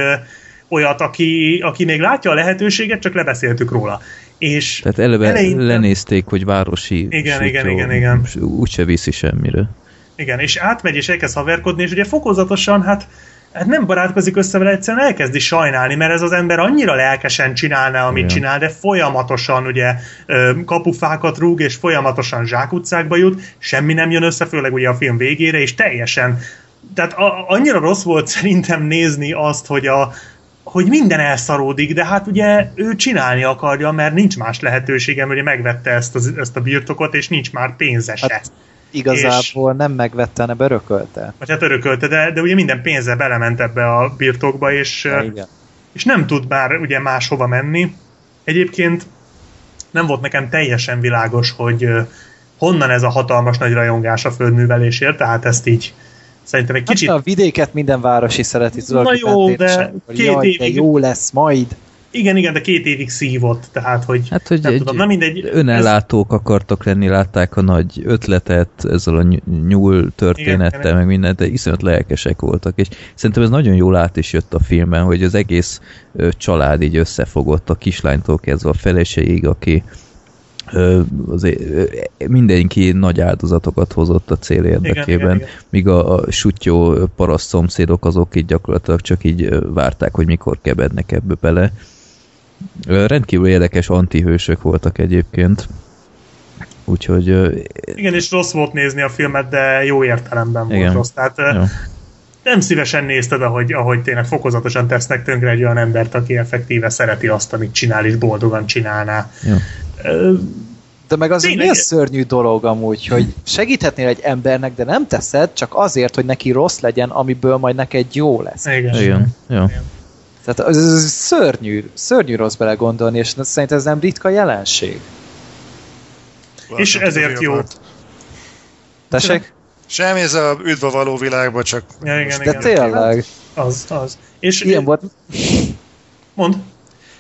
olyat, aki, aki még látja a lehetőséget, csak lebeszéltük róla. És Tehát eleve eleinte- lenézték, hogy városi Igen, igen, igen, igen. úgyse viszi semmire. Igen, és átmegy és elkezd haverkodni, és ugye fokozatosan, hát, hát nem barátkozik össze vele, egyszerűen elkezdi sajnálni, mert ez az ember annyira lelkesen csinálna, amit Igen. csinál, de folyamatosan ugye kapufákat rúg, és folyamatosan zsákutcákba jut, semmi nem jön össze, főleg ugye a film végére, és teljesen, tehát a, annyira rossz volt szerintem nézni azt, hogy a, hogy minden elszaródik, de hát ugye ő csinálni akarja, mert nincs más lehetősége, mert megvette ezt, az, ezt a birtokot, és nincs már pénze se. Hát, Igazából nem megvette, hanem örökölte. vagy hát örökölte, de, de ugye minden pénze belement ebbe a birtokba, és, Ja, igen. és nem tud már ugye máshova menni. Egyébként nem volt nekem teljesen világos, hogy honnan ez a hatalmas nagy rajongás a földművelésért, tehát ezt így szerintem egy Kicsit. kicsit... a vidéket minden városi szereti, tudod, Na jó, de két jaj, de évig- jó lesz majd. Igen, igen, de két évig szívott, tehát hogy, Hát, hogy nem egy tudom, na mindegy. önellátók akartak lenni, látták a nagy ötletet ezzel a ny- nyúl történettel, Igen, meg mindent, de iszonyat lelkesek voltak, és szerintem ez nagyon jól át is jött a filmben, hogy az egész család így összefogott, a kislánytól kezdve a feleségig, aki azért, ö, mindenki nagy áldozatokat hozott a cél érdekében, igen, igen. míg a, a sutyó paraszt szomszédok azok így gyakorlatilag csak így várták, hogy mikor kebednek ebbe bele. Rendkívül érdekes antihősök voltak egyébként. Úgyhogy Igen, és rossz volt nézni a filmet, de jó értelemben volt Igen. rossz. Tehát jó. Nem szívesen nézted, ahogy, ahogy tényleg fokozatosan tesznek tönkre egy olyan embert, aki effektíve szereti azt, amit csinál, és boldogan csinálná. Ö, De meg az egy milyen szörnyű dolog amúgy, hogy segíthetnél egy embernek, de nem teszed, csak azért, hogy neki rossz legyen, amiből majd neked jó lesz. igen. Igen, jó. Tehát az, az szörnyű, szörnyű rossz belegondolni, és szerintem ez nem ritka jelenség. És ezért jó. Tessék? Semmi ez a üdva való világban, csak Ja, igen, De igen. tényleg, Az, az. És ilyen volt. Mond.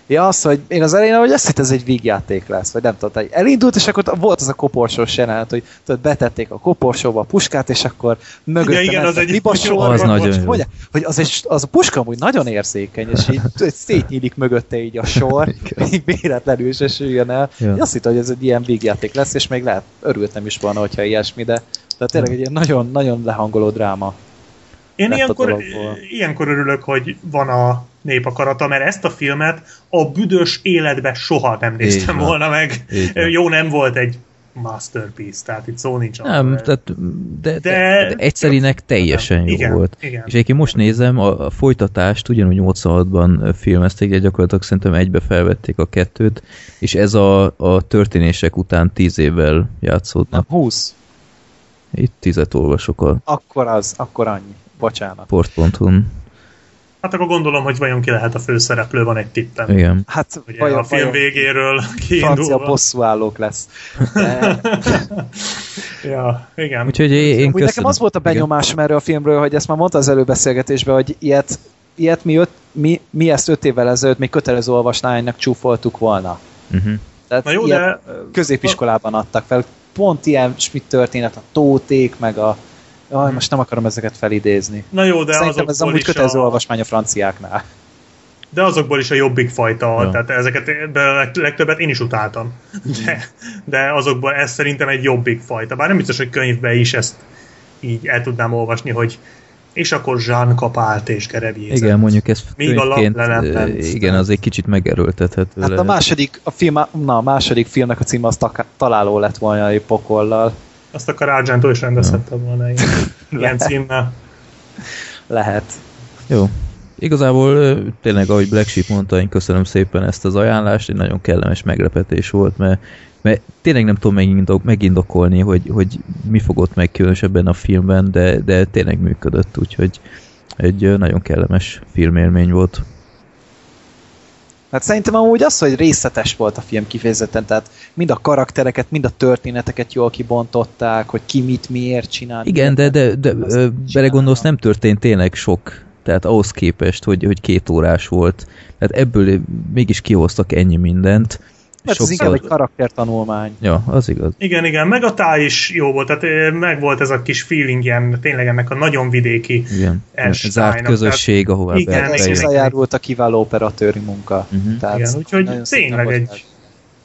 Ja, az, hogy én az elején, hogy azt hittem, ez egy vígjáték lesz, vagy nem tudom, elindult, és akkor volt az a koporsós jelenet, hogy tudod, betették a koporsóba a puskát, és akkor mögötte igen, az egy- libasorba, Az nagyon mondja, hogy az, egy, az a puska amúgy nagyon érzékeny, és így tudod, szétnyílik mögötte így a sor, így véletlenül se süljön el. Ja. Én azt hittem, hogy ez egy ilyen vígjáték lesz, és még lehet, örültem is volna, hogyha ilyesmi, de, de tényleg egy ilyen nagyon, nagyon lehangoló dráma. Én ilyenkor, ilyenkor örülök, hogy van a nép akarata, mert ezt a filmet a büdös életbe soha nem néztem Így volna meg. Így. Jó, nem volt egy masterpiece, tehát itt szó nincs. Nem, tehát, de, de, De- de egyszerinek teljesen jó Igen, volt. igen. És egyébként most nézem, a, a folytatást ugyanúgy 86-ban filmezték, de gyakorlatilag szerintem egybe felvették a kettőt, és ez a, a történések után 10 évvel Nem, játszódnak. 20. Itt tizet olvasok a Akkor az, akkor annyi. Bocsánat. port.hu-n. Hát akkor gondolom, hogy vajon ki lehet a főszereplő, van egy tippem. Igen. Hát, Ugye vajon, a film vajon végéről francia kiindulva. bosszúállók lesz. De, Ja, igen. Úgyhogy én, én Úgy köszönöm. nekem az volt a benyomásom erről a filmről, hogy ezt már mondta az előbeszélgetésben, hogy ilyet, ilyet mi, öt, mi, mi ezt öt évvel ezelőtt még kötelező olvasmánynak csúfoltuk volna. Igen. Uh-huh. Tehát Na jó, ilyet de középiskolában adtak fel. Pont ilyen mit történet, a tóték, meg a... Jaj, most nem akarom ezeket felidézni. Na jó, de Szerintem ez amúgy kötelező a, olvasmány a franciáknál. de azokból is a jobbik fajta, Ja. tehát ezeket, de a leg- legtöbbet én is utáltam. De, de azokból ez szerintem egy jobbik fajta. Bár nem biztos, hogy könyvben is ezt így el tudnám olvasni, hogy és akkor Jean kapált és gerebjézett. Igen, mondjuk ez Míg a lap le nem ö, ment. igen, az egy kicsit megerőltethető Hát a lehet. második, a, film, na, a második filmnek a címe az találó lett volna egy pokollal. Azt akar Argento is rendezhette volna ilyen, ilyen Lehet. címmel. Lehet. Jó. Igazából tényleg, ahogy Black Sheep mondta, én köszönöm szépen ezt az ajánlást, egy nagyon kellemes meglepetés volt, mert, mert tényleg nem tudom megindok, megindokolni, hogy, hogy mi fogott meg különösebben a filmben, de, de tényleg működött, úgyhogy egy nagyon kellemes filmélmény volt. Hát szerintem amúgy az, hogy részletes volt a film kifejezetten, tehát mind a karaktereket, mind a történeteket jól kibontották, hogy ki mit miért csinál. Igen, de, de, de ö, belegondolsz, nem történt tényleg sok, tehát ahhoz képest, hogy, hogy két órás volt. Tehát ebből mégis kihoztak ennyi mindent. Hát ez inkább egy karaktertanulmány. Ja, az igaz. Igen, igen, meg a táj is jó volt, tehát ö, meg volt ez a kis feeling ilyen, tényleg ennek a nagyon vidéki Igen. Zárt közösség, ahová Igen, be, igen, Ez igen. bejön. hozzájárult a kiváló operatőri munka. Mhm. Tehát Igen, úgyhogy tényleg egy,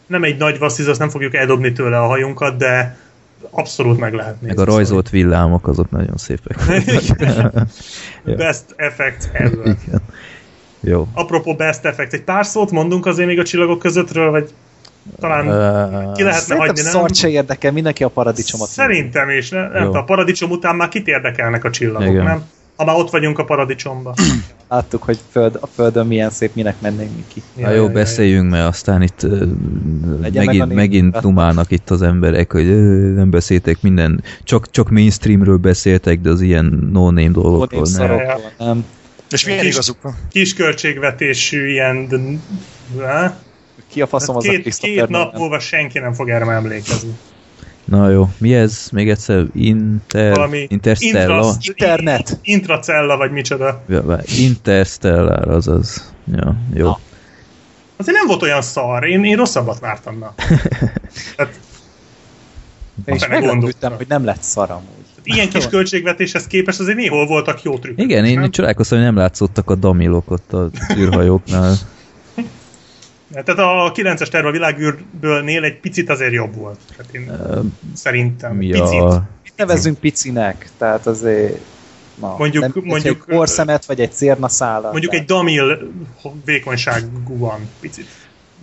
nem egy nagy vassziz, azt nem fogjuk eldobni tőle a hajunkat, de abszolút meg lehet nézni. Meg a rajzolt villámok, azok nagyon szépek. Best effect ever. Igen. Jó. Apropó best effect, egy pár szót mondunk azért még a csillagok közöttről, vagy talán Uh, ki lehetne Szerintem hagyni, nem? szart se érdekel, mindenki a paradicsomot. Szerintem is, ne, nem tudom, a paradicsom után már kit érdekelnek a csillagok, Igen. nem? Ha már ott vagyunk a paradicsomba. Láttuk, hogy föld, a földön milyen szép, minek mennénk mi ki. Na jó, beszéljünk, mert aztán itt meg a megint, név. megint dumálnak itt az emberek, hogy nem beszéltek minden, csak, csak mainstreamről beszéltek, de az ilyen no-name dolgokról Odébb nem. nem. És milyen Kis- igazuk van? Kis költségvetésű ilyen... de- Ki a faszom az a két, Christopher két nap múlva senki nem fog erre emlékezni. Na jó, mi ez? Még egyszer, Inter, Valami Interstellar? intra- Internet. Intracella, vagy micsoda. Interstellar, azaz. Ja, jó. Na. Azért nem volt olyan szar, én, én rosszabbat vártam, na. Tehát, Én is ne meglepődtem, hogy nem lett szar amúgy. ilyen kis költségvetéshez képest azért néhol voltak jó trükkök. Igen, én nem? csodálkoztam, hogy nem látszottak a damilok ott a űrhajóknál. Tehát a 9-es terve a világűrből egy picit azért jobb volt. Tehát én szerintem. Mi picit. a... Mit nevezünk picinek? Tehát azért... Na, Mondjuk- nem, mondjuk, egy porszemet, vagy egy cérnaszálat. Mondjuk egy damil vékonyságú van, picit.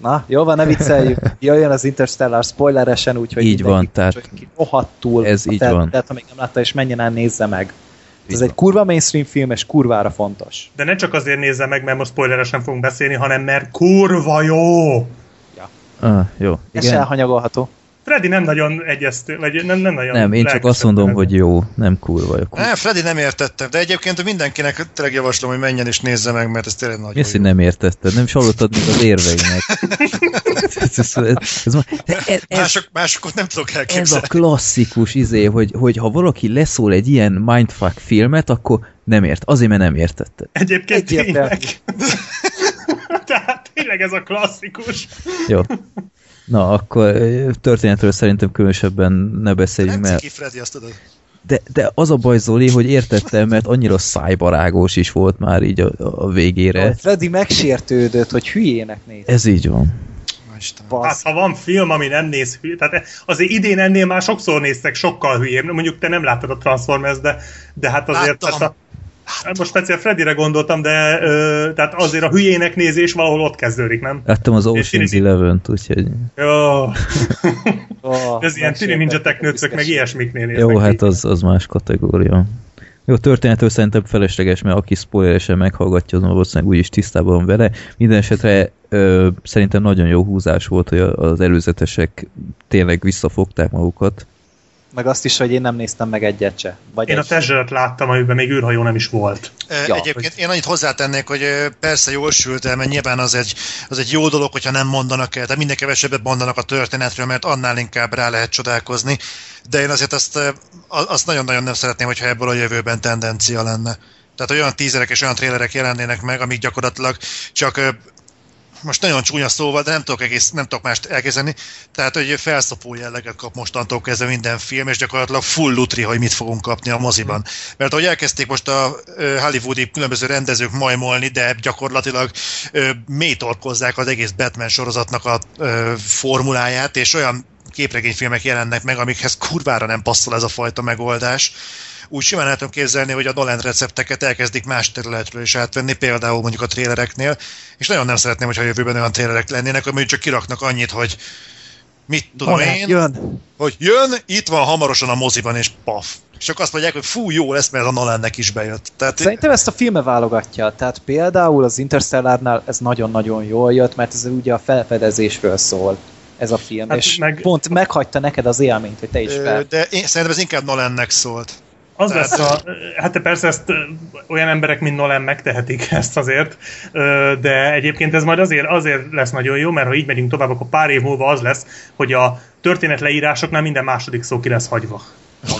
Na, jó van, ne vicceljük. Jöjjön az Interstellar spoileresen, úgyhogy Így van, tehát ki rohadtul. ez a így ter- van. Tehát, ha még nem látta, és menjen el, nézze meg. Így Ez van. egy kurva mainstream film, és kurvára fontos. De ne csak azért nézze meg, mert most spoileresen fogunk beszélni, hanem mert kurva jó! Ah, jó. Ez Igen. elhanyagolható. Freddy nem nagyon egyeztő, vagy nem, nem nagyon Nem, én csak azt mondom, hogy jó, nem kurva jó. Nem, Freddy nem értettem, de egyébként mindenkinek tényleg javaslom, hogy menjen és nézze meg, mert ez tényleg nagyon jó. nem értetted? Nem is hallottad még az érveinek. ez, ez, ez, ez, de ez, ez, Mások, másokat nem tudok ez a elképzelni. klasszikus izé, hogy, hogy ha valaki leszól egy ilyen mindfuck filmet, akkor nem ért. Azért, mert nem értetted. Egyébként tényleg. Tehát tényleg ez a klasszikus. Jó. Na, akkor történetről szerintem különösebben ne beszéljünk, mert Freddy, azt tudod. de, de az a baj, Zoli, hogy értettem, mert annyira szájbarágos is volt már így a, a végére. Freddy megsértődött, hogy hülyének néz. Ez így van. Hát ha van film, ami nem néz hülye, tehát azért idén ennél már sokszor néztek sokkal hülyébb. Mondjuk te nem láttad a Transformers, de, de hát azért... Láttam. Tehát a, Hát most speciál Freddyre gondoltam, de ö, tehát azért a hülyének nézés valahol ott kezdődik, nem? Láttam az Ocean's Eleven-t, úgyhogy... Jó. Oh, Ez ilyen Tini Ninja Teknőcök, meg ilyesmiknél néznek Jó, hát az, az más kategória. Jó, történetről szerintem felesleges, mert aki spoileresen meghallgatja, az valószínűleg úgyis tisztában van vele. Minden esetre ö, szerintem nagyon jó húzás volt, hogy a- az előzetesek tényleg visszafogták magukat. Meg azt is, hogy én nem néztem meg egyet se. Vagy Én a egy. Tezseret láttam, amiben még űrhajó nem is volt. Ja, Ja, Egyébként én annyit hozzátennék, hogy persze jól sült el, mert nyilván az egy, az egy jó dolog, hogyha nem mondanak el, de minden kevesebbet mondanak a történetről, mert annál inkább rá lehet csodálkozni. De én azért azt, a- azt nagyon-nagyon nem szeretném, hogyha ebből a jövőben tendencia lenne. Tehát olyan tízerek és olyan trélerek jelennének meg, amik gyakorlatilag csak most nagyon csúnya szóval, de nem tudok, egész, nem tudok mást elkezdeni. Tehát, hogy felszopó jelleget kap mostantól kezdve minden film, és gyakorlatilag full lutri, hogy mit fogunk kapni a moziban. Mert ahogy elkezdték most a hollywoodi különböző rendezők majmolni, de gyakorlatilag ö, mélytorkozzák az egész Batman sorozatnak a formuláját, és olyan képregényfilmek jelennek meg, amikhez kurvára nem passzol ez a fajta megoldás. Úgy simán el tudom képzelni, hogy a Nolan recepteket elkezdik más területről is átvenni, például mondjuk a trélereknél, és nagyon nem szeretném, hogyha a jövőben olyan trélerek lennének, amik csak kiraknak annyit, hogy mit tudom Nolan, én, Jön. hogy jön, itt van hamarosan a moziban, és paf. És csak azt mondják, hogy fú, jó lesz, mert a Nolannek is bejött. Tehát Szerintem ezt a filme válogatja. Tehát például az Interstellárnál ez nagyon-nagyon jól jött, mert ez ugye a felfedezésről szól ez a film, Hát és meg- pont meghagyta neked az élményt, hogy te is fel. de én, szerintem ez inkább Nolannek szólt. Az Tehát- lesz a, hát persze ezt olyan emberek, mint Nolan megtehetik ezt azért, de egyébként ez majd azért, azért lesz nagyon jó, mert ha így megyünk tovább, akkor pár év múlva az lesz, hogy a történet leírásoknál minden második szó ki lesz hagyva.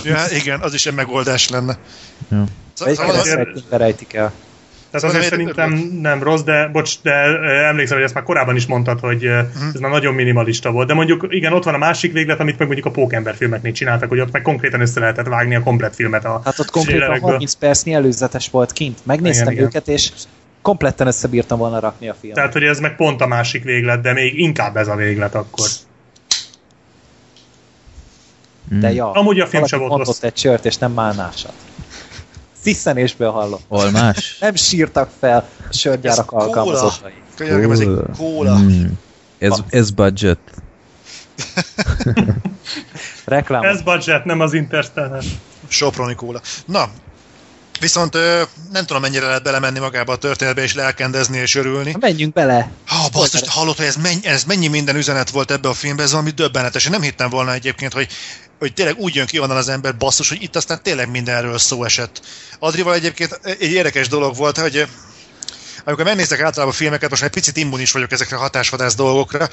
Ja, igen, az is egy megoldás lenne. Ja. Szóval, szeretnénk rejtik el. Tehát Szóval azért nem szerintem érdekel. nem rossz, de bocs, de emlékszem, hogy ezt már korábban is mondtad, hogy Mhm. ez már nagyon minimalista volt. De mondjuk igen, ott van a másik véglet, amit meg mondjuk a Pókember filmeknél csináltak, hogy ott meg konkrétan össze lehetett vágni a komplet filmet a Hát ott konkrétan trailerekből. 30 percnyi előzetes volt kint. Megnéztem Igen, igen. őket, és kompletten összebírtam volna rakni a filmet. Tehát, hogy ez meg pont a másik véglet, de még inkább ez a véglet akkor. De ja, Amúgy a film sem volt rossz. egy csört, és nem málnásat. Sziszenésből hallom. Almás? Nem sírtak fel a sörgyárak alkalmazottai. Könyörgöm, ez egy kóla. Mm. Ez, ez budget. Reklám. Ez budget, nem az Interstellar. Soproni kóla. Na, viszont ö, nem tudom mennyire lehet belemenni magába a történetbe és lelkendezni és örülni. Menjünk bele. Ha, basszus, te hallod, hogy ez mennyi, ez mennyi minden üzenet volt ebbe a filmbe, ez valami döbbenetes. Én nem hittem volna egyébként, hogy, hogy tényleg úgy jön ki onnan az ember, basszus, hogy itt aztán tényleg mindenről szó esett. Adrival egyébként egy érdekes dolog volt, hogy eh, amikor megnéztek általában a filmeket, most egy picit immunis vagyok ezekre a hatásvadász dolgokra,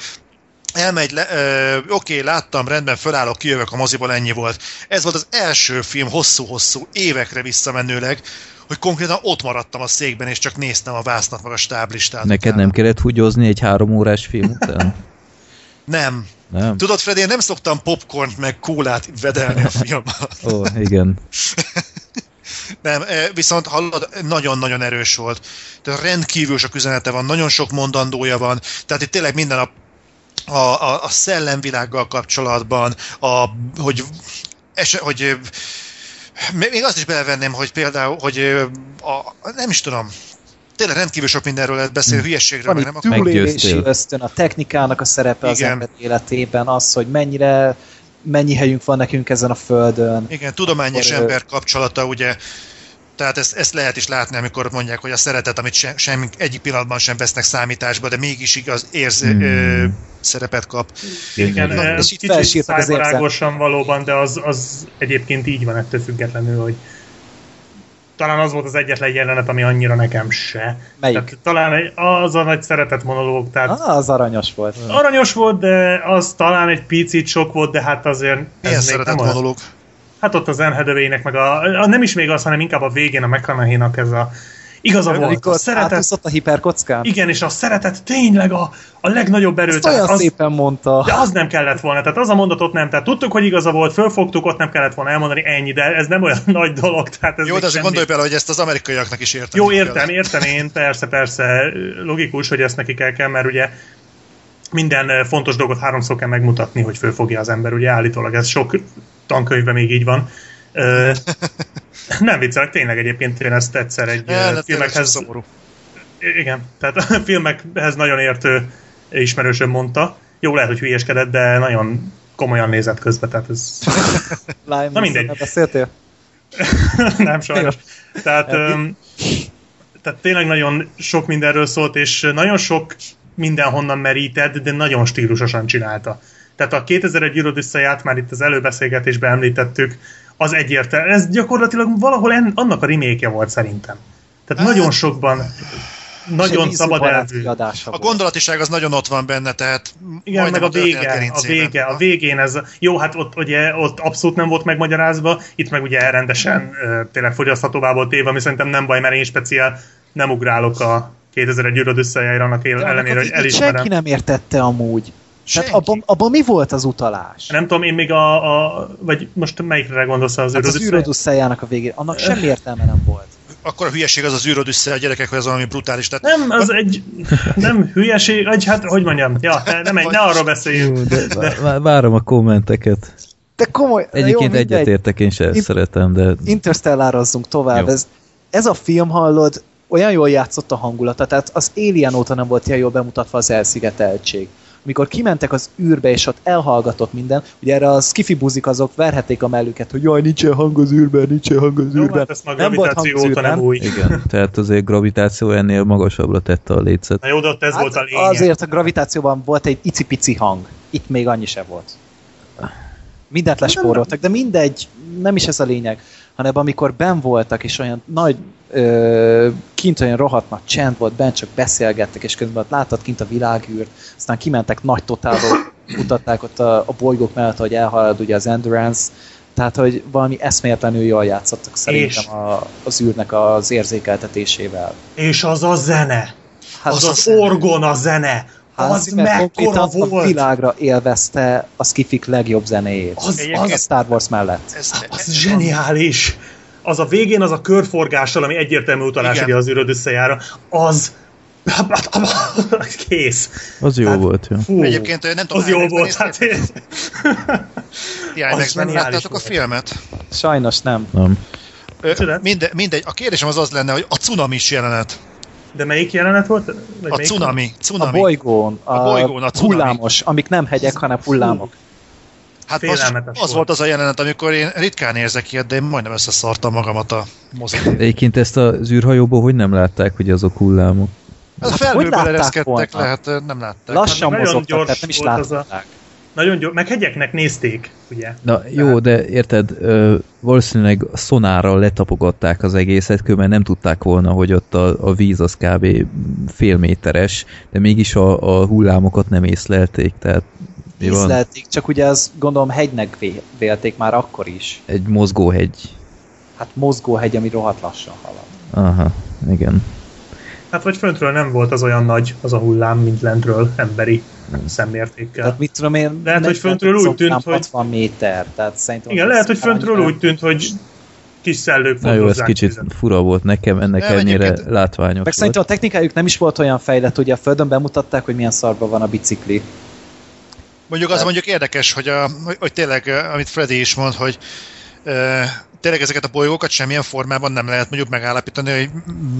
elmegy, le, ö, oké, láttam, rendben, fölállok, kijövök a moziból, ennyi volt. Ez volt az első film hosszú-hosszú, évekre visszamenőleg, hogy konkrétan ott maradtam a székben, és csak néztem a vásznat, meg a stáblistát. Neked utána. nem kellett húgyozni egy három órás film után? Nem. Nem? Tudod, Freddy, én nem szoktam popcornt meg kólát vedelni a film alatt. Ó, igen. Nem, eh, viszont hallod, nagyon-nagyon erős volt. Tehát rendkívül sok üzenete van, nagyon sok mondandója van, tehát itt tényleg minden a, a, a, a szellemvilággal kapcsolatban, a, hogy, es, hogy ö, még azt is belevenném, hogy például, hogy ö, a, nem is tudom, tényleg rendkívül sok mindenről lehet beszélni, hülyeségről, Van meg nem akar... túlélési ösztön, a technikának a szerepe az Igen. ember életében, az, hogy mennyire mennyi helyünk van nekünk ezen a földön. Igen, tudomány és ember kapcsolata, ugye, tehát ezt, ezt lehet is látni, amikor mondják, hogy a szeretet, amit se, semmi, egyik pillanatban sem vesznek számításba, de mégis igaz, érz, Hmm. ö, szerepet kap. Igen, Na, ez és itt kicsit az szájbarágosan valóban, de az, az egyébként így van ettől függetlenül, hogy talán az volt az egyetlen jelenet, ami annyira nekem se. Melyik? Tehát, talán egy, az a nagy szeretet monológ, tehát Ah, az aranyos volt. aranyos volt, de az talán egy picit sok volt, de hát azért Milyen ez még szeretet nem olyan. monológ? Hát ott az Anne meg a, a, nem is még az, hanem inkább a végén a McConaughey-nak ez a igaza volt. A Amikor szeretet, átúszott a hiperkockán. igen, és a szeretet tényleg a, a legnagyobb erő. Ezt tehát olyan az, szépen mondta. de az nem kellett volna, tehát az a mondatot nem, tehát tudtuk, hogy igaza volt, fölfogtuk, ott nem kellett volna elmondani ennyi, de ez nem olyan nagy dolog, tehát ez Jó, de azért semmi. gondolj bele, hogy ezt az amerikaiaknak is érteni Jó, kell. értem, értem én, persze, persze, logikus, hogy ezt nekik el kell, mert ugye minden eh, fontos dolgot háromszor kell megmutatni, hogy fölfogja az ember, ugye állítólag ez sok tankönyvben még így van. Nem viccelek, tényleg egyébként én ezt egyszer egy Ne, filmekhez, szomorú. igen, tehát a filmekhez nagyon értő ismerősöm mondta. Jó, lehet, hogy hülyeskedett, de nagyon komolyan nézett közben, tehát ez Lime Na mindegy. Beszéltél? nem sajnos. Tehát, öm, tehát tényleg nagyon sok mindenről szólt, és nagyon sok mindenhonnan merített, de nagyon stílusosan csinálta. Tehát a 2001 űrodüsszeját már itt az előbeszélgetésben említettük, az egyértelmű. Ez gyakorlatilag valahol en, annak a remake volt szerintem. Tehát Hát- nagyon sokban nagyon szabad elvű. A gondolatiság az nagyon ott van benne, tehát Igen, meg a történet vége, a vége, a végén ez, jó, hát ott ugye ott abszolút nem volt megmagyarázva, itt meg ugye rendesen ö, tényleg fogyaszthatóvá volt téve, ami szerintem nem baj, mert én speciál nem ugrálok a 2001 űröd összejára annak él- ellenére, a hogy elismerem. Senki nem értette amúgy. Senki. Tehát abban, abban mi volt az utalás? Nem tudom, én még a, a vagy most melyikre gondolsz az Hát az űröd űrodusszájának a végén. Annak semmi értelme nem volt. Akkor a hülyeség az az űröd össze a gyerekek, hogy ez valami brutális. Tehát Nem, az egy, nem hülyeség, vagy hát, hogy mondjam, ja, ne, nem, egy, ne arról beszéljünk. De vá- várom a kommenteket. De komoly, Egyébként jó, egyetértek, én se ezt Int- szeretem, de Interstellarozzunk tovább. Jó. Ez, ez a film, hallod, olyan jól játszott a hangulata, tehát az Alien óta nem volt ilyen jól bemutatva az elszigeteltség. Amikor kimentek az űrbe, és ott elhallgatott minden, ugye erre a skifi buzik azok verhették a mellüket, hogy jaj, nincsen hang az űrben, nincsen hang az Jó, űrben. hát ezt már Nem volt gravitáció hang az óta nem űrben. új. Igen, tehát azért gravitáció ennél magasabbra tette a lécet. Na jó, de ott ez volt a lényeg. Hát azért a gravitációban volt egy icipici hang. Itt még annyi se volt. Mindent lespóroltak, de mindegy, nem is ez a lényeg, hanem amikor ben voltak, és olyan nagy, kint olyan rohadt nagy csend volt, bent csak beszélgettek, és közben ott láttad kint a világűrt, aztán kimentek nagy totálból, mutatták ott a, a bolygók mellett, hogy elhalad ugye az Endurance, tehát, hogy valami eszméletlenül jól játszottak szerintem a, az űrnek az érzékeltetésével. És az a zene. Hát az az az zene. orgon a zene. Hát Az mekkora konkrétan a volt. világra élvezte a Skifik legjobb zenéjét. Az- Az, a Star Wars mellett. Ez, Az zseniális. Az a végén, az a körforgással, ami egyértelmű utalás Igen. ugye az űröd összejára, az kész. Az jó Hát- volt, jó. Fú, Egyébként nem tudom, az jó volt. Hát, néztétek? Ti az IMAX-ben zseniális láttátok a filmet? Sajnos nem. Nem. Ö? Minde, mindegy, a kérdésem az az lenne, hogy a cunamis jelenet. de melyik jelenet volt? Vagy A melyik cunami. A cunami. bolygón, a, A bolygón, a cunami. hullámos, amik nem hegyek, hanem hullámok. Hát most Félelmetes az volt. az a jelenet, amikor én ritkán érzek ilyet, de én majdnem összeszartam magamat a mozin. Egyébként ezt az űrhajóból hogy nem látták, hogy azok hullámok? Hát felhőbe látták ereszkedtek, lehet nem látták. Lassan nagyon mozogtak, gyors tehát nem is volt az a- látták. Nagyon gyors, meg hegyeknek nézték, ugye? Na jó, de érted, ö, valószínűleg szonárral letapogatták az egészet, különben nem tudták volna, hogy ott a, a víz az kb. fél méteres, de mégis a, a hullámokat nem észlelték, tehát mi van? Ízlelték, csak ugye az gondolom hegynek vé- vélték már akkor is. Egy mozgóhegy. Hát mozgó hegy, ami rohadt lassan halad. Aha, igen. Hát vagy föntről nem volt az olyan nagy, az a hullám, mint lentről, emberi szemmértékkel. Tehát mit tudom én, Lehet, hogy 40 föntről úgy tűnt, hogy- 60 méter, tehát szerintem... Igen, lehet, hogy föntről úgy tűnt, hogy kis szellők Na jó, ez kicsit tüzet. fura volt nekem, ennek Nem, ennyire egyébként- látványos Meg volt. szerintem a technikájuk nem is volt olyan fejlett, ugye a Földön bemutatták, hogy milyen szarban van a bicikli. Mondjuk az mondjuk érdekes, hogy, a, hogy, tényleg, amit Freddy is mond, hogy e, tényleg ezeket a bolygókat semmilyen formában nem lehet mondjuk megállapítani, hogy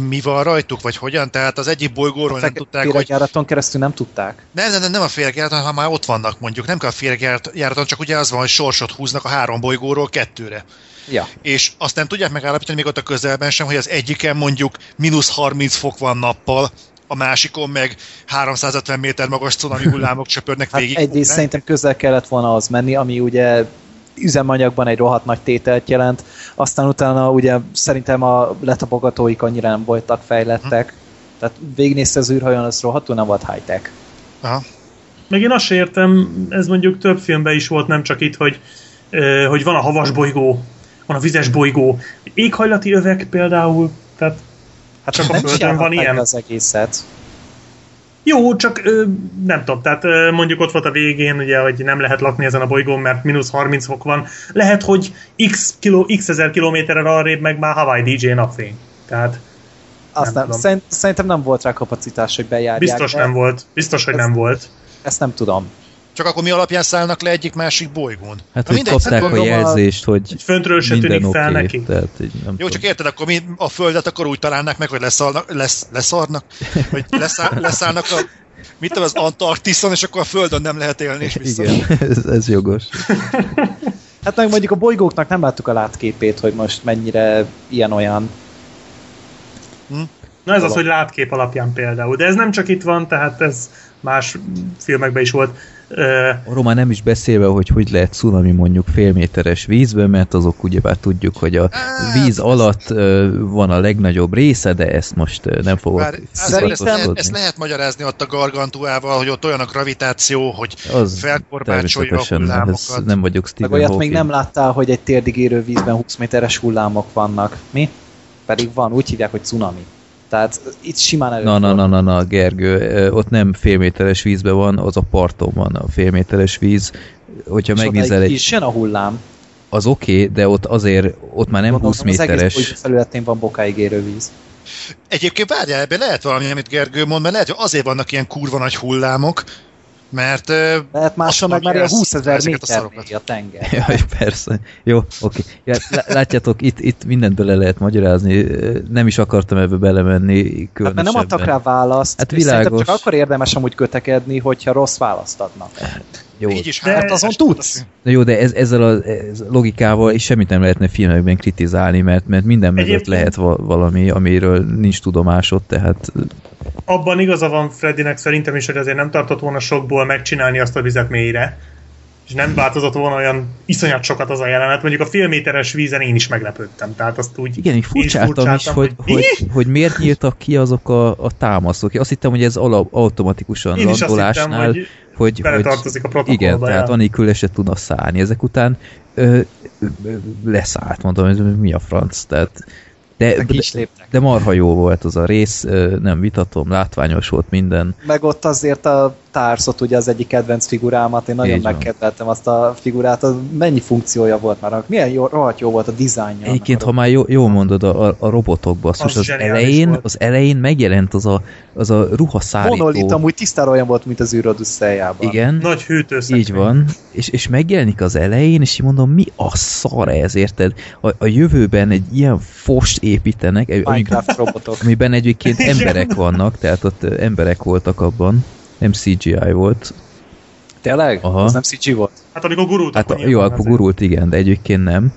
mi van rajtuk, vagy hogyan. Tehát az egyik bolygóról nem tudták, hogy keresztül nem tudták. nem, nem, nem, nem a féregjáraton, ha már ott vannak mondjuk. Nem kell a féregjáraton, csak ugye az van, hogy sorsot húznak a három bolygóról kettőre. Ja. És azt nem tudják megállapítani még ott a közelben sem, hogy az egyiken mondjuk mínusz 30 fok van nappal, a másikon meg 350 méter magas cunami hullámok csöpörnek Hát végig. egyrészt szerintem közel kellett volna az menni, ami ugye üzemanyagban egy rohadt nagy tételt jelent, aztán utána ugye szerintem a letapogatóik annyira nem voltak fejlettek, tehát végignézte az űrhajón, az rohadtul nem volt high-tech. Aha. Meg én azt se értem, ez mondjuk több filmben is volt, nem csak itt, hogy, hogy van a havas bolygó, van a vizes bolygó, éghajlati övek például, tehát Hát Csak a nem is Földön van ilyen? az egészet. Jó, csak ö, nem tudom, tehát ö, mondjuk ott volt a végén, ugye, hogy nem lehet lakni ezen a bolygón, mert mínusz 30 fok van. Lehet, hogy x, kiló, x ezer kilométerre arrébb meg már Hawaii DJ napfény. Tehát Azt Nem nem, szerint, szerintem nem volt rá kapacitás, hogy bejárják. biztos nem volt. Biztos, hogy Ez- nem volt. Ezt nem tudom. Csak akkor mi alapján szállnak le egyik-másik bolygón? Hát, Na hogy mindegy, kapták a gondolom a- jelzést, hogy Föntről se minden tűnik fel neki. tehát így nem Jó, tudom. csak érted, akkor mi a Földet akkor úgy találnák meg, hogy leszalnak, lesz, leszarnak, hogy leszáll, leszállnak a, mit tudom, az Antarktiszon, és akkor a Földön nem lehet élni, és vissza. Igen, ez, ez jogos. Hát meg mondjuk a bolygóknak nem láttuk a látképét, hogy most mennyire ilyen-olyan. Na ez az, hogy látkép alapján például. De ez nem csak itt van, tehát ez más filmekben is volt. Arról már nem is beszélve, hogy hogy lehet cunami mondjuk félméteres vízben, mert azok ugyebár tudjuk, hogy a víz alatt ö, van a legnagyobb része, de ezt most nem fogok Bár, Szerintem- ezt, lehet, szakaszkodni. ezt lehet magyarázni ott a gargantuával, hogy ott olyan a gravitáció, hogy Az felkorbácsolja a hullámokat. nem vagyok Meg Stephen olyat Hawking. még nem láttál, hogy egy térdig érő vízben 20 méteres hullámok vannak. Mi? Pedig van, úgy hívják, hogy cunami. Tehát itt simán elő. Na, na, na, na, na, Gergő, ott nem félméteres vízben van, az a parton van a félméteres víz. Hogyha megnézel egy... Jön a hullám. Az oké, okay, de ott azért, ott már nem Gondolom, 20 Az egész méteres. felületén van bokáig érő víz. Egyébként várjál, ebben lehet valami, amit Gergő mond, mert lehet, hogy azért vannak ilyen kurva nagy hullámok, Mert Lehet máshol meg már ilyen mondom, 20 ezer a méter mély a tenger. Jaj, persze. Jó, oké. Ja, lá- látjátok, itt, itt mindent bele lehet magyarázni. Nem is akartam ebbe belemenni Hát mert nem adtak rá választ, Hát világos. csak akkor érdemes amúgy kötekedni, hogyha rossz választ adnak. Jó, így is De- hát azon tudsz. Na jó, de ez, ezzel a ez logikával is semmit nem lehetne filmekben kritizálni, mert, mert minden mögött Egyébként- lehet va- valami, amiről nincs tudomásod, tehát Abban igaza van Freddynek szerintem is, hogy azért nem tartott volna sokból megcsinálni azt a vizet mélyre, és nem változott volna olyan iszonyat sokat az a jelenet. Mondjuk a félméteres vízen én is meglepődtem, tehát azt úgy igen, így furcsáltam is, hogy, mi? hogy, hogy miért nyíltak ki azok a, a támaszok. Azt hittem, hogy ez ala, automatikusan Én is azt hittem, landolásnál, hogy hogy, hogy beletartozik a protokollba. igen, tehát ja. anélkül se tudna szállni. Ezek után ö, ö, leszállt, mondom, ez mi a franc, tehát de, De de, is léptek. de marha jó volt az a rész, nem vitatom, látványos volt minden. Meg ott azért a Társot, ugye az egyik kedvenc figurámat, én nagyon Így van. megkedveltem azt a figurát, az mennyi funkciója volt már, milyen jó, rohadt jó volt a dizájnja. Egyébként, ha már jó, jó mondod a, a- a robotokba, az, Az elején, volt. az elején megjelent az a, az a ruhaszárító. Monolit amúgy tisztára olyan volt, mint az űrodüsszeljában. Igen, Nagy hűtőszekrény. így van, és, és megjelenik az elején, és így mondom, mi a szar ez, érted? A, a jövőben egy ilyen fost építenek, Minecraft robotok. amiben egyébként Igen. emberek vannak, tehát ott emberek voltak abban, nem CGI volt. Tényleg? Aha. Az nem CG volt? Hát amikor gurult, Hát a, nyilván jó, akkor gurult, igen, de egyébként nem.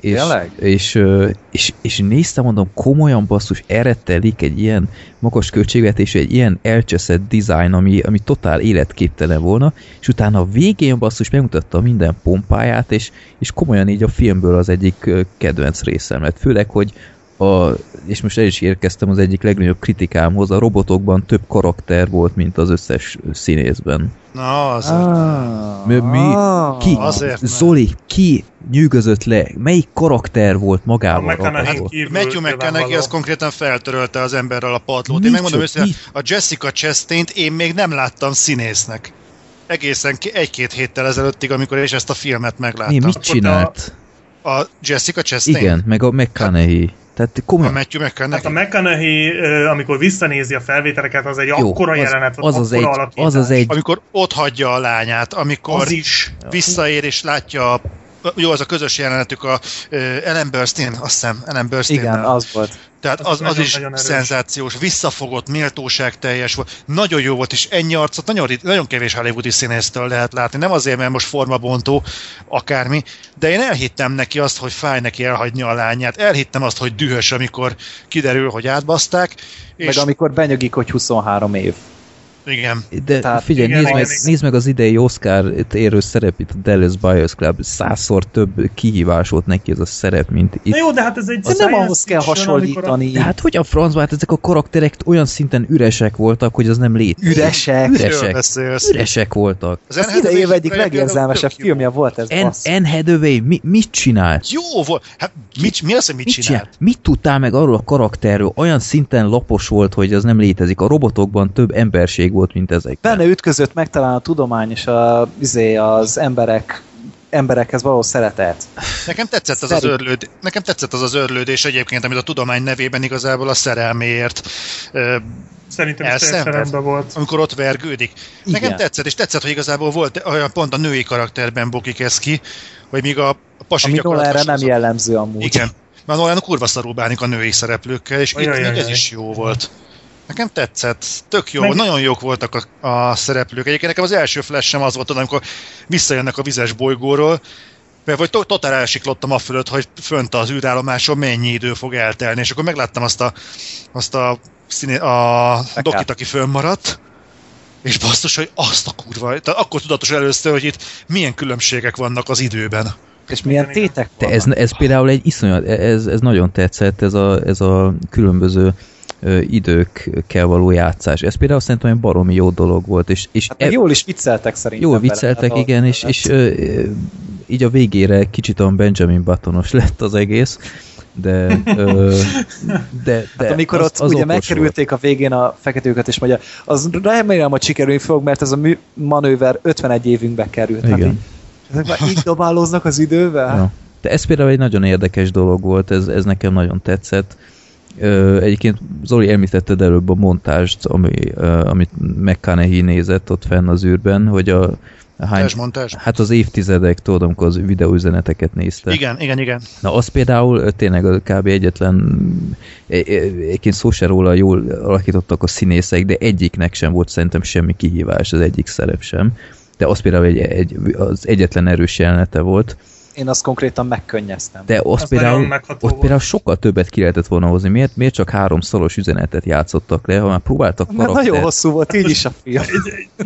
És, Tényleg? és, ö, és, és néztem, mondom, komolyan basszus, erre telik egy ilyen magas költségvetésű, egy ilyen elcseszett design, ami, ami totál életképtelen volna, és utána a végén basszus megmutatta minden pompáját, és, és komolyan így a filmből az egyik kedvenc részem lett. Főleg, hogy a, és most el is érkeztem az egyik legnagyobb kritikámhoz, a robotokban több karakter volt, mint az összes színészben. Na, az. Ah, Mi- mi- Ki? Azért. Zoli, ki nyűgözött le? Melyik karakter volt A magával Matthew McConaughey az konkrétan feltörölte az emberrel a padlót. Én megmondom őszintén, mi? a Jessica Chastain-t én még nem láttam színésznek. Egészen egy-két héttel ezelőttig, amikor és ezt a filmet megláttam. Mi, mit csinált? A Jessica Chastain? Igen, meg a McConaughey. Tehát A komolyan, Matthew Hát a McConaughey. McConaughey, amikor visszanézi a felvételeket, az egy jó, akkora az, jelenet az, az, akkora egy, az az egy, Amikor ott hagyja a lányát, amikor Az is. visszaér és látja a jó, az a közös jelenetük a ö, Ellen Burstyn, azt hiszem, Ellen Burstyn. Igen, az volt. Tehát Az az, az is nagyon szenzációs, visszafogott, méltóság teljes volt. Nagyon jó volt, és ennyi arcot nagyon, nagyon kevés hollywoodi színésztől lehet látni. Nem azért, mert most formabontó, akármi, de én elhittem neki azt, hogy fáj neki elhagyni a lányát. Elhittem azt, hogy dühös, amikor kiderül, hogy átbaszták. És Meg amikor benyögik, hogy 23 év. Igen, de Tehát figyelj, igen, nézd, meg, igen. nézd meg az idei Oscar érő szerep itt a Dallas Buyers Club. Százszor több kihívás volt neki ez a szerep, mint itt. Na jó, de hát ez egy nem ahhoz kell amikor a- hasonlítani. De hát hogy a francba, hát ezek a karakterek olyan szinten üresek voltak, hogy az nem létezik. Üresek. Üresek. beszélsz? Üresek voltak. Az Az idei év egyik legérzelmesebb filmje volt ez, En. Anne Hathaway mi, mit csinált? Jó volt. Hát mit, mi az, hogy mit, Mit, csinált? csinált? Mit tudtál meg arról a karakterről? Olyan szinten lapos volt, hogy az nem létezik. A robotokban több emberség volt, mint ezek. Benne ütközött meg talán a tudomány és a, izé, az emberek emberekhez való szeretet. Nekem tetszett az az, örlőd, nekem tetszett az az örlődés egyébként, amit a tudomány nevében igazából a szerelméért, ö, Szerintem teljesen rendben volt. amikor ott vergődik. Nekem Igen. tetszett, és tetszett, hogy igazából volt olyan pont a női karakterben bukik ez ki, hogy míg a, a pasi Ami gyakorlatilag erre nem az a- jellemző amúgy. Igen. Mert olyan kurva szarul bánik a női szereplőkkel, és itt még ez is jó volt. Nekem tetszett, tök jó, Meg- nagyon jók voltak a, a szereplők. Egyébként nekem az első flash sem az volt, amikor visszajönnek a vizes bolygóról, mert vagy to- totál elsiklottam a fölött, hogy fönt az űrállomáson mennyi idő fog eltelni, és akkor megláttam azt a, azt a, színé, a dokit, aki fönnmaradt, és basszus, hogy azt a kurva, tehát akkor tudatos először, hogy itt milyen különbségek vannak az időben. És milyen tétek vannak. ez, ez például egy iszonyat, ez, ez nagyon tetszett, ez a, ez a különböző ö, időkkel való játszás. Ez például szerintem egy baromi jó dolog volt, és, és Hát meg jól is vicceltek szerintem. Jól vele, vicceltek, igen, és, és ö, így a végére kicsit olyan Benjamin Buttonos lett az egész, de, ö, de, de Hát amikor az, ott az ugye megkerülték a végén a feketőket, és mondja, az remélem, hogy sikerülni fog, mert ez a mű, manőver 51 évünkbe került. volt. Hát Igen. így, ezek már így dobálóznak az idővel? Ja. De ez például egy nagyon érdekes dolog volt, ez, ez nekem nagyon tetszett. Egyébként Zoli említetted előbb a montást, ami, amit McConaughey nézett ott fenn az űrben, hogy a hány, montázs. hát az évtizedek, tudod, amikor az videóüzeneteket nézte. Igen, igen, igen. Na az például tényleg kb. egyetlen egyébként szó se róla jól alakítottak a színészek, de egyiknek sem volt szerintem semmi kihívás, az egyik szerep sem. De az például egy, egy, az egyetlen erős jelenete volt. Én azt konkrétan megkönnyeztem. De Az például, ott például sokkal többet ki lehetett volna hozni. Miért, miért csak három szalos üzenetet játszottak le, ha már próbáltak Mert karakter... nagyon hosszú volt így is a film.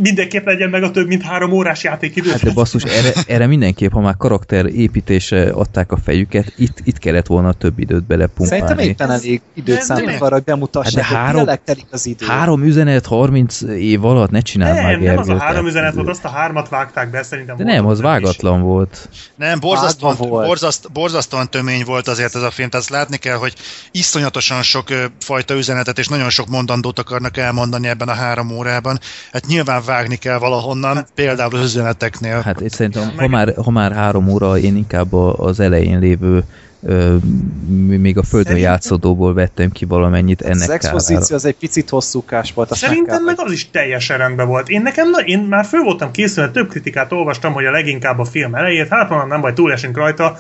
Mindenképp legyen meg a több mint három órás játékidő. Hát de basszus, erre, erre mindenképp, ha már karakter építése adták a fejüket, itt, itt kellett volna több időt belepumpálni. Szerintem éppen elég időt de- arra, hogy bemutassák, Hát de hogy három- telik az idő. Három üzenet 30 év alatt, ne csináld már nem, nem az a három üzenet volt, azt a hármat vágták be, szerintem. De nem, az is. vágatlan volt. Nem, borzasztóan, volt. borzaszt, borzasztóan tömény volt azért ez a film, tehát azt látni kell, hogy iszonyatosan sok ö, fajta üzenetet és nagyon sok mondandót akarnak elmondani ebben a három órában. Hát nyilván vágni kell valahonnan, például az üzeneteknél. Hát én szerintem, ha már, ha már három óra, én inkább az elején lévő ö, még a földön Szerintem- játszódóból vettem ki valamennyit ennek az expozíció az egy picit hosszúkás volt. Szerintem meg az is teljesen rendben volt. Én nekem, na, én már föl voltam készülve, több kritikát olvastam, hogy a leginkább a film elejét, hát mondom, nem baj, túlesünk rajta,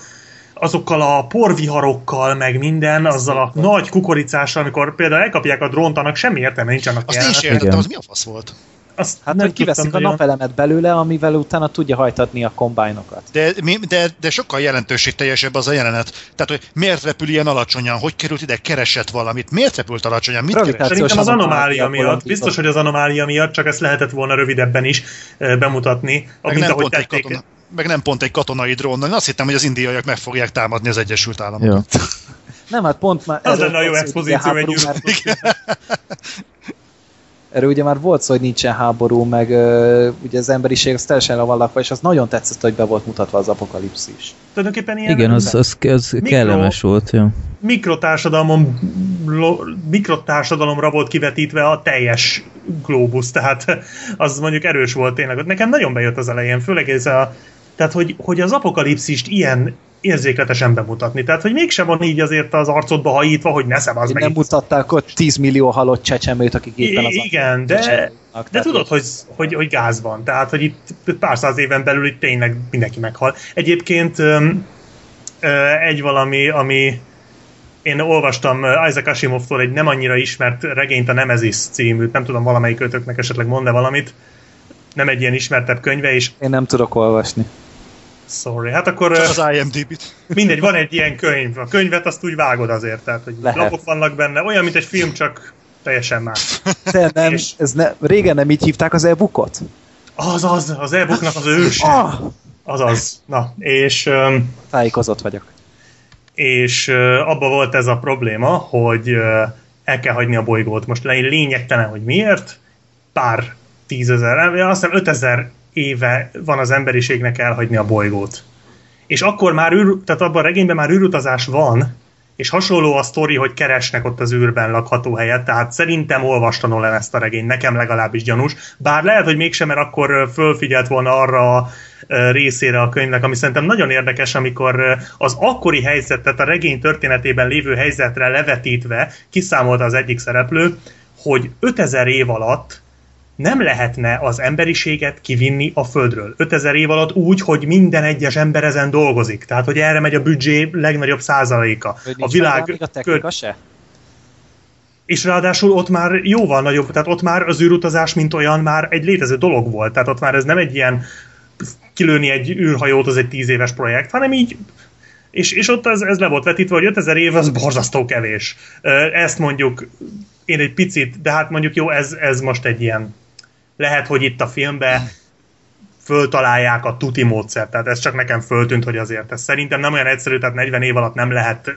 azokkal a porviharokkal, meg minden, azzal a nagy kukoricással, amikor például elkapják a drónt, annak semmi értelme nincs annak Azt én Igen. értettem, az mi a fasz volt? Azt Hát, nem hogy kiveszik a napelemet belőle, amivel utána tudja hajtatni a kombájnokat. De, de, de sokkal jelentőségteljesebb az a jelenet. Tehát, hogy miért repül ilyen alacsonyan, hogy került ide, keresett valamit, miért repült alacsonyan, mit keresett? Szerintem az anomália miatt, biztos, hogy az anomália miatt, csak ezt lehetett volna rövidebben is eh, bemutatni, Meg mint nem, ahogy pont egy tették. katona, meg nem pont egy katonai drónnal. Én azt hittem, hogy az indiaiak meg fogják támadni az Egyesült Államokat. Ja. Nem, hát pont már... Az erről lenne a jó expozíció egy Erről ugye már volt szó, hogy nincsen háború, meg ö, ugye az emberiség az teljesen le van lakva, és az nagyon tetszett, hogy be volt mutatva az apokalipszis. Tulajdonképpen ilyen Igen, az, az, az Mikro- kellemes volt. Ja. mikrotársadalom, lo- mikrotársadalomra volt kivetítve a teljes globus, tehát az mondjuk erős volt tényleg. Nekem nagyon bejött az elején, főleg ez a, tehát hogy, hogy az apokalipszist ilyen érzékletesen bemutatni. Tehát, hogy mégsem van így azért az arcodba hajítva, hogy ne az meg nem mutatták ott 10 millió halott csecsemőt, akik éppen az Igen, de, de tudod, hogy, hogy, hogy gáz van. Tehát, hogy itt pár száz éven belül itt tényleg mindenki meghal. Egyébként egy valami, ami én olvastam Isaac Asimovtól egy nem annyira ismert regényt, a Nemesis címűt, nem tudom, valamelyik kötöknek esetleg mond-e valamit, nem egy ilyen ismertebb könyve, és Én nem tudok olvasni. Sorry, hát akkor Csak az IMDb-t. mindegy, van egy ilyen könyv. A könyvet azt úgy vágod azért, tehát hogy Lehet. lapok vannak benne, olyan, mint egy film, csak teljesen más. De nem, És- ez ne, régen nem így hívták az e-bookot? Az az, az e-booknak az őse. Ah! Azaz. Na, és, öm, Tájékozott vagyok. és ö, abba volt ez a probléma, hogy ö, el kell hagyni a bolygót. Most le- lényegtelen, hogy miért. Pár tízezer, azt hiszem 5000 éve van az emberiségnek elhagyni a bolygót. És akkor már űr, tehát abban a regényben már űrutazás van, és hasonló a sztori, hogy keresnek ott az űrben lakható helyet, tehát szerintem olvasta Nolan ezt a regényt, nekem legalábbis gyanús. Bár lehet, hogy mégsem, mert akkor fölfigyelt volna arra a részére a könyvnek, ami szerintem nagyon érdekes, amikor az akkori helyzetet, a regény történetében lévő helyzetre levetítve kiszámolta az egyik szereplő, hogy 5000 év alatt nem lehetne az emberiséget kivinni a Földről. 5000 év alatt úgy, hogy minden egyes ember ezen dolgozik. Tehát, hogy erre megy a büdzsé legnagyobb százaléka. A világ a technika se? és ráadásul ott már jóval nagyobb, tehát ott már az űrutazás, mint olyan, már egy létező dolog volt. Tehát ott már ez nem egy ilyen kilőni egy űrhajót, az egy tíz éves projekt, hanem így és, és ott ez, ez le volt vetítve, hogy 5000 év az borzasztó kevés. Ezt mondjuk én egy picit, de hát mondjuk jó, ez, ez most egy ilyen lehet, hogy itt a filmben föltalálják a tuti módszert, tehát ez csak nekem föltűnt, hogy azért ez szerintem nem olyan egyszerű, tehát 40 év alatt nem lehet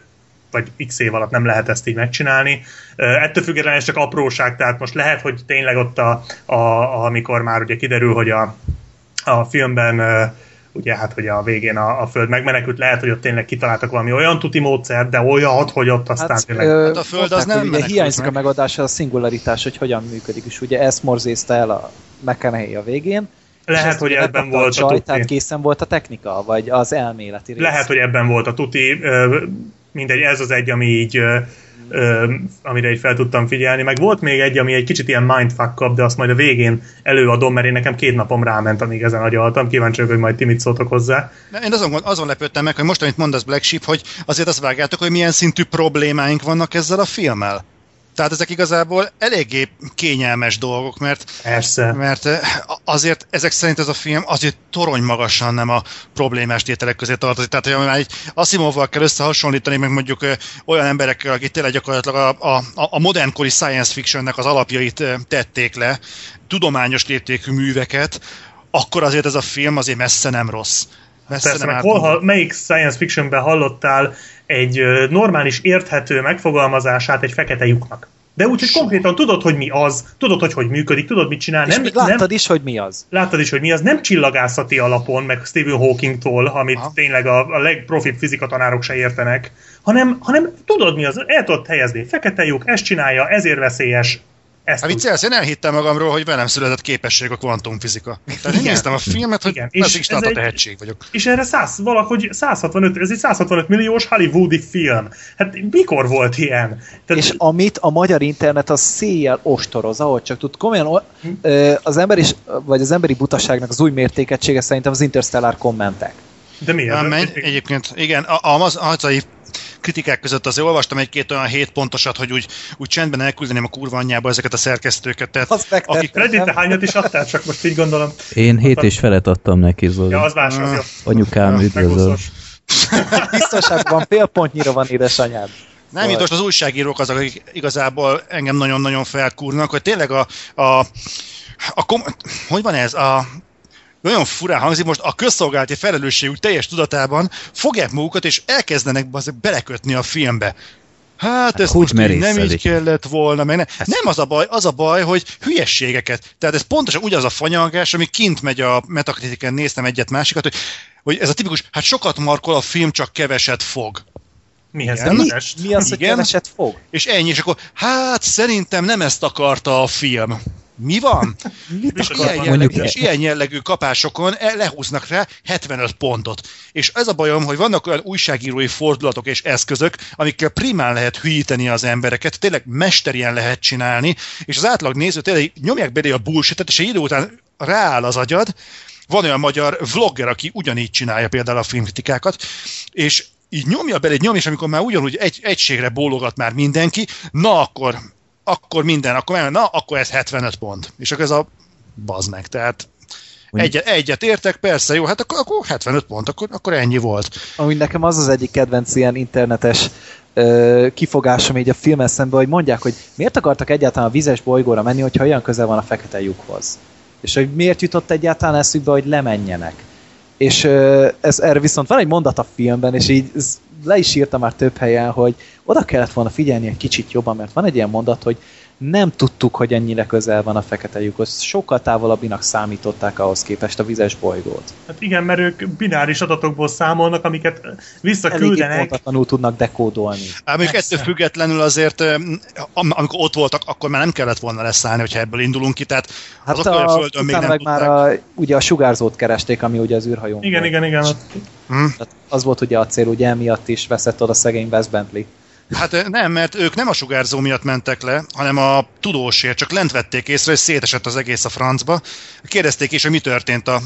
vagy x év alatt nem lehet ezt így megcsinálni. Ettől függetlenül ez csak apróság, tehát most lehet, hogy tényleg ott, a, a, amikor már ugye kiderül, hogy a, a filmben ö, ugye hát, hogy a végén a, a Föld megmenekült, lehet, hogy ott tényleg kitaláltak valami olyan tuti módszert, de olyat, hogy ott aztán Hát, tényleg... ö, Hát a Föld az nem ugye menekült hiányzik meg. a megoldása, a szingularitás, hogy hogyan működik, és ugye ezt morzézte el a McConaughey a végén. lehet, ezt hogy ebben volt a csaj, tuti. Tehát készen volt a technika, vagy az elméleti rész. Lehet, hogy ebben volt a tuti, mindegy, ez az egy, ami így amire így fel tudtam figyelni. Meg volt még egy, ami egy kicsit ilyen mindfuck de azt majd a végén előadom, mert én nekem két napom ráment, amíg ezen agyaltam. Kíváncsi vagyok, hogy majd ti mit szóltok hozzá. Én azon, azon lepődtem meg, hogy most, amit mondasz Black Sheep, hogy azért azt vágjátok, hogy milyen szintű problémáink vannak ezzel a filmmel. Tehát ezek igazából eléggé kényelmes dolgok, mert, Persze. mert eh, azért ezek szerint ez a film azért torony magasan nem a problémás tételek közé tartozik. Tehát, hogy már egy Asimovval kell összehasonlítani, meg mondjuk ö, olyan emberekkel, akik tényleg gyakorlatilag a, a, a modernkori science fictionnek az alapjait ö, tették le, tudományos léptékű műveket, akkor azért ez a film azért messze nem rossz. Messze Persze, nem meg hol, hall, melyik science fictionben hallottál egy normális, érthető megfogalmazását egy fekete lyuknak? De úgy, hogy konkrétan tudod, hogy mi az, tudod, hogy hogy működik, tudod, mit csinál. És Nem, még láttad nem, is, hogy mi az. láttad is, hogy mi az, nem csillagászati alapon, meg Stephen Hawkingtól, amit Aha. tényleg a, a legprofibb fizikatanárok se értenek, hanem, hanem tudod mi az, el tudod helyezni. Fekete lyuk, ezt csinálja, ezért veszélyes, ezt Hát viccelsz, én elhittem magamról, hogy velem született képesség a kvantumfizika. Tehát én Igen. néztem a filmet, hogy Igen. És ez is ez a egy- tehetség vagyok. És erre 100, valahogy 165, ez egy 165 milliós hollywoodi film. Hát mikor volt ilyen? Tehát, És amit a magyar internet az széjjel ostoroz, ahogy csak tud. Komolyan ö, az ember is, vagy az emberi butaságnak az új mértékegysége szerintem az Interstellar kommentek. de miért? Ja, menj, egyébként, igen, a, a, az hazai kritikák között azért olvastam egy-két olyan hét pontosat, hogy úgy, úgy csendben elküldeném a kurva anyjába ezeket a szerkesztőket. Tehát, Azt akik, Freddy, te hányat is adtál? Csak most így gondolom. Én hét és felet adtam neki, Zoli. Ja, az más, az jó. Anyukám, üdvözöl. Biztonságban fél pontnyira van édesanyád. nem, most az újságírók azok, akik igazából engem nagyon-nagyon felkúrnak, hogy tényleg a, a, a kom, hogy van ez, a nagyon furán hangzik, most a közszolgálati felelősségük teljes tudatában fogják magukat, és elkezdenek belekötni a filmbe. Hát ez hogy most így nem így kellett volna, meg ne. nem az a baj, az a baj, hogy hülyességeket. Tehát ez pontosan ugyanaz a fanyalgás, ami kint megy a metakritiken, néztem egyet másikat, hogy, hogy ez a tipikus, hát sokat markol a film, csak keveset fog. Mihez Igen. képest? Mi az, hogy Igen. keveset fog? És ennyi, és akkor hát szerintem nem ezt akarta a film. Mi van? És? Ilyen jellegű, és ilyen jellegű kapásokon e- lehúznak rá 75 pontot. És ez a bajom, hogy vannak olyan újságírói fordulatok és eszközök, amikkel primán lehet hülyíteni az embereket, tényleg mesterien lehet csinálni, és az átlag néző tényleg nyomják belé a bullshitet, és egy idő után rááll az agyad, van olyan magyar vlogger, aki ugyanígy csinálja például a filmkritikákat, és így nyomja bele egy nyom, és amikor már ugyanúgy egy, egységre bólogat már mindenki, na akkor, akkor minden, akkor na akkor ez 75 pont. És akkor ez a bazd meg, tehát egyet, egyet értek, persze, jó, hát akkor, akkor 75 pont, akkor, akkor ennyi volt. Amúgy nekem az az egyik kedvenc ilyen internetes ö, kifogásom így a filmen szemben, hogy mondják, hogy miért akartak egyáltalán a vizes bolygóra menni, hogyha olyan közel van a fekete lyukhoz. És hogy miért jutott egyáltalán eszükbe, hogy lemenjenek. És ez, erre viszont van egy mondat a filmben, és így le is írta már több helyen, hogy oda kellett volna figyelni egy kicsit jobban, mert van egy ilyen mondat, hogy nem tudtuk, hogy ennyire közel van a fekete lyukhoz. Sokkal távolabbinak számították ahhoz képest a vizes bolygót. Hát igen, mert ők bináris adatokból számolnak, amiket visszaküldenek. pontatlanul tudnak dekódolni. Persze. ettől függetlenül azért, am- amikor ott voltak, akkor már nem kellett volna leszállni, hogyha ebből indulunk ki, tehát Hát azok, a a, Földön még nem meg már a, ugye a sugárzót keresték, ami ugye az űrhajón Igen, volt. igen, igen. Hm? Tehát az volt ugye a cél, ugye emiatt is veszett oda szegény Wes Bentley. Hát nem, mert ők nem a sugárzó miatt mentek le, hanem a tudósért, csak lent vették észre, hogy szétesett az egész a francba. Kérdezték is, hogy mi történt a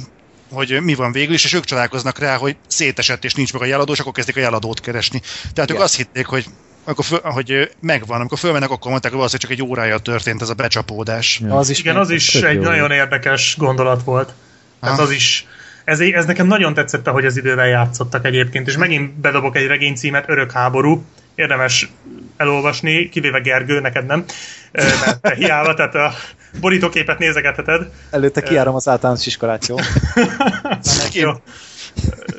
hogy mi van végül is, és ők csodálkoznak rá, hogy szétesett és nincs meg a jeladó, és akkor kezdik a jeladót keresni. Tehát ők Igen. azt hitték, hogy amikor föl, hogy megvan, amikor fölmennek, akkor mondták, hogy valószínűleg csak egy órája történt ez a becsapódás. Ja. Az is Igen, az is egy jó. nagyon érdekes gondolat volt. Tehát az is, ez, ez nekem nagyon tetszett, hogy az idővel játszottak egyébként, és megint bedobok egy regénycímet, Örök háború, érdemes elolvasni, kivéve Gergő, neked nem, mert te hiába, tehát a borítóképet nézegetheted. Előtte kiárom az általános iskolát, jó? Jó.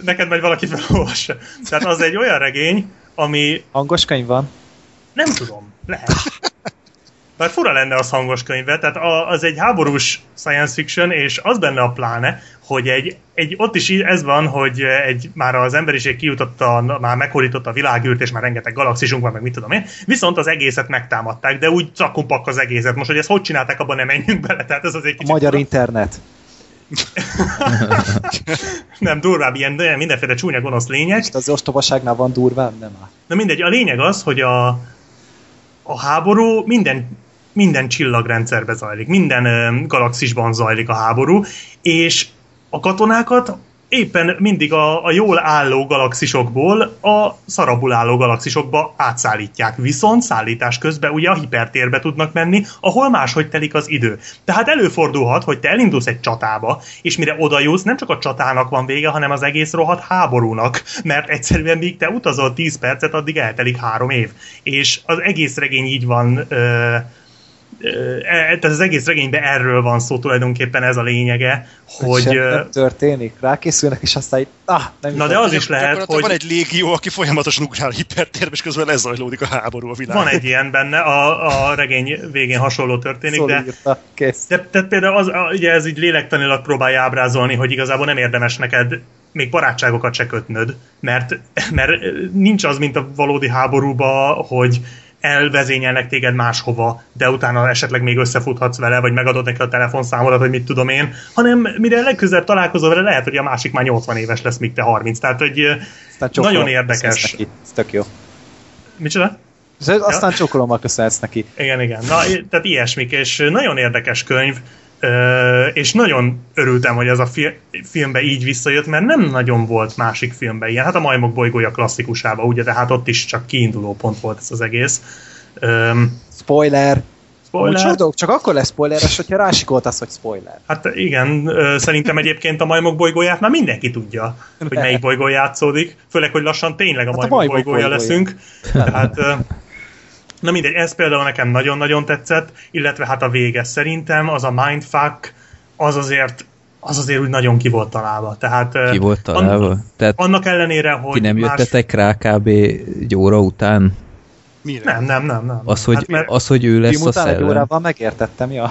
Neked majd valaki felolvassa. Tehát az egy olyan regény, ami Hangos könyv van. Nem tudom, lehet. Bár fura lenne az hangos könyve, tehát az egy háborús science fiction, és az benne a pláne, hogy egy, egy ott is ez van, hogy egy, már az emberiség kijutotta, már meghódította a világűrt, és már rengeteg galaxisunk van, meg mit tudom én, viszont az egészet megtámadták, de úgy cakumpak az egészet. Most, hogy ezt hogy csinálták, abban nem menjünk bele, tehát ez az egy A kicsit... magyar fura. internet. Nem, durvább ilyen, de mindenféle csúnya gonosz lények. Most az ostobaságnál van durvább, nem áll. Na mindegy, a lényeg az, hogy a, a háború minden, minden csillagrendszerbe zajlik, minden ö, galaxisban zajlik a háború, és a katonákat éppen mindig a, a jól álló galaxisokból a szarabul álló galaxisokba átszállítják. Viszont szállítás közben ugye a hipertérbe tudnak menni, ahol máshogy telik az idő. Tehát előfordulhat, hogy te elindulsz egy csatába, és mire oda jutsz, nem csak a csatának van vége, hanem az egész rohadt háborúnak, mert egyszerűen míg te utazol 10 percet, addig eltelik három év. És az egész regény így van ö, tehát az egész regényben erről van szó tulajdonképpen ez a lényege, hogy... hogy nem történik, rákészülnek, és aztán így, ah, nem Na de az is lehet, hogy... Van egy légió, aki folyamatosan ugrál hipertérbe, és közben lezajlódik a háború a világon. Van egy ilyen benne, a, a regény végén hasonló történik, Szóval de, írta, kész. de, de például az, ugye ez így lélektanilag próbálja ábrázolni, hogy igazából nem érdemes neked még barátságokat se kötnöd, mert, mert nincs az, mint a valódi háborúba, hogy elvezényelnek téged máshova, de utána esetleg még összefuthatsz vele, vagy megadod neki a telefonszámodat, vagy mit tudom én, hanem mire legközelebb találkozol vele, lehet, hogy a másik már 80 éves lesz, míg te 30. Tehát, hogy Aztán nagyon érdekes. neki. Ez tök jó. Micsoda? És aztán csokolommal köszönhetsz neki. Igen, igen. Na, tehát ilyesmik, és nagyon érdekes könyv, ö, és nagyon örültem, hogy ez a fi- filmbe így visszajött, mert nem nagyon volt másik filmben ilyen. Hát a Majmok bolygója klasszikusába, ugye, de hát ott is csak kiinduló pont volt ez az egész. Öm, Spoiler! spoiler? Csak, dolog, csak akkor lesz spoileres, hogyha rásikoltasz, hogy spoiler. Hát igen, ö, szerintem egyébként a majmok bolygóját már mindenki tudja, hogy melyik bolygó játszódik, főleg, hogy lassan tényleg a Hát a majmok majmok bolygója bolygója. leszünk. Tehát, ö, na mindegy, ez például nekem nagyon-nagyon tetszett, illetve hát a vége szerintem, az a mindfuck, az azért az azért úgy nagyon ki volt találva. Tehát, Ki volt találva? an- Tehát annak ellenére, hogy ti nem más... jöttetek rá kb. egy óra után? Mire? Nem, nem, nem, nem. Az, hogy, hát, mert az, hogy ő lesz a után egy szellem? órával megértettem, ja.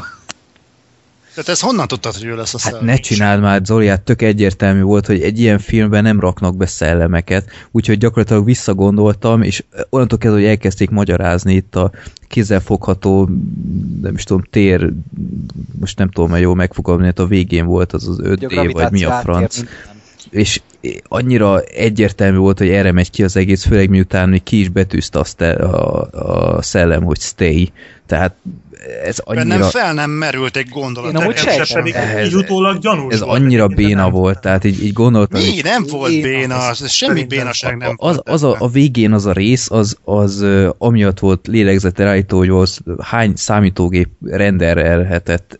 Tehát ezt honnan tudtad, hogy ő lesz a Hát szellem? ne csináld már, Zoli, hát tök egyértelmű volt, hogy egy ilyen filmben nem raknak be szellemeket, úgyhogy gyakorlatilag visszagondoltam, és onnantól kezdve, hogy elkezdték magyarázni itt a kézzelfogható, nem is tudom, tér, most nem tudom, mert jól megfogalmazni, hát a végén volt az az 5D, vagy mi a franc, és annyira egyértelmű volt, hogy erre megy ki az egész, főleg miután még ki is betűzte azt a, a szellem, hogy stay, tehát ez annyira... Bennem fel nem merült egy gondolat. Én amúgy ez pedig Ez- így utólag gyanús Ez volt annyira béna nem. volt, tehát így, így gondoltam, Mi? Nem volt Én- béna, ez semmi bénaság nem az, volt. az a, a végén az a rész, az, az amiatt volt lélegzetre állító, hogy az hány számítógép renderelhetett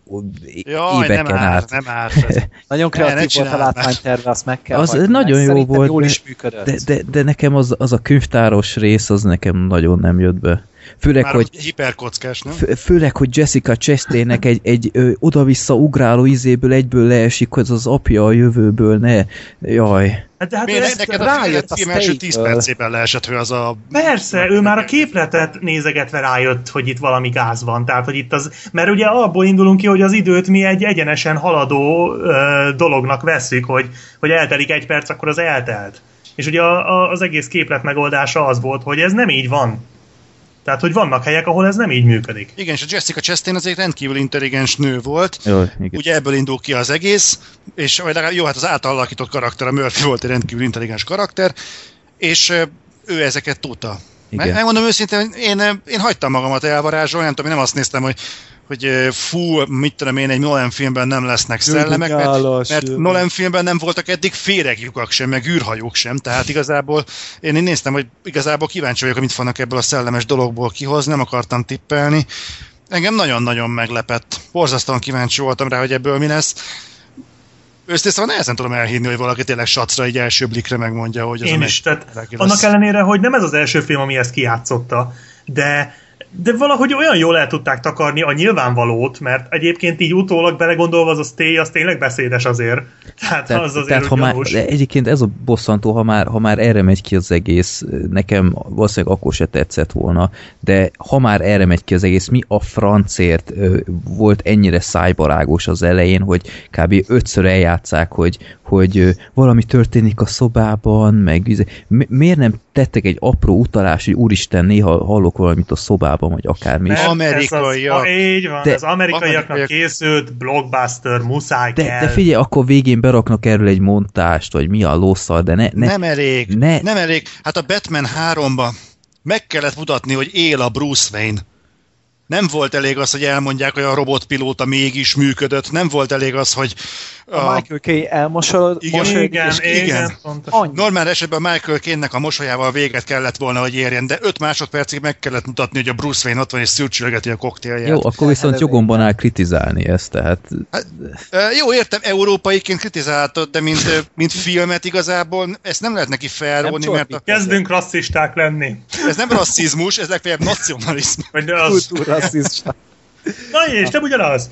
Jaj, éveken nem át. nem árt. ez. Nagyon Ne, ne kreatív volt a látványterve, azt meg kell Az hagyni, nagyon jó volt, jól de- is működött. De, de, de nekem az, az a könyvtáros rész, az nekem nagyon nem jött be. Főleg, Már hogy hiperkockás, nem? Fő- Főleg, hogy Jessica Chastainnek egy, egy ö, oda-vissza ugráló izéből egyből leesik, hogy az az apja a jövőből, ne. Jaj. Hát, de hát Miért ez, neked a rájött a film első 10 Stay-től. percében leesett, hogy az a... Persze, ő már a képletet nézegetve rájött, hogy itt valami gáz van. Tehát, hogy itt az, mert ugye abból indulunk ki, hogy az időt mi egy egyenesen haladó ö, dolognak veszük, hogy, hogy eltelik egy perc, akkor az eltelt. És ugye a, a, az egész képlet megoldása az volt, hogy ez nem így van. Tehát, hogy vannak helyek, ahol ez nem így működik. Igen, és a Jessica Chastain az egy rendkívül intelligens nő volt, Jó, igen. Ugye ebből indul ki az egész, és vagy legalább, jó, hát az átalakított karakter, a Murphy volt egy rendkívül intelligens karakter, és ő ezeket tudta. Igen. Meg, megmondom őszintén, én, én hagytam magamat elvarázsolni, nem tudom, én nem azt néztem, hogy hogy fú, mit tudom én, egy Nolan filmben nem lesznek szellemek, mert, mert. Nolan filmben nem voltak eddig féregjukak sem, meg űrhajók sem, tehát igazából én, én néztem, hogy igazából kíváncsi vagyok, hogy mit fognak ebből a szellemes dologból kihozni, nem akartam tippelni. Engem nagyon-nagyon meglepett. Borzasztóan kíváncsi voltam rá, hogy ebből mi lesz. Őszintén szóval nehezen tudom elhinni, hogy valaki tényleg sacra egy első blikre megmondja, hogy ez Én is, tehát annak ellenére, hogy nem ez az első film, ami ezt kijátszotta, de de valahogy olyan jól el tudták takarni a nyilvánvalót, mert egyébként így utólag belegondolva az a stay, az tényleg beszédes azért. Tehát, Tehát, az azért tehát ha már, egyébként ez a bosszantó, ha már, ha már erre megy ki az egész, nekem valószínűleg akkor se tetszett volna, de ha már erre megy ki az egész, mi a francért volt ennyire szájbarágos az elején, hogy kb. ötször eljátszák, hogy, hogy valami történik a szobában, meg mi- miért nem tettek egy apró utalás, hogy úristen, néha hallok valamit a szobában, vagy akármi. Ez Amerikaiak. Az, így van, De- az amerikaiaknak amerikaiak- készült blockbuster, muszáj De, kell. de figyelj, akkor végén beraknak erről egy montást, vagy mi a lószal, de ne, ne, nem elég, ne- nem elég. Hát a Batman 3-ba meg kellett mutatni, hogy él a Bruce Wayne. Nem volt elég az, hogy elmondják, hogy a robotpilóta mégis működött, nem volt elég az, hogy A Michael Kay elmosolod, Igen, mosolyog, Igen, és igen, igen. pontosan. Normál esetben Michael Caine-nek a mosolyával véget kellett volna, hogy érjen, de 5 másodpercig meg kellett mutatni, hogy a Bruce Wayne ott van és szürcsülgeti a koktélját. Jó, akkor viszont jogomban áll kritizálni ezt, tehát Ö, Jó, értem, európaiként kritizáltad, de mint, mint filmet igazából ezt nem lehet neki felróni, mert a, Kezdünk rasszisták lenni. ez nem rasszizmus, ez legfeljebb nacionalizmus. Vagy az... Kultúrasszista. Na és nem ugyanaz.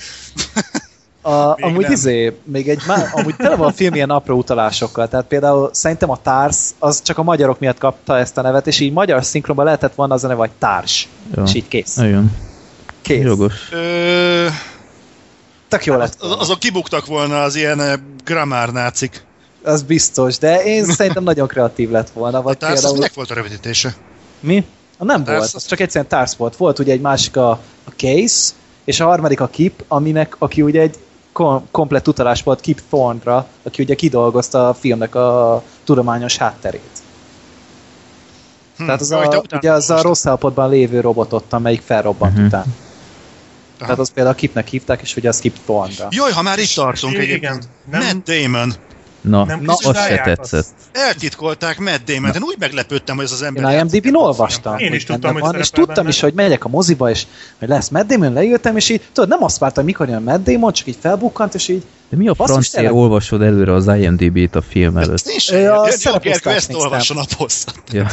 A, Még amúgy nem. izé, még egy má, amúgy tele van a film ilyen apró utalásokkal, tehát például szerintem a Társ az csak a magyarok miatt kapta ezt a nevet, és így magyar szinkronban lehetett volna az a neve, hogy Társ. Jó. És így kész. nagyon Kész. jogos. Ö, Tök jó lett. az- azok kibuktak volna az ilyen ö, grammar nácik. Az biztos, de én szerintem nagyon kreatív lett volna. A Vagy társz, az például... minek volt a rövidítése? Mi? A nem Társ volt, az- az csak egyszerűen Társ volt. Volt ugye egy másik a, a Case, és a harmadik a Kip, aminek, aki ugye egy kom- komplet utalás volt Kip Thorne-ra, aki ugye kidolgozta a filmnek a tudományos hátterét. Hm, Tehát az a, utána ugye az a rossz állapotban lévő robotot, amelyik felrobbant Mhm. után. Tehát az például a Kipnek hívták, és ugye az Kip Thorne-ra. Jaj, ha már itt tartunk egyébként. nem- Matt Damon. Na, Nem na az se tetszett. azt. Eltitkolták Matt Damon. Én úgy meglepődtem, hogy ez az ember... Én IMDb-n olvastam, Én is tudtam, hogy van, és tudtam benne. is, hogy megyek a moziba, és hogy lesz Matt Damon, leültem, és így, tudod, nem azt vártam, mikor jön Matt Damon, csak így felbukkant, és így, De mi a tényleg. olvasod előre az IMDb-t a film előtt? Nincs, Ö, a Gergő, ezt néztem. olvassa naposzat. Ja.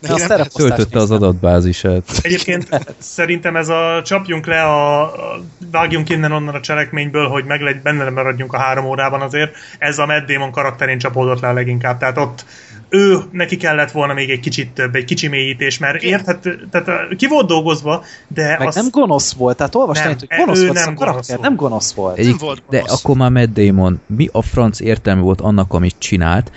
de a szereposztást Töltötte az adatbázisát. Egyébként szerintem ez a csapjunk le, a, a vágjunk innen onnan a cselekményből, hogy meg legy, benne maradjunk a három órában azért. Ez a Matt Damon karakterén csapódott le a leginkább. Tehát ott ő, neki kellett volna még egy kicsit több, egy kicsi mélyítés, mert érthet, tehát ö, ki volt dolgozva, de Meg az, nem gonosz volt, tehát olvastam, Nem, hogy gonosz volt, nem karakter gonosz nem gonosz volt. Egyik, volt de gonosz. akkor már Matt Damon, mi a franc értelme volt annak, amit csinált?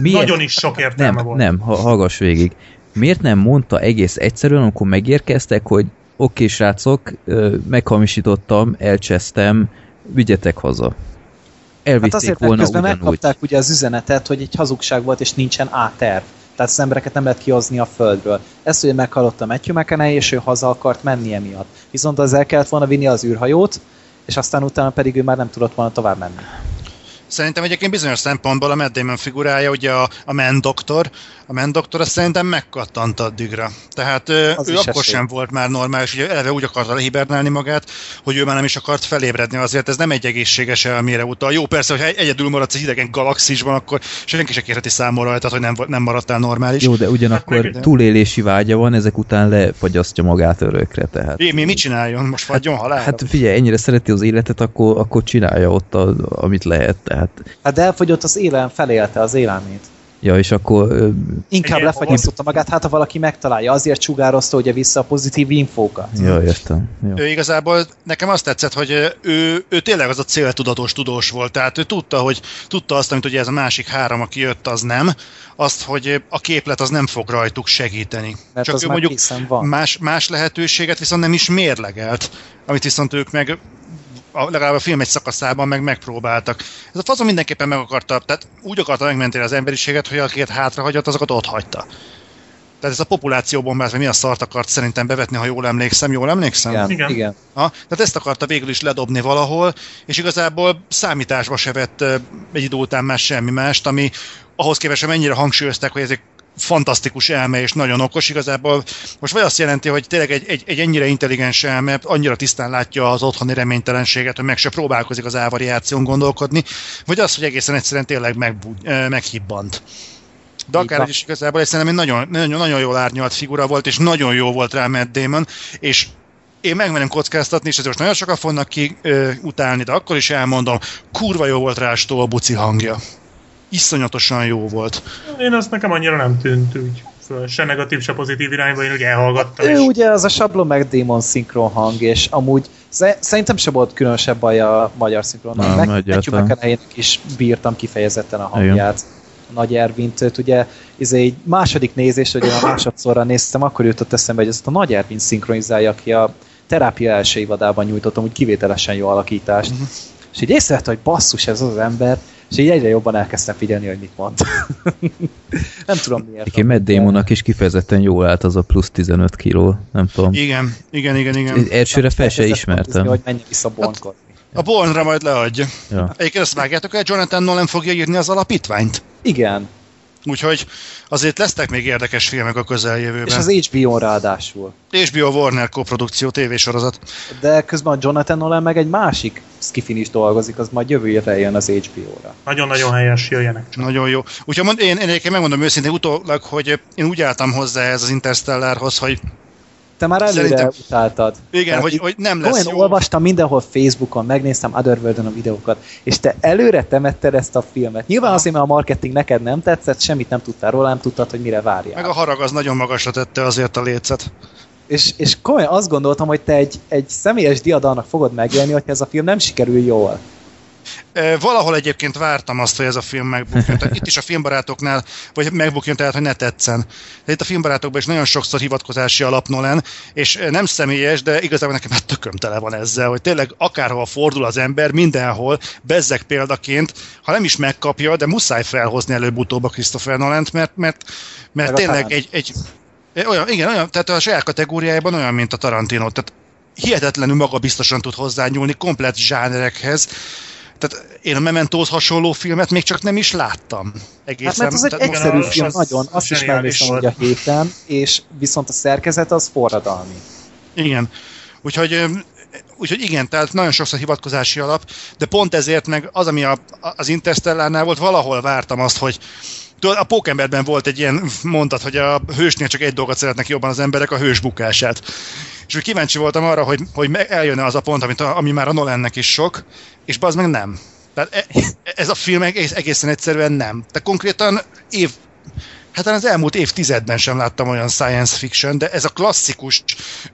Miért? nagyon is sok értelme nem, volt. nem, ha, hallgass végig. Miért nem mondta egész egyszerűen, amikor megérkeztek, hogy oké, srácok, ö, meghamisítottam, elcsesztem, vigyetek haza. Hát Elvitték azért, mert volna közben ugyanúgy. megkapták ugye az üzenetet, hogy egy hazugság volt, és nincsen A-terv. Tehát az embereket nem lehet kihozni a földről. Ezt ugye meghallotta Matthew McConaughey, és ő haza akart menni emiatt. Viszont az el kellett volna vinni az űrhajót, és aztán utána pedig ő már nem tudott volna tovább menni. Szerintem egyébként bizonyos szempontból a Matt Damon figurája, ugye a, a Man Doctor, a Man Doctor azt szerintem megkattant addigra. Tehát ő, Az ő akkor esély. sem volt már normális, ugye eleve úgy akarta lehibernálni magát, hogy ő már nem is akart felébredni, azért ez nem egy egészséges elmére utal. Jó, persze, hogyha egyedül maradsz egy idegen galaxisban, akkor senki se kérheti számol rajta, hogy nem, nem maradtál normális. Jó, de ugyanakkor Hát meg- túlélési vágya van, ezek után lefagyasztja magát örökre, tehát. É, mi mit csináljon? Most fagyjon halálra? Hát figyelj, ennyire szereti az életet, akkor, akkor csinálja ott, a, amit lehet, tehát. Hát de elfogyott az élelem, felélte az élelmét. Ja, és akkor ö, Inkább lefagyasztotta magát, hát ha valaki megtalálja, azért sugározta ugye vissza a pozitív infókat. ja, értem. Jó. Ő igazából nekem azt tetszett, hogy ő, ő tényleg az a céltudatos tudós volt, tehát ő tudta, hogy tudta azt, amit ugye ez a másik három, aki jött, az nem, azt, hogy a képlet az nem fog rajtuk segíteni. Mert Csak az ő már mondjuk van. más, más lehetőséget viszont nem is mérlegelt, amit viszont ők meg a, legalább a film egy szakaszában meg megpróbáltak. Ez a fazon mindenképpen meg akarta, tehát úgy akarta megmenteni az emberiséget, hogy akit hátrahagyott, azokat ott hagyta. Tehát ez a populációbombázás, vagy mi a szart akart szerintem bevetni, ha jól emlékszem. Jól emlékszem? Igen, Igen. Ha? Tehát ezt akarta végül is ledobni valahol, és igazából számításba se vett egy idő után már semmi mást, ami ahhoz képest, hogy mennyire hangsúlyozták, hogy ez egy fantasztikus elme és nagyon okos, igazából most vagy azt jelenti, hogy tényleg egy, egy, egy ennyire intelligens elme, annyira tisztán látja az otthoni reménytelenséget, hogy meg se próbálkozik az ávariáción gondolkodni, vagy az, hogy egészen egyszerűen tényleg megbú, ö, meghibbant. De akár is igazából egy szerintem egy nagyon, nagyon, nagyon jól árnyalt figura volt, és nagyon jó volt rá Matt Damon, és én megmerem kockáztatni, és ezért most nagyon sokan fognak ki ö, utálni, de akkor is elmondom, kurva jó volt rá a buci hangja. Iszonyatosan jó volt. Én azt nekem annyira nem tűnt úgy föl, se negatív, se pozitív irányba, én úgy elhallgattam. Ő és ugye az a sablon meg Demon szinkron hang, és amúgy sze- szerintem se volt különösebb baj a magyar szinkronnal. Nem, Meg egyáltalán. Is bírtam kifejezetten a hangját. A Nagy Ervint, őt ugye ez egy második nézés, hogy a másodszorra néztem, akkor jutott eszembe, hogy ezt a Nagy Ervin szinkronizálja, aki a terápia első évadában nyújtottam, úgy kivételesen jó alakítást. Mhm. És így észrevette, hogy basszus ez az ember, és így egyre jobban elkezdtem figyelni, hogy mit mond. nem tudom miért. Egyébként Matt Damonnak is kifejezetten jól állt az a plusz 15 kiló, nem tudom. Igen, igen, igen, igen. Elsőre fel se ismertem. Hogy menjen vissza bonkodni. A Bornra majd leadja. Ja. Egyébként azt vágjátok el, Jonathan Nolan fogja írni az alapítványt. Igen, Úgyhogy azért lesznek még érdekes filmek a közeljövőben. és az HBO-n ráadásul. HBO Warner koprodukció tévésorozat. De közben a Jonathan Nolan meg egy másik skifin is dolgozik, az majd jövő évre jön az HBO-ra. Nagyon-nagyon helyes, jöjjenek csak. Nagyon jó. Úgyhogy mond, én, én egyébként megmondom őszintén utólag, hogy én úgy álltam hozzá ez az Interstellárhoz, hogy Te már előre Szerintem- utáltad. igen, Tehát hogy, hogy nem lesz Komolyan jó. olvastam mindenhol Facebookon, megnéztem Otherworld-on a videókat, és te előre temetted ezt a filmet. Nyilván azért, mert a marketing neked nem tetszett, semmit nem tudtál róla, nem tudtad, hogy mire várjál. Meg a harag az nagyon magasra tette azért a lécet. És, és komolyan azt gondoltam, hogy te egy, egy személyes diadalnak fogod megélni, hogyha ez a film nem sikerül jól. Valahol egyébként vártam azt, hogy ez a film megbukjon. Tehát itt is a filmbarátoknál, vagy megbukjon, tehát hogy ne tetszen. De itt a filmbarátokban is nagyon sokszor hivatkozási alap Nolan, és nem személyes, de igazából nekem már tököm tele van ezzel, hogy tényleg akárhova fordul az ember, mindenhol, bezzek példaként, ha nem is megkapja, de muszáj felhozni előbb-utóbb a Christopher Nolant, mert, mert, mert tényleg egy, egy olyan, igen, olyan, tehát a saját kategóriájában olyan, mint a Tarantino. Tehát hihetetlenül magabiztosan tud hozzányúlni komplet zsánerekhez. Tehát én a Mementóhoz hasonló filmet még csak nem is láttam. Egészen. Hát mert az egy tehát egyszerű film, az nagyon, azt is megnéztem hogy a héten, és viszont a szerkezet az forradalmi. Igen. Úgyhogy, úgyhogy igen, tehát nagyon sokszor hivatkozási alap, de pont ezért meg az, ami a, az Interstellárnál volt, valahol vártam azt, hogy Tudod, a Pókemberben volt egy ilyen mondat, hogy a hősnél csak egy dolgot szeretnek jobban az emberek, a hős bukását. És úgy kíváncsi voltam arra, hogy, hogy eljönne az a pont, amit a, ami már a Nolannek is sok, és az meg nem. Tehát e, ez a film egész, egészen egyszerűen nem. De konkrétan év, Hát az elmúlt évtizedben sem láttam olyan science fiction, de ez a klasszikus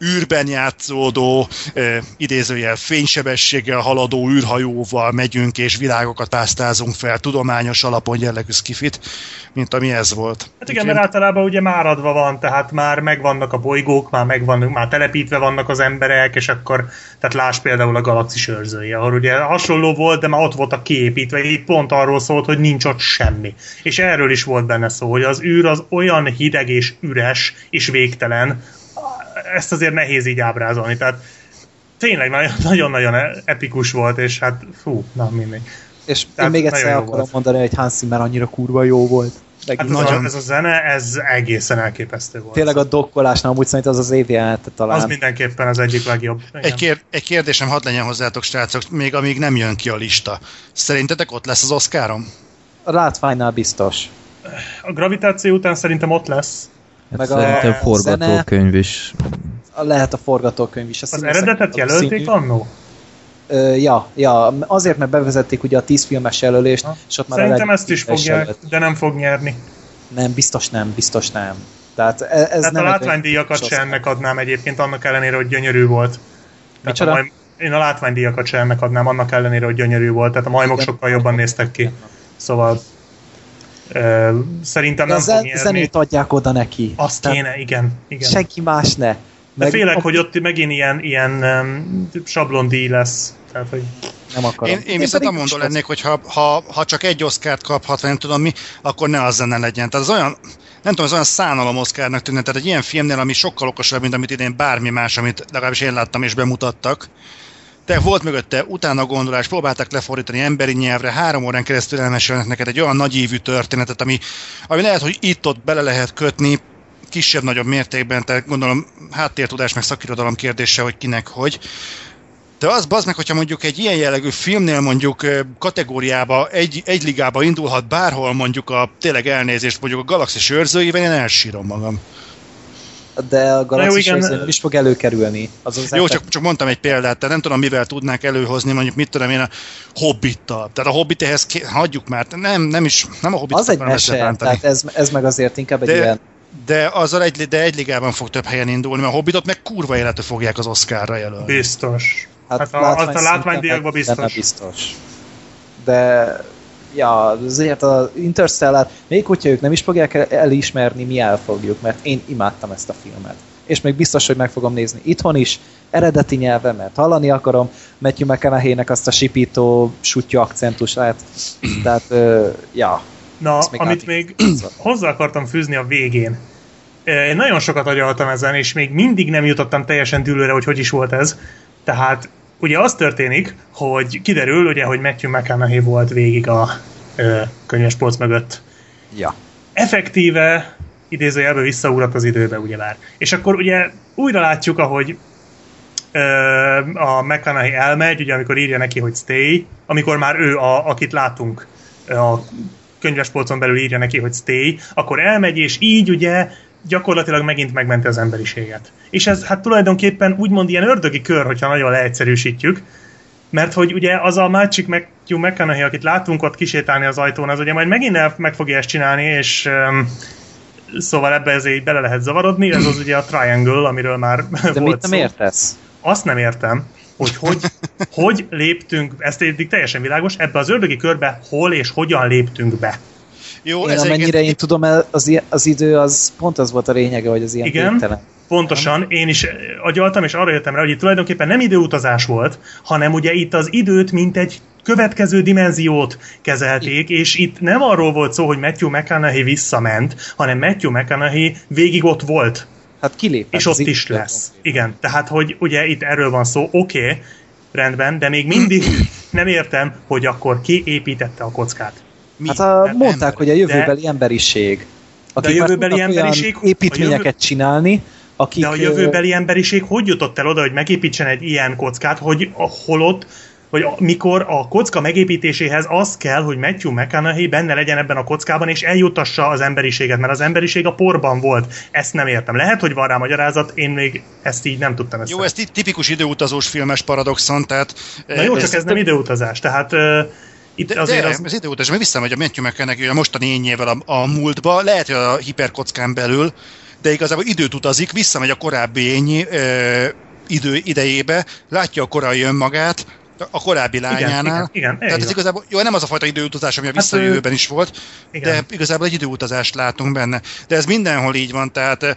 űrben játszódó, eh, idézőjel fénysebességgel haladó űrhajóval megyünk és világokat pásztázunk fel, tudományos alapon jellegű skifit, mint ami ez volt. Hát igen, mert általában ugye már adva van, tehát már megvannak a bolygók, már megvan, már telepítve vannak az emberek, és akkor, tehát láss például a galaxis őrzője, ahol ugye hasonló volt, de már ott voltak kiépítve, így pont arról szólt, hogy nincs ott semmi. És erről is volt benne szó, hogy az űr az olyan hideg és üres és végtelen, ezt azért nehéz így ábrázolni, tehát tényleg nagyon- nagyon-nagyon epikus volt, és hát fú, na mindegy. És én Tehát még nagyon egyszer akarom mondani, hogy Hans Zimmer annyira kurva jó volt. Hát ez, Nagyon. a, ez a zene, ez egészen elképesztő volt. Tényleg a dokkolásnál amúgy szerint az az év jelenete talán. Az mindenképpen az egyik legjobb. Igen. Egy, kér, egy kérdésem hadd legyen hozzátok, srácok, még amíg nem jön ki a lista. Szerintetek ott lesz az Oscarom? A látványnál biztos. A gravitáció után szerintem ott lesz. Hát Meg a szerintem zene- forgatókönyv is. Lehet a forgatókönyv is. A Az eredetet a jelölték színű- annó? Ö, ja, ja, azért, mert bevezették ugye a 10 filmes jelölést, Ha. és ott már Szerintem ezt is fogják, jelölt. de nem fog nyerni. Nem, biztos nem, biztos nem. Tehát e- ez Tehát nem a látványdíjakat se ennek adnám egyébként, annak ellenére, hogy gyönyörű volt. Tehát a Micsoda? maj... Én a látványdíjakat se ennek adnám, annak ellenére, hogy gyönyörű volt. Tehát a majmok Igen. sokkal jobban néztek ki. Szóval szerintem De nem fog zen- nyerni. zenét adják oda neki. Azt Tehát kéne, igen. igen. Senki más ne. De Meg félek, a- hogy ott megint ilyen, ilyen um, sablondíj lesz. Tehát, hogy Nem akarom. Én, én viszont amondó lennék, hogy ha, ha, ha csak egy Oscárt kaphat, vagy nem tudom mi, akkor ne az zene legyen. Tehát az olyan, nem tudom, az olyan szánalom Oscarnak tűnne. Tehát egy ilyen filmnél, ami sokkal okosabb, mint amit idén bármi más, amit legalábbis én láttam és bemutattak. De volt mögötte utána gondolás, próbálták lefordítani emberi nyelvre, három órán keresztül elmesélnek neked egy olyan nagyívű történetet, ami, ami lehet, hogy itt-ott bele lehet kötni, kisebb-nagyobb mértékben, tehát gondolom háttértudás meg szakirodalom kérdése, hogy kinek hogy. De az bazd meg, hogyha mondjuk egy ilyen jellegű filmnél mondjuk kategóriába, egy, egy ligába indulhat bárhol mondjuk a tényleg elnézést, mondjuk a Galaxis őrzőivel, én elsírom magam. De a Galaxis igen. nem is fog előkerülni. Az az Jó, effekt- csak, csak mondtam egy példát, tehát nem tudom, mivel tudnák előhozni, mondjuk mit tudom én a Hobbittal. Tehát a Hobbit ehhez ké- hagyjuk már, nem, nem is, nem a Hobbit az egy mese, tehát ez, ez meg azért inkább egy De- ilyen... de azzal egy, de egy ligában fog több helyen indulni, mert a Hobbitot meg kurva életű fogják az Oscarra jelölni. biztos. Hát, a, látvány azt a benne biztos. biztos. De ja, azért az Interstellar, még hogyha ők nem is fogják el- elismerni, mi el fogjuk, mert én imádtam ezt a filmet. és még biztos, hogy meg fogom nézni itthon is, eredeti nyelven, mert hallani akarom, Matthew McConaughey-nek azt a sipító, sutya akcentusát, tehát, ö, ja. Na, amit át- még hozzá akartam fűzni a végén. Én nagyon sokat agyaltam ezen, és még mindig nem jutottam teljesen dűlőre, hogy hogy is volt ez. Tehát ugye az történik, hogy kiderül, ugye, hogy Matthew McConaughey volt végig a ö, könyves polc mögött. Ja. Effektíve idézőjelben visszaugrott az időbe, ugyebár. És akkor ugye újra látjuk, ahogy ö, a McConaughey elmegy, ugye amikor írja neki, hogy stay, amikor már ő, a, akit látunk a könyvespolcon belül írja neki, hogy stay, akkor elmegy, és így ugye gyakorlatilag megint megmenti az emberiséget. És ez hát tulajdonképpen úgymond ilyen ördögi kör, hogyha nagyon leegyszerűsítjük, mert hogy ugye az a másik Matthew McConaughey, akit látunk ott kisétálni az ajtón, az ugye majd megint meg fogja ezt csinálni, és um, szóval ebbe ezért így bele lehet zavarodni, ez az ugye a Triangle, amiről már De volt mit nem szó. értesz? Azt nem értem, hogy hogy, hogy léptünk, ezt eddig teljesen világos, ebbe az ördögi körbe hol és hogyan léptünk be. Jó, Én ez amennyire egyébként- én tudom, az, az idő az pont az volt a lényege, hogy az ilyen Igen. végtelen. Pontosan, én is agyaltam, és arra jöttem rá, hogy itt tulajdonképpen nem időutazás volt, hanem ugye itt az időt, mint egy következő dimenziót kezelték, és itt nem arról volt szó, hogy Matthew McConaughey visszament, hanem Matthew McConaughey végig ott volt, Hát kilépett. és az ott is lesz. Igen, tehát hogy ugye itt erről van szó, oké, okay, rendben, de még mindig nem értem, hogy akkor ki építette a kockát. Mi? Hát a, Hát mondták, ember. hogy a jövőbeli emberiség. Akik már jövőbeli tudnak olyan emberiség- a építményeket jövő- csinálni, akik... De a jövőbeli emberiség hogy jutott el oda, hogy megépítsen egy ilyen kockát, hogy a holott, vagy a, mikor a kocka megépítéséhez az kell, hogy Matthew McConaughey benne legyen ebben a kockában, és eljutassa az emberiséget, mert az emberiség a porban volt. Ezt nem értem. Lehet, hogy van rá magyarázat, én még ezt így nem tudtam ezt. Jó, ez ti- tipikus időutazós filmes paradoxon, tehát... Na jó, csak ez nem időutazás. Tehát itt De, azért de az... az... időutazás, mert visszamegy a Matthew McConaughey a mostani ényével a, a múltba, lehet, hogy a hiperkockán belül, de igazából időt utazik, visszamegy a korábbi ényi ö, idő idejébe, látja a korai önmagát, a korábbi lányánál. igen, igen, Tehát ez igen. igazából, jó, nem az a fajta időutazás, ami a Hát, visszajövőben is volt, igen. de igazából egy időutazást látunk benne. De ez mindenhol így van, tehát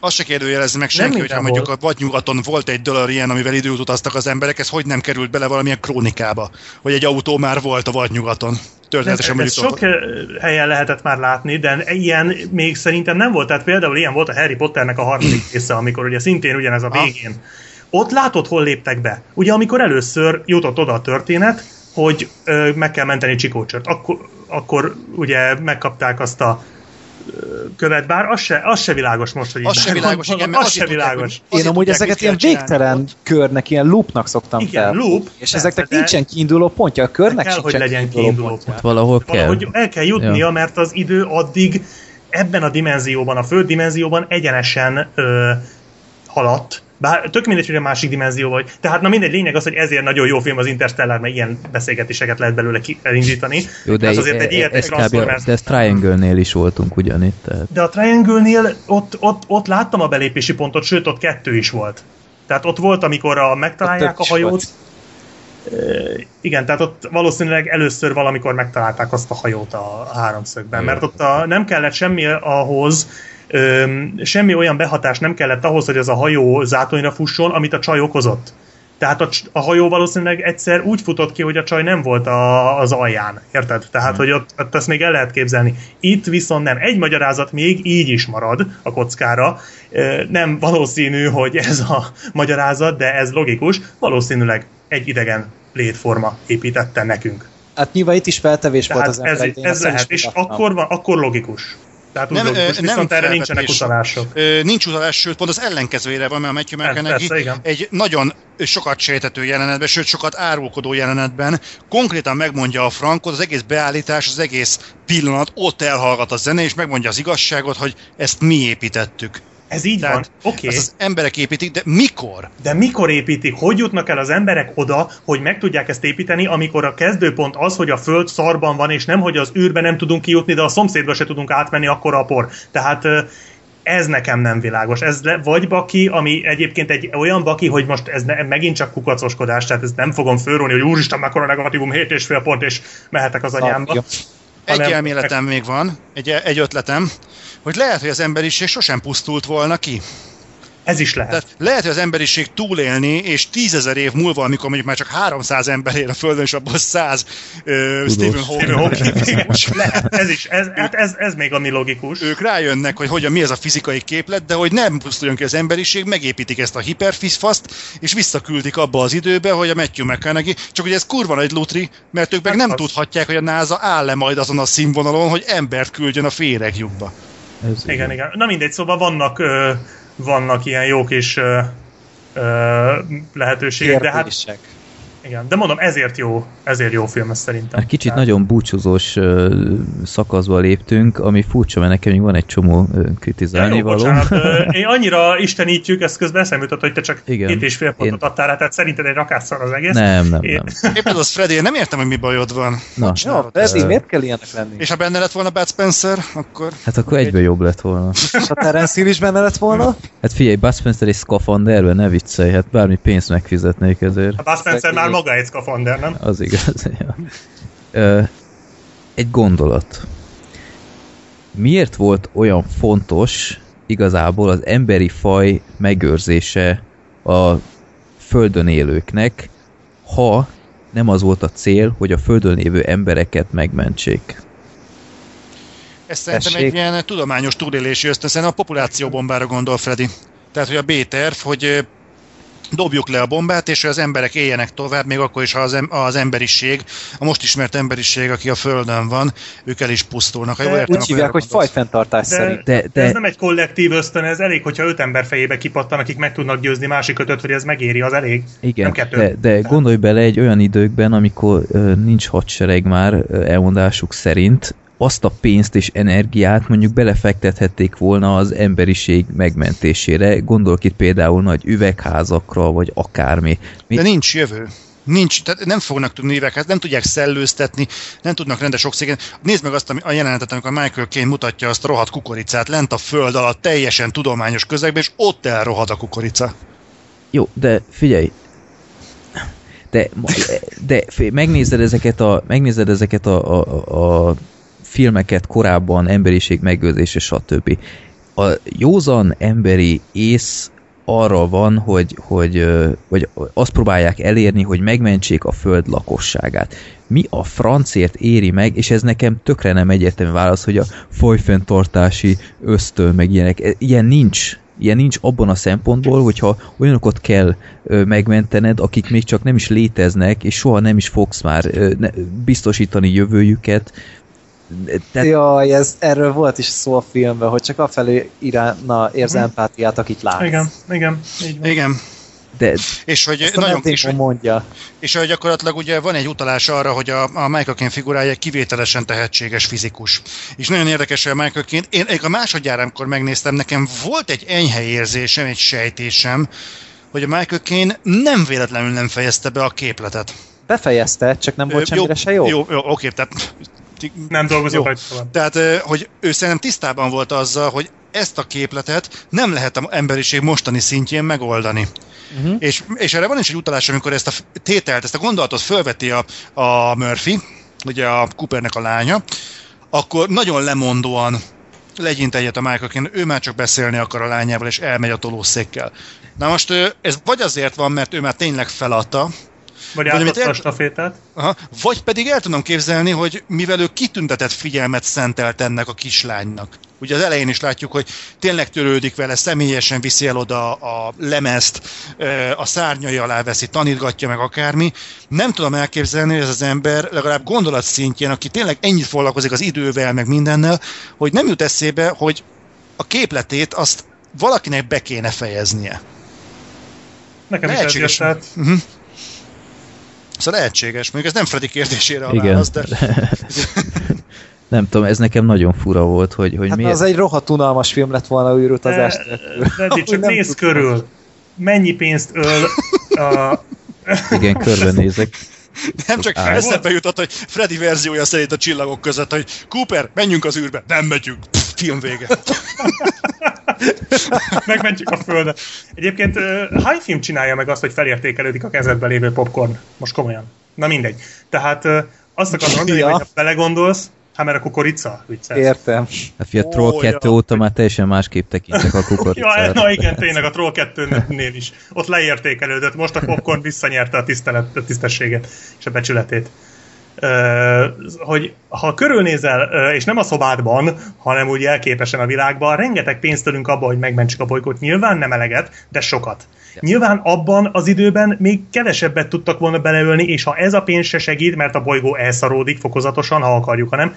azt se kérdőjelezi meg senki, hogyha mondjuk a vadnyugaton volt egy DeLorean, amivel időt utaztak az emberek, ez hogy nem került bele valamilyen krónikába, hogy egy autó már volt a vadnyugaton. Ez, Történetesen ez mondjuk sok eh, helyen lehetett már látni, de ilyen még szerintem nem volt. Tehát például ilyen volt a Harry Potternek a harmadik része, amikor ugye szintén ugyanez a Ha. végén. Ott látod, hol léptek be. Ugye amikor először jutott oda a történet, hogy ö, meg kell menteni Csikócsört. Akkor, akkor ugye megkapták azt a követ, bár az se, az se világos most, hogy így Az se világos, igen, az azt se tudják, világos. hogy- Én amúgy tudják, ezeket ilyen végtelen ott. körnek, ilyen loopnak szoktam Igen, fel. loop, És persze, ezeknek de- nincsen kiinduló pontja, a körnek kell, hogy legyen kiinduló pontja. pont. Valahol kell. Valahogy el kell jutnia, Ja. mert az idő addig ebben a dimenzióban, a föld dimenzióban egyenesen ö, haladt. Bár tök mindegy, hogy a másik dimenzió vagy. Tehát na mindegy, lényeg az, hogy ezért nagyon jó film az Interstellar, mert ilyen beszélgetéseket lehet belőle ki- elindítani. Jó, de, Ez azért egy e- ilyet, ez egy kb. Transformers- de ez Triangle-nél is voltunk ugyanitt. Tehát. De a Triangle-nél ott, ott, ott láttam a belépési pontot, sőt ott kettő is volt. Tehát ott volt, amikor a, megtalálják a is hajót. Igen, tehát ott valószínűleg először valamikor megtalálták azt a hajót a háromszögben, mert ott a, nem kellett semmi ahhoz, öm, semmi olyan behatás nem kellett ahhoz, hogy az a hajó zátonyra fusson, amit a csaj okozott. Tehát a, a hajó valószínűleg egyszer úgy futott ki, hogy a csaj nem volt a, az alján, érted? Tehát, hogy ott, ott ezt még el lehet képzelni. Itt viszont nem. Egy magyarázat még így is marad a kockára. Nem valószínű, hogy ez a magyarázat, de ez logikus. Valószínűleg egy idegen létforma építette nekünk. Hát nyilván itt is feltevés volt Tehát az ez, emberek. ez lehet, és akkor, van, akkor logikus. Tehát úgy Nem, logikus, ö, viszont nem erre nincsenek utalások. Nincs utalás, sőt, pont az ellenkezőjére van, mert a Matthew McConaughey egy nagyon sokat sejtető jelenetben, sőt, sokat árulkodó jelenetben konkrétan megmondja a Frankot, az egész beállítás, az egész pillanat, ott elhallgat a zene, és megmondja az igazságot, hogy ezt mi építettük. Ez így van, Tehát oké. Ezt az emberek építik, de mikor? De mikor építik? Hogy jutnak el az emberek oda, hogy meg tudják ezt építeni, amikor a kezdőpont az, hogy a föld szarban van, és nem, hogy az űrbe nem tudunk kijutni, de a szomszédba se tudunk átmenni, akkor a por. Tehát ez nekem nem világos. Ez le, vagy baki, ami egyébként egy olyan baki, hogy most ez ne, megint csak kukacoskodás, tehát ezt nem fogom fölróni, hogy úristen, mekkora negatívum, 7,5 pont, és mehetek az anyámba. Egy elméletem még van, egy, egy ötletem, hogy lehet, hogy az emberiség sosem pusztult volna ki. Ez is lehet. Tehát lehet, hogy az emberiség túlélni, és tízezer év múlva, amikor mondjuk már csak 300 ember él a Földön, és abból 100 uh, Stephen Hawking, Hawking. lehet, ez is, ez, hát ez, ez még ami logikus. ők rájönnek, hogy hogyan, mi ez a fizikai képlet, de hogy nem pusztuljon ki az emberiség, megépítik ezt a hiperfisfaszt, és visszaküldik abba az időbe, hogy a Matthew McConaughey, csak hogy ez kurva nagy lutri, mert ők meg nem az. tudhatják, hogy a NASA áll-e majd azon a színvonalon, hogy embert küldjön a féregjukba. Ez Igen, igen. Na mindegy, szóval vannak, ö, vannak ilyen jó kis ö, ö, lehetőségek, de hát Kérdések. Igen. De mondom, ezért jó, ezért jó film ez szerintem. Már kicsit Tehát- nagyon búcsúzós ö, szakaszba léptünk, ami furcsa, mert nekem még van egy csomó ö, Ja, kritizálni jó, való. bocsánat. Ö, Én annyira istenítjük, ezt közben eszembe jutott, hogy te csak Igen. két és fél pontot Én- adtál rá, tehát szerinted egy rakásszal az egész. Nem, nem, Én- nem. Éppen az Freddy, én nem értem, hogy mi bajod van. Na, Ja, Freddy, miért kell ilyenek lenni? És ha benne lett volna Bud Spencer, akkor... hát akkor egyből jobb lett volna. És a Terence Hill is benne lett volna? Hát figyelj, Bud Spencer és Scafanderben ne viccelj, hát bármi pénzt megfizetnék ezért. A Bud Spencer már maga egy szkafander, nem? Az igaz. Ja. Ö, egy gondolat. Miért volt olyan fontos igazából az emberi faj megőrzése a Földön élőknek, ha nem az volt a cél, hogy a Földön lévő embereket megmentsék? Ez szerintem Tessék. egy ilyen tudományos túlélési ösztön, szerintem a populációbombára gondol Freddy. Tehát, hogy a B-terv, hogy dobjuk le a bombát, és hogy az emberek éljenek tovább, még akkor is, ha az, em- az emberiség, a most ismert emberiség, aki a Földön van, ők el is pusztulnak. Ha jól De értem, Úgy hívják, hogy fajfenntartás De, szerint. De- de, de- ez nem egy kollektív ösztön, ez elég, hogyha öt ember fejébe kipattan, akik meg tudnak győzni másik ötöt, hogy ez megéri, az elég. Igen, Nem kettő. de, de gondolj bele egy olyan időkben, amikor ö, nincs hadsereg már elmondásuk szerint, azt a pénzt és energiát mondjuk belefektethették volna az emberiség megmentésére. Gondolok itt például nagy üvegházakra, vagy akármi. Mi, De nincs jövő. Nincs, tehát nem fognak tudni éveket, nem tudják szellőztetni, nem tudnak rendes oxigén. Nézd meg azt a jelenetet, amikor Michael Caine mutatja azt a rohadt kukoricát lent a föld alatt, teljesen tudományos közegben, és ott elrohad a kukorica. Jó, de figyelj, de, de megnézed ezeket a, megnézed ezeket a, a, a filmeket korábban, emberiség megőrzése, stb. A józan emberi ész arra van, hogy, hogy vagy azt próbálják elérni, hogy megmentsék a föld lakosságát. Mi a francért éri meg, és ez nekem tökre nem egyértelmű válasz, hogy a folyfenntartási ösztön, meg ilyenek, E, ilyen nincs. Ilyen nincs abban a szempontból, hogyha olyanokat kell megmentened, akik még csak nem is léteznek, és soha nem is fogsz már biztosítani jövőjüket. Tehát, Jaj, ez, erről volt is szó a filmben, hogy csak afelé iránna érz Mhm. empátiát, akit lát. Igen, igen, így van. Igen. de És hogy Ezt nagyon és, hogy, mondja. és hogy gyakorlatilag ugye van egy utalás arra, hogy a, a Michael Caine figurája egy kivételesen tehetséges fizikus. És nagyon érdekes, hogy a Michael Caine, én én a másodjára, amikor megnéztem, nekem volt egy enyhe érzésem, egy sejtésem, hogy a Michael Caine nem véletlenül nem fejezte be a képletet. Befejezte, csak nem volt Ö, semmire se jó. Jó, jó oké, tehát Nem rajta tovább. Tehát, hogy ő szerintem tisztában volt azzal, hogy ezt a képletet nem lehet az emberiség mostani szintjén megoldani. Uh-huh. És, és erre van is egy utalás, amikor ezt a tételt, ezt a gondolatot fölveti a, a Murphy, ugye a Coopernek a lánya, akkor nagyon lemondóan legyint egyet a Michael ő már csak beszélni akar a lányával, és elmegy a tolószékkel. Na most ez vagy azért van, mert ő már tényleg feladta, Vagy Vagy átadta a el- stafétát. Aha. Vagy pedig el tudom képzelni, hogy mivel ő kitüntetett figyelmet szentelt ennek a kislánynak. Ugye az elején is látjuk, hogy tényleg törődik vele, személyesen viszi el oda a lemezt, ö, a szárnyai alá veszi, tanítgatja meg akármi. Nem tudom elképzelni, hogy ez az ember legalább gondolat szintjén, aki tényleg ennyit foglalkozik az idővel, meg mindennel, hogy nem jut eszébe, hogy a képletét azt valakinek be kéne fejeznie. Nekem is ez jött, Lehetséges. tehát Uh-huh. Szóval lehetséges, mondjuk ez nem Freddy kérdésére a igen. válasz, de... nem tudom, ez nekem nagyon fura volt, hogy, hogy Hát miért... az egy rohadt unalmas film lett volna űrutazás De, nélkül. Freddy, csak Hogy nem nézd tudtam. körül. Mennyi pénzt öl a... Igen, körbenézek. Nem csak eszembe jutott, hogy Freddy verziója szerint a csillagok között, hogy Cooper, menjünk az űrbe. Nem megyünk. Film vége. Megmentjük a földet. Egyébként hány film csinálja meg azt, hogy felértékelődik a kezedbe lévő popcorn? Most komolyan. Na mindegy. Tehát azt akarom mondani, Ja. hogy ha belegondolsz, Hát mert a kukorica, vicces. Értem. Hát fia, a Troll Ó, 2 ja. óta már teljesen másképp tekintek a Ja, kukoricára. na igen, tényleg a Troll 2-nél is. Ott leértékelődött, most a popcorn visszanyerte a, tisztelet, a tisztességet és a becsületét. Hogy ha körülnézel, és nem a szobádban, hanem úgy elképesen a világban, rengeteg pénzt tölünk abba, hogy megmentsük a bolygót. Nyilván nem eleget, de sokat. Nyilván abban az időben még kevesebbet tudtak volna beleölni, és ha ez a pénz se segít, mert a bolygó elszaródik fokozatosan, ha akarjuk, hanem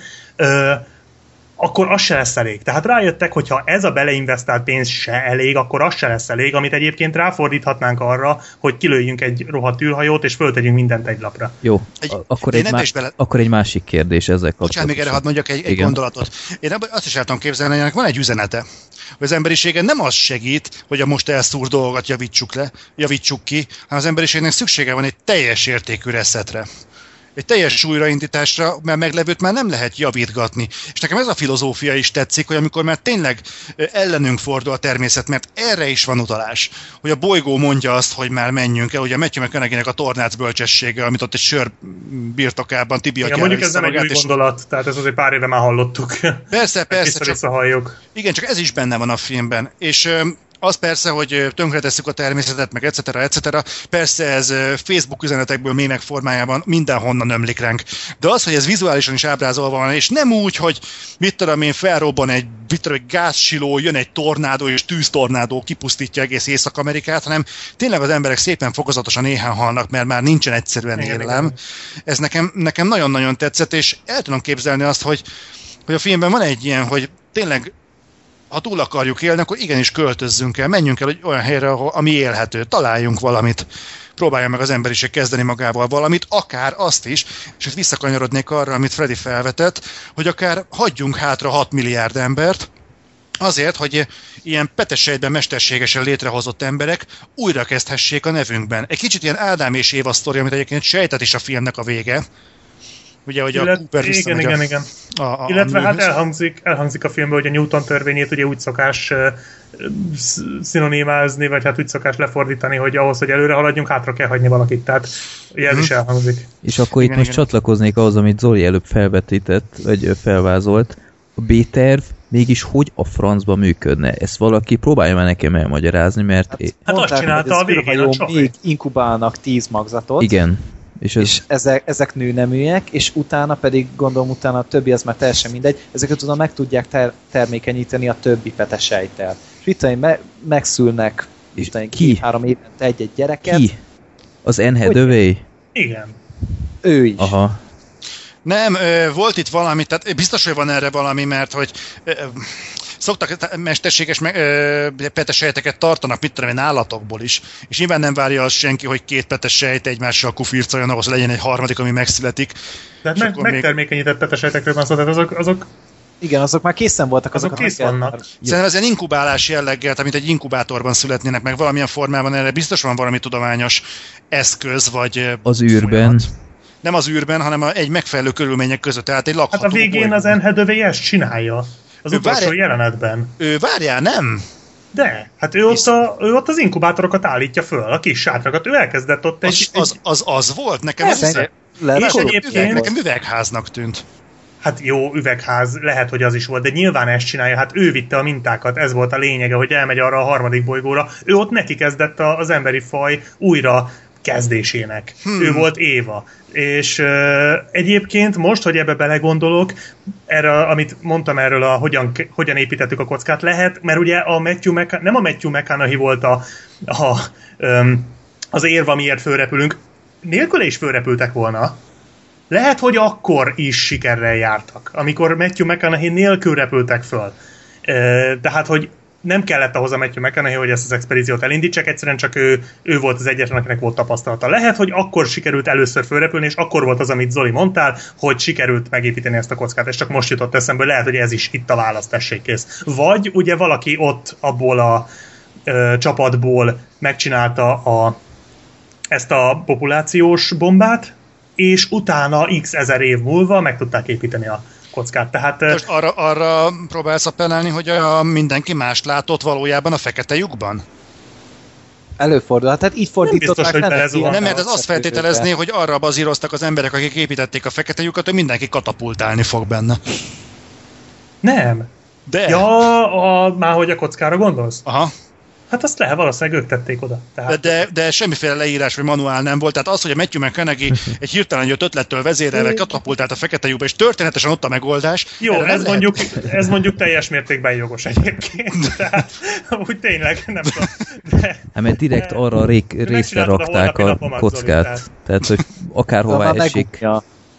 akkor az se lesz elég. Tehát rájöttek, hogy ha ez a beleinvestált pénz se elég, akkor az se lesz elég, amit egyébként ráfordíthatnánk arra, hogy kilőjünk egy rohadt űrhajót, és föltegyünk mindent egy lapra. Jó, Egy- akkor egy, ebbe má- is bele- akkor egy másik kérdés ezzel Bocsánat, még erre hadd mondjak egy, egy gondolatot. Én azt is el tudom képzelni, hogy ennek van egy üzenete, hogy az emberiségen nem az segít, hogy a most elszúr dolgokat javítsuk le, javítsuk ki, hanem az emberiségnek szüksége van egy teljes értékű reszetre. Egy teljes újraindításra, mert meglevőt már nem lehet javítgatni. És nekem ez a filozófia is tetszik, hogy amikor már tényleg ellenünk fordul a természet, mert erre is van utalás, hogy a bolygó mondja azt, hogy már menjünk el, ugye Matthew McConaughey-nek a tornác bölcsessége, amit ott egy sör birtokában Tibi Igen, mondjuk ez nem egy új és- gondolat, tehát ez azért pár éve már hallottuk. Persze, persze, csak igen, csak ez is benne van a filmben. És az persze, hogy tönkretesszük a természetet, meg etc. etc. Persze ez Facebook üzenetekből, mémek formájában mindenhonnan ömlik ránk. De az, hogy ez vizuálisan is ábrázolva van, és nem úgy, hogy mit tudom én, felrobban egy, mit tudom, egy gázsiló, jön egy tornádó, és tűztornádó kipusztítja egész Észak-Amerikát, hanem tényleg az emberek szépen fokozatosan éhen halnak, mert már nincsen egyszerűen Igen, élelem. igen. Ez nekem, nekem nagyon-nagyon tetszett, és el tudom képzelni azt, hogy, hogy a filmben van egy ilyen, hogy tényleg ha túl akarjuk élni, akkor igenis költözzünk el, menjünk el egy olyan helyre, ahol, ami élhető, találjunk valamit, próbálja meg az emberiség kezdeni magával valamit, akár azt is, és itt visszakanyarodnék arra, amit Freddy felvetett, hogy akár hagyjunk hátra 6 milliárd embert, azért, hogy ilyen petesejtben mesterségesen létrehozott emberek újra kezdhessék a nevünkben. Egy kicsit ilyen Ádám és Éva sztori, amit egyébként sejtett is a filmnek a vége. Ugye, hogy a Illet, Cooper igen, igen, a, igen. a, a, Illetve a hát elhangzik, elhangzik a filmben, hogy a Newton törvényét ugye úgy szokás sz- szinonimázni, vagy hát úgy szokás lefordítani, hogy ahhoz, hogy előre haladjunk, hátra kell hagyni valakit. Tehát ugye ez Mhm. is elhangzik. És akkor Igen, itt most igen. csatlakoznék ahhoz, amit Zoli előbb felvetített, vagy felvázolt. A B-terv mégis hogy a francba működne? Ezt valaki próbálja már nekem elmagyarázni, mert... É- Hát azt csinálta a végén a még inkubálnak 10 magzatot, igen. És ez, és ezek, ezek nőneműek, és utána pedig, gondolom utána a többi az már teljesen mindegy, ezeket utána meg tudják ter- termékenyíteni a többi petesejtel. És itt me- megszülnek És tudom ki? két-három évente egy-egy gyereket, ki? Az Enhedövé? Igen. ő is. Aha. Nem, volt itt valami, tehát biztos, hogy van erre valami, mert hogy szoktak te- mesterséges me- petesejteket tartanak, mit tudom én, állatokból is, és nyilván nem várja az senki, hogy két petesejt egymással kufircoljon, ahhoz legyen egy harmadik, ami megszületik. Tehát meg, akkor még- megtermékenyített petesejtekről van szó, tehát azok, azok, Igen, azok már készen voltak, azok kész vannak. Szerintem ez ilyen inkubálás jelleggel, tehát mint egy inkubátorban születnének meg valamilyen formában, erre biztos van valami tudományos eszköz, vagy Az űrben. folyamat. Nem az űrben, hanem egy megfelelő körülmények között, tehát egy lakható Hát a végén bolygó. az Enhedövé ezt csinálja. Az Ő utolsó várj- jelenetben. Ő, várjál, nem? De, hát ő ott, a, ő ott az inkubátorokat állítja föl, a kis sátrakat. Ő elkezdett ott egy... Az, az, az, az volt? Nekem az, az, lehet, És hogy egyébként- üveg, nekem üvegháznak tűnt. Hát jó, üvegház, lehet, hogy az is volt, de nyilván ezt csinálja, hát ő vitte a mintákat, ez volt a lényege, hogy elmegy arra a harmadik bolygóra. Ő ott neki kezdett a- az emberi faj újra kezdésének. Hmm. Ő volt Éva. És uh, egyébként most, hogy ebbe belegondolok, erre, amit mondtam erről, a hogyan, hogyan építettük a kockát, lehet, mert ugye a Matthew McConaughey, nem a Matthew McConaughey volt a, a, um, az érv, amiért fölrepülünk, nélküle is fölrepültek volna, lehet, hogy akkor is sikerrel jártak, amikor Matthew McConaughey nélkül repültek föl. Ö, Tehát, hogy nem kellett ahhoz a Matthew McConaughey, hogy ezt az expedíciót elindítsák, egyszerűen csak ő, ő volt az egyetlen, akinek volt tapasztalata. Lehet, hogy akkor sikerült először fölrepülni, és akkor volt az, amit Zoli mondtál, hogy sikerült megépíteni ezt a kockát, és csak most jutott eszembe, lehet, hogy ez is itt a válasz, tessék kész. Vagy ugye valaki ott abból a ö, csapatból megcsinálta a, ezt a populációs bombát, és utána x ezer év múlva meg tudták építeni a kockát. Tehát Most arra, arra próbálsz appellálni, hogy a mindenki mást látott valójában a fekete lyukban? Előfordul. Tehát így fordították. biztos, hogy Nem, mert ez azt feltételezné, hogy arra bazíroztak az emberek, akik építették a fekete lyukat, hogy mindenki katapultálni fog benne. Nem. De... Ja, a, már hogy a kockára gondolsz? Aha. Hát azt lehet, valószínűleg ők tették oda. De, Tehát, de, de semmiféle leírás vagy manuál nem volt. Tehát az, hogy a Matthew McConaughey egy hirtelen jött ötlettől vezérelve katapultált a fekete lyukba, és történetesen ott a megoldás. jó, ez lehet- mondjuk, ez mondjuk teljes mértékben jogos egyébként. Tehát, úgy tényleg nem tudom. De, Hát mert direkt arra a ré- részre a rakták holnapi a napomat, Zoli, kockát. tehát. Tehát, hogy akárhová Már esik.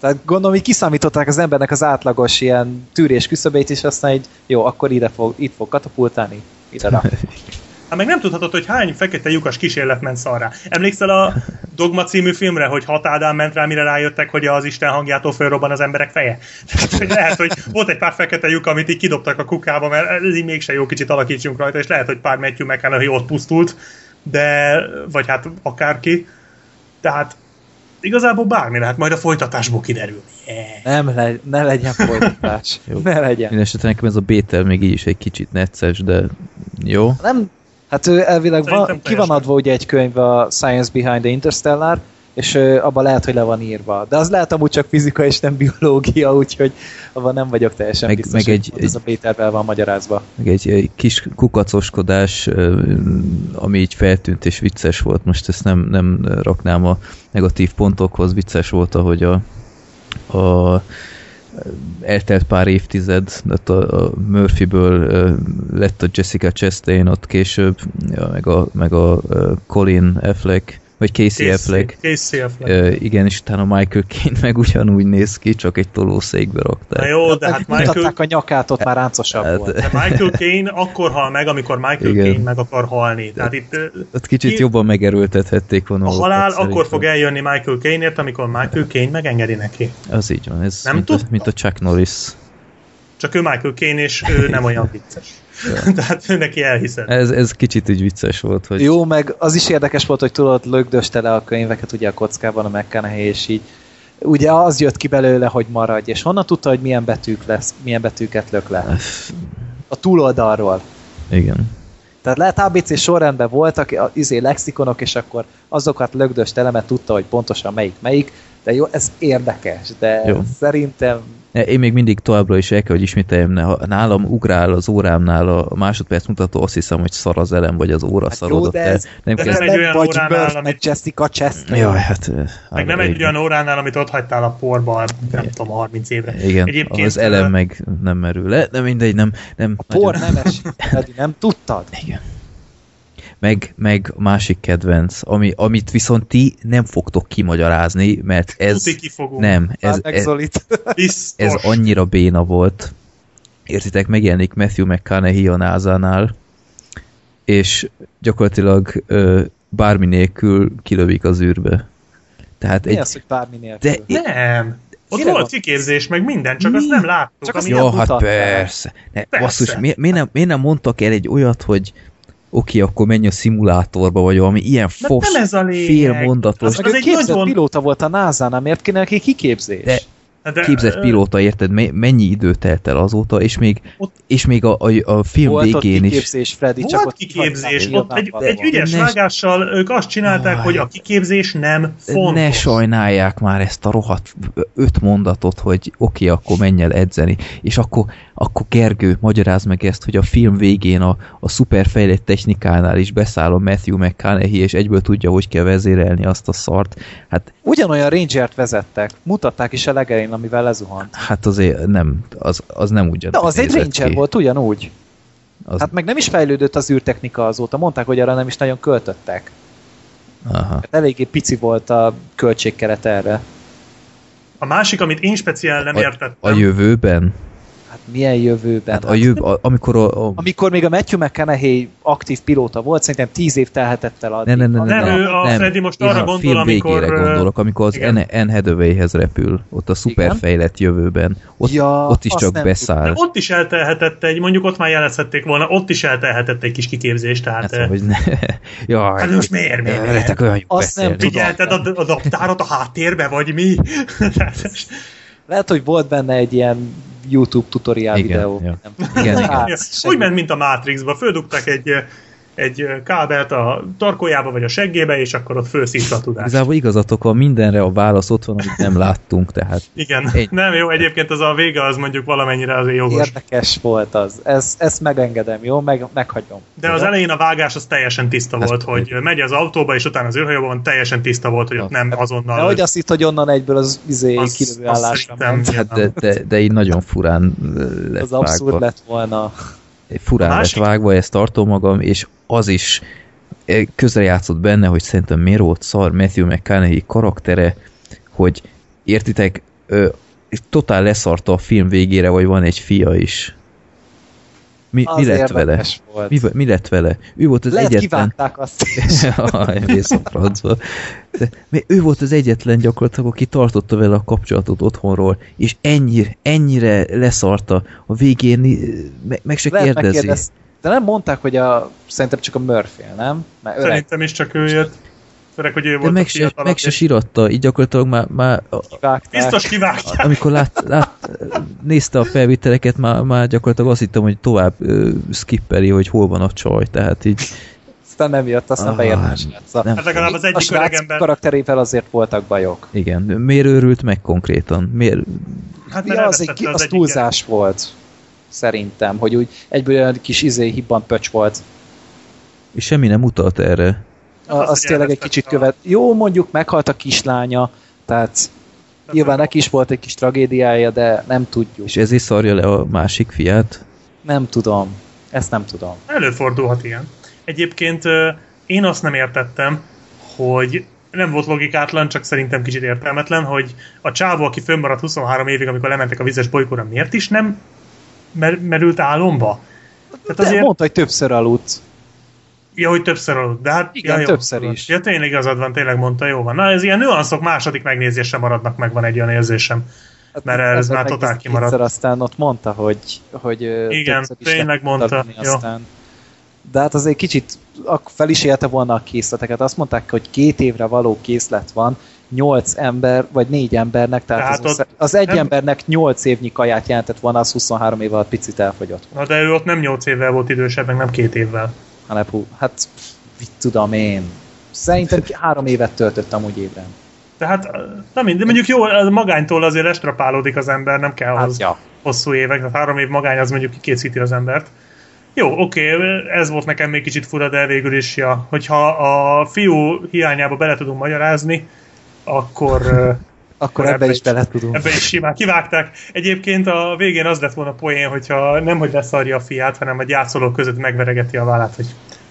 Tehát gondolom, hogy kiszámították az embernek az átlagos ilyen tűrés küszöbét, és aztán így, jó, akkor ide fog, itt fog katapultálni, ide rak. Hát meg nem tudhatod, hogy hány fekete lyukas kísérlet ment szarrá. Emlékszel a Dogma című filmre, hogy hat Ádám ment rá, mire rájöttek, hogy az Isten hangjától fölrobban az emberek feje? Hogy lehet, hogy volt egy pár fekete lyuk, amit így kidobtak a kukába, mert ez így mégse jó kicsit alakítsunk rajta, és lehet, hogy pár Matthew McConaughey ott pusztult, de, vagy hát akárki. Tehát igazából bármi lehet, majd a folytatásból kiderül. Yeah. Nem, le, ne legyen folytatás. Jó. ne legyen. Mindenesetre nekem ez a Bétel még így is egy kicsit necces, de jó. Nem, hát ő elvileg van, Szerintem ki van adva ugye egy könyv a Science Behind the Interstellar, és abban lehet, hogy le van írva. De az lehet amúgy csak fizika és nem biológia, úgyhogy abban nem vagyok teljesen Meg- biztos, meg hogy egy- pont ez a Pétervel van magyarázva. Meg egy, egy kis kukacoskodás, ami így feltűnt és vicces volt. Most ezt nem, nem raknám a negatív pontokhoz. Vicces volt, ahogy a, a eltelt pár évtized, ott a, a Murphyből lett a Jessica Chastain ott később, ja, meg a, meg a Colin Affleck, vagy Casey Affleck. Casey Affleck. Ö, igen, és utána Michael Caine meg ugyanúgy néz ki, csak egy tolószékbe rakták. Na jó, de hát Michael, a nyakát, ott már ráncosabb Hát- volt. de Michael Caine akkor hal meg, amikor Michael Igen. Caine meg akar halni. Tehát itt Ott kicsit Ki- jobban megerőltethették volna. a halál szerintem. akkor fog eljönni Michael Caine-ért, amikor Michael Caine megengedi neki. Az így van, ez Nem mint, a, tudta? mint a Chuck Norris. Csak ő Michael Caine, és ő nem olyan vicces. Tehát ő neki elhiszed. Ez, ez kicsit úgy vicces volt, hogy Jó, meg az is érdekes volt, hogy tudod, lögdöste le a könyveket ugye a kockában a McConaughey, és így ugye az jött ki belőle, hogy maradj, és honnan tudta, hogy milyen betűk lesz, milyen betűket lök le? A túloldalról. igen. Tehát lehet ABC sorrendben voltak izé lexikonok, és akkor azokat lögdöst elemet tudta, hogy pontosan melyik melyik, de jó, ez érdekes, de Jó. szerintem Ne, Én még mindig továbbra is el kell, hogy ismételjem, ne- ha nálam ugrál az órámnál a másodperc mutató, azt hiszem, hogy szar az elem, vagy az óra Hát jó, szarodott de ez- Nem de kezd... nem egy olyan vagy óránál, Murph, amit- meg Jessica Chastain. Jaj, hát... Meg nem igen. egy olyan óránál, amit ott hagytál a porba, nem tudom, 30 évre. Igen, Egyébként, az elem meg nem merül le, de mindegy, nem... nem A por nem esik, nem tudtad? Igen. Meg, meg a másik kedvenc, ami, amit viszont ti nem fogtok kimagyarázni, mert ez... Nem, ez, Ez, ez, ez annyira béna volt. Értitek, megjelenik Matthew McConaughey a NASA-nál, és gyakorlatilag ö, bármi nélkül kilövik az űrbe. Tehát Mi egy... az, hogy bármi nélkül? De, Nem. Ott volt van? kiképzés, meg minden, csak azt Mi? nem láttuk. Csak azt Jó, nem hát mutatták. persze. Ne, Persze. Basszus, mi, miért, nem, miért nem mondtak el egy olyat, hogy oké, akkor menj a szimulátorba, vagy valami ilyen De fos, nem ez a lényeg. félmondatos, Az- Meg az ő egy nagyon- pilóta volt a NASA-nál, miért kéne neki kiképzés? De- De, képzett pilóta, érted? Me- Mennyi idő telt el azóta, és még, Ott- és még a, a, a film volt ott végén is. kiképzés, Freddy, Volt csak ott kiképzés, kihagyták ott egy, egy ügyes ne- vágással ők azt csinálták, Aj. hogy a kiképzés nem fontos. Ne sajnálják már ezt a rohadt öt mondatot, hogy oké, akkor menj el edzeni. És akkor, akkor Gergő, magyaráz meg ezt, hogy a film végén a, a szuperfejlett technikánál is beszáll a Matthew McConaughey, és egyből tudja, hogy kell vezérelni azt a szart. Hát, Ugyanolyan Rangert vezettek, mutatták is a legelején, amivel lezuhant. hát azért nem, az, az nem ugyan. De az egy Ranger ki. volt, ugyanúgy. Az, Hát meg nem is fejlődött az űrtechnika azóta, mondták, hogy arra nem is nagyon költöttek. aha. Hát eléggé pici volt a költségkeret erre. A másik, amit én speciál nem A, értettem, a jövőben? Hát milyen jövőben? Hát a jövő, a, amikor a, a Amikor még a Matthew McConaughey aktív pilóta volt, szerintem tíz év telhetett el addig. Ne, ne, ne, ne, Nem, ne, ő a nem. Freddy most Én arra a gondol, film amikor, végére gondolok, amikor az igen. Anne, Hathawayhez repül, ott a szuperfejlett jövőben. Ott, Ja, ott is csak nem beszáll. de ott is eltelhetett egy, mondjuk ott már jelezhették volna, ott is eltelhetett egy kis kiképzés, tehát... Hát, eh, hogy ne. Jaj, Hát most miért, miért, miért? Olyan Azt nem beszélni. Figyelted a, a naptárat a háttérbe, vagy mi? Lehet, hogy volt benne egy ilyen YouTube tutorial Igen, videó. ja. Nem. Igen, igen. Hát. Úgy ment, mint a Matrixba, földugtak egy, egy kábelt a tarkójába vagy a seggébe, és akkor ott fölszívta a tudást. Igazából igazatok van, mindenre a válasz ott van, amit nem láttunk, tehát Igen, Egy- nem jó, egyébként az a vége az mondjuk valamennyire azért jogos. Érdekes volt az. Ez, ezt megengedem, jó? Meg, meghagyom. De az elején a vágás az teljesen tiszta Ez volt, hogy megy az autóba, és utána az űrhajóban teljesen tiszta volt, hogy ott nem De azonnal... hogy azt itt, hogy onnan egyből az izé Az- kilövő azt állásra hát de, de, de így nagyon furán lett Az abszurd vágva. lett volna. Furán lett vágva, ezt tartom magam, és az is eh, közrejátszott benne, hogy szerintem miért volt szar Matthew McConaughey karaktere, hogy értitek, ö, totál leszarta a film végére, hogy van egy fia is. Mi, Az mi lett vele? Volt. Mi, mi lett vele? Ő volt az Lehet egyetlen... azt is. A francba. De, ő volt az egyetlen gyakorlatilag, aki tartotta vele a kapcsolatot otthonról, és ennyire, ennyire leszarta a végén, meg, meg se Lehet kérdezi. De nem mondták, hogy a, szerintem csak a Murphy, nem? Mert öreg. Szerintem is csak ő jött. Főleg, hogy ő De volt meg se, meg se síratta, így gyakorlatilag már, már kivágták. Biztos kivágták. amikor lát, lát, nézte a felvételeket, már, már gyakorlatilag azt hittem, hogy tovább uh, skippeli, hogy hol van a csaj, tehát így Aztán nem jött, aztán Ah, a srác. nem. Hát legalább az egyik srác öregember... karakterével azért voltak bajok. igen. Miért őrült meg konkrétan? Miért? Hát Ja, az, egy, az egyik túlzás volt. Szerintem, hogy úgy egyből olyan kis izé hibbant pöcs volt. És semmi nem utalt erre. A, Az, az tényleg egy kicsit a- követ. Jó, mondjuk meghalt a kislánya, tehát nyilván neki is volt egy kis tragédiája, de nem tudjuk. És ezért szarja le a másik fiát. Nem tudom. Ezt nem tudom. Előfordulhat ilyen. Egyébként én azt nem értettem, hogy nem volt logikátlan, csak szerintem kicsit értelmetlen, hogy a csávó, aki fönnmaradt 23 évig, amikor lementek a vizes bolygóra, miért is nem mer- merült álomba? Tehát De azért, mondta, hogy többször aludt. ja, hogy többször aludt, de hát... Igen, ja, jó, többször is. Ja, tényleg igazad van, tényleg mondta, jó van. Na, ez ilyen nüanszok második megnézésre maradnak meg, van egy olyan érzésem. Hát Mert ez már totál kétszer kimaradt. Aztán ott mondta, hogy, hogy Igen, tényleg mondta, jó. Aztán. De hát azért kicsit fel is élte volna a készleteket. Azt mondták, hogy két évre való készlet van, nyolc ember, vagy négy embernek, tehát, Tehát az, az egy nem- embernek nyolc évnyi kaját jelentett volna, az 23 év alatt picit elfogyott. Na, de ő ott nem 8 évvel volt idősebb, meg nem két évvel. Hát, hú, hát mit tudom én. Szerintem három évet töltött amúgy évben. Tehát, nem mind, de mondjuk jó, magánytól azért lestrapálódik az ember, nem kell Hát, ahhoz ja. hosszú évek, tehát három év magány az mondjuk kikészíti az embert. Jó, oké, ez volt nekem még kicsit fura, de végül is, ja, hogyha a fiú hiányába bele tudunk magyarázni, akkor Akkor Ebbe ebbe is bele tudunk. ebbe is simán kivágták. Egyébként a végén az lett volna poén, hogyha nem, hogy leszarja a fiát, hanem a gyászolók között megveregeti a vállát, hogy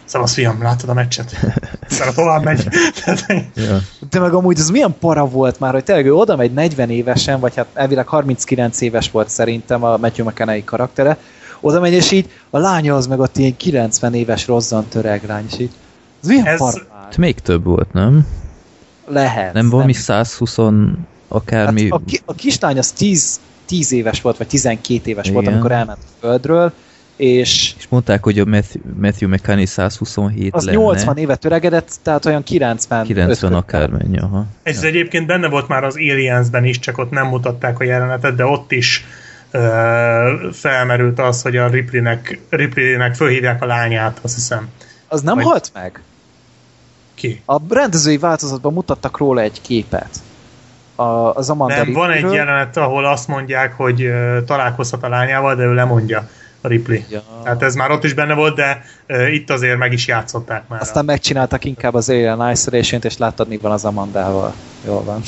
Szavasz fiam, láttad a meccset? Aztán tovább megy. De meg amúgy ez milyen para volt már, hogy tényleg ő oda megy 40 évesen, vagy hát elvileg 39 éves volt szerintem a Matthew McConaughey karaktere, oda megy, és így a lánya az meg ott ilyen 90 éves rozzant öreg lány, és így ez milyen Ez- para? Hát Még több volt, nem? Lehet. Nem valami 120 akármi... Hát a, ki, a kislány az 10, 10 éves volt, vagy 12 éves volt, Igen. amikor elment a földről, és És mondták, hogy a Matthew, Matthew McConaughey 127 az lenne. 80 évet öregedett, tehát olyan 90 90 akármennyi, aha. Ez egyébként benne volt már az Aliensben is, csak ott nem mutatták a jelenetet, de ott is ö, felmerült az, hogy a Ripleynek, Ripleynek fölhívják a lányát, azt hiszem. Az nem Vagy- halt meg? Ki? A rendezői változatban mutattak róla egy képet. A, az Amanda Nem, van egy jelenet, ahol azt mondják, hogy ö, találkozhat a lányával, de ő lemondja a Ripley. Ja. Tehát ez már ott is benne volt, de ö, itt azért meg is játszották már. Aztán megcsináltak inkább az Alien isolation és láttad, mi van az Amandával. Jól van.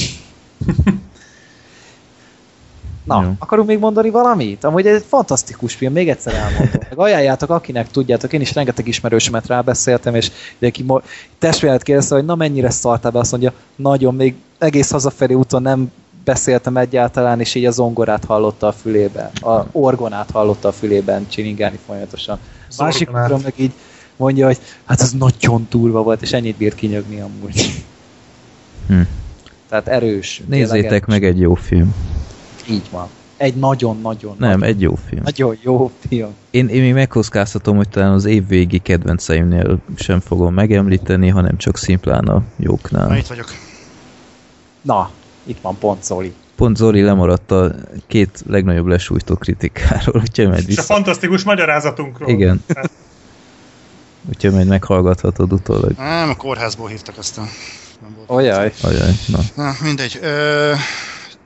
Na, Jó. akarunk még mondani valamit? Amúgy ez egy fantasztikus film, még egyszer elmondom. Meg ajánljátok, akinek tudjátok, én is rengeteg ismerősömet rábeszéltem, és ki testvéret kérdezte, hogy na mennyire szartál be, azt mondja, nagyon, még egész hazafelé úton nem beszéltem egyáltalán, és így a zongorát hallotta a fülében, a orgonát hallotta a fülében csiningálni folyamatosan. Másik Orgonát. úton meg így mondja, hogy hát ez nagyon durva volt, és ennyit bírt kinyögni amúgy. Hm. Tehát erős. Nézzétek erős. meg egy jó film. Így van. Egy nagyon-nagyon Nem, nagyon, egy jó film. nagyon jó film. Én, én még megkockáztatom, hogy talán az év végi kedvenceimnél sem fogom megemlíteni, hanem csak szimplán a Na, jóknál. itt vagyok. Na, itt van pont Zoli. Pont Zoli lemaradt a két legnagyobb lesújtó kritikáról, úgyhogy majd És a vissza. fantasztikus magyarázatunkról. Igen. úgyhogy majd meghallgathatod utólag. Nem, a kórházból hívtak aztán. Olyaj. Ajaj, na. Na, mindegy. Ö,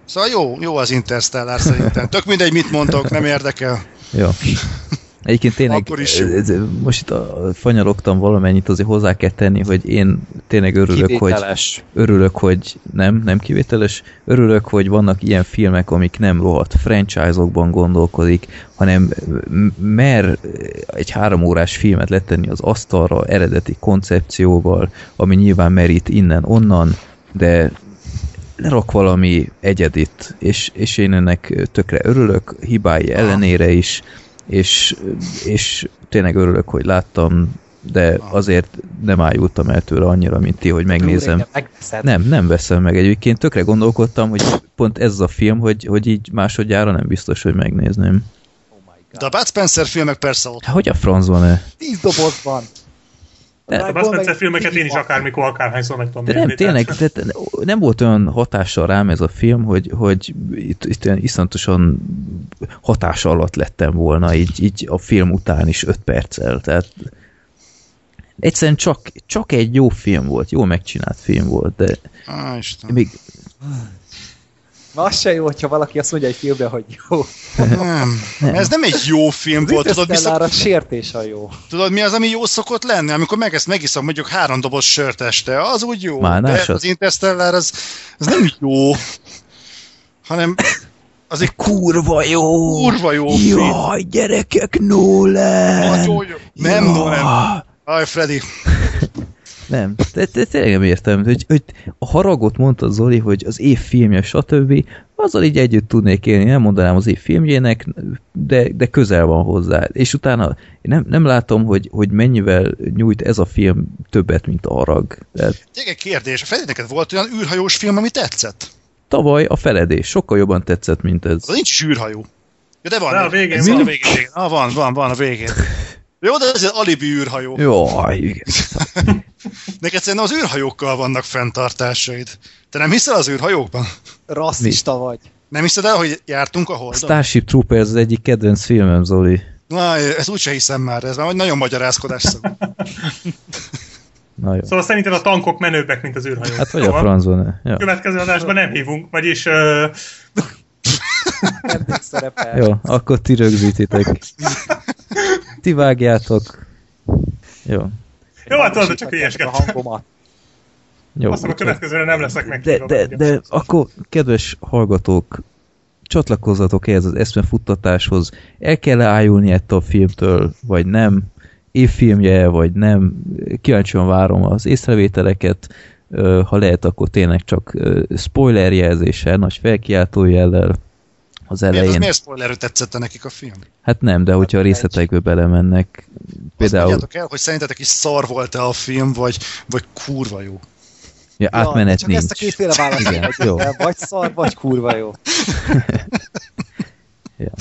szóval jó, jó az Interstellar szerintem. Tök mindegy, mit mondtok, nem érdekel. Jó. Egyébként tényleg, Akkor is jó. ez, most itt a, fanyarogtam valamennyit, azért hozzá kell tenni, hogy én tényleg örülök, hogy Kivételes. örülök, hogy nem, nem kivételes, örülök, hogy vannak ilyen filmek, amik nem rohadt franchise-okban gondolkodik, hanem mer egy három órás filmet letenni az asztalra eredeti koncepcióval, ami nyilván merít innen-onnan, de lerak valami egyedit, és, és én ennek tökre örülök, hibái ellenére is, és, és tényleg örülök, hogy láttam, de azért nem ájultam el tőle annyira, mint ti, hogy megnézem. Nem, nem veszem meg egyébként. Tökre gondolkodtam, hogy pont ez a film, hogy, hogy így másodjára nem biztos, hogy megnézném. Oh. De a Bud Spencer filmek persze ott. Hát, hogy a francban-e? Tíz dobozban. De- A Bud Spencer filmeket én is akármikor, akárhányszor meg tudom De nem, tényleg, tehát- de nem volt olyan hatással rám ez a film, hogy, hogy itt, itt olyan iszonyatosan hatása alatt lettem volna, így, így a film után is öt perccel. Tehát egyszerűen csak, csak egy jó film volt, jó megcsinált film volt, de Á, Isten. még Na, az se jó, hogyha valaki azt mondja egy filmbe, hogy jó. Nem. Ez nem egy jó film Az volt, tudod, vissza, a sértés a jó. tudod mi az, ami jó szokott lenni? Amikor meg ezt megiszom mondjuk három doboz sört este, az úgy jó. Málnásat? De az Interstellar az, az nem jó, hanem az egy kurva jó! kurva jó film. Jaj, gyerekek, Nolan! Nagyon jó. Nem, no, nem. Aj, Freddy. Nem, de, de tényleg nem értem, hogy, hogy a haragot mondta Zoli, hogy az év filmje, stb. Azzal így együtt tudnék élni, nem mondanám az év filmjének, de, de közel van hozzá. És utána nem, nem látom, hogy, hogy mennyivel nyújt ez a film többet, mint a harag. Tehát Tényleg kérdés, Freddy, neked volt olyan űrhajós film, ami tetszett? tavaly a feledés sokkal jobban tetszett, mint ez. Az nincs is űrhajó. Ja, de van. De a végén van. van. A végén, végén. Ah, van, van, van a végén. Jó, de ez egy alibi űrhajó. Jaj, igen. Neked szerintem az űrhajókkal vannak fenntartásaid. Te nem hiszel az űrhajókban? Rasszista vagy. Nem hiszed el, hogy jártunk a holdon? Starship Troopers az egyik kedvenc filmem, Zoli. Na, ezt úgyse hiszem már, ez már nagyon magyarázkodás szó. Na jó. Szóval szerinted a tankok menőbbek, mint az űrhajók. Hát vagy a francban ja. Következő adásban nem hívunk, vagyis uh, Nem szerepel. Jó, akkor ti rögzítitek. Ti vágjátok. Jó. jó, hát tudod, csak hülyeskedtem. a hangomat. Jó. Azt hiszem, a következőre nem leszek de, meghívva. de, de akkor, kedves hallgatók, csatlakozzatok ehhez az eszmefuttatáshoz. El kell ájulni ettől a filmtől, vagy nem? Évfilmje, vagy nem? Kíváncsian várom az észrevételeket. Ha lehet, akkor tényleg csak ö, spoiler jelzéssel, nagy felkiáltó az Miért, az elején. miért spoilerű tetszett neki a film? Hát nem, de hogyha a részletekbe belemennek, Azt például mondjátok el, hogy szerintetek is szar volt-e a film, vagy, vagy kurva jó. ja, átmenet csak nincs. ezt a kétféle választ Igen, Igen, jó. vagy szar, vagy kurva jó. Ja.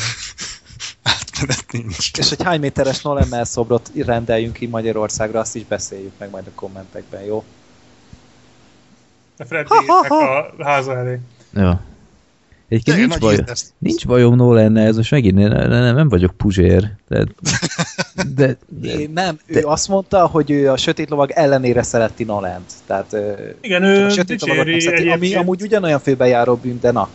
Átmenet nincs. És hogy hány méteres Nolan szobrot rendeljünk ki Magyarországra, azt is beszéljük meg majd a kommentekben, jó? A Freddynek a háza elé. Ja. Egyébként nincs, baj, ízt- nincs bajom Nolan ez most megint nem, nem, nem vagyok puzsér. Tehát, de, de, Én nem, ő de- azt mondta, hogy ő a Sötét Lovag ellenére szereti Nolent. Tehát Igen, ő a Sötét Lovagot nem szereti, ami amúgy ugyanolyan főbejáró bűn, de na,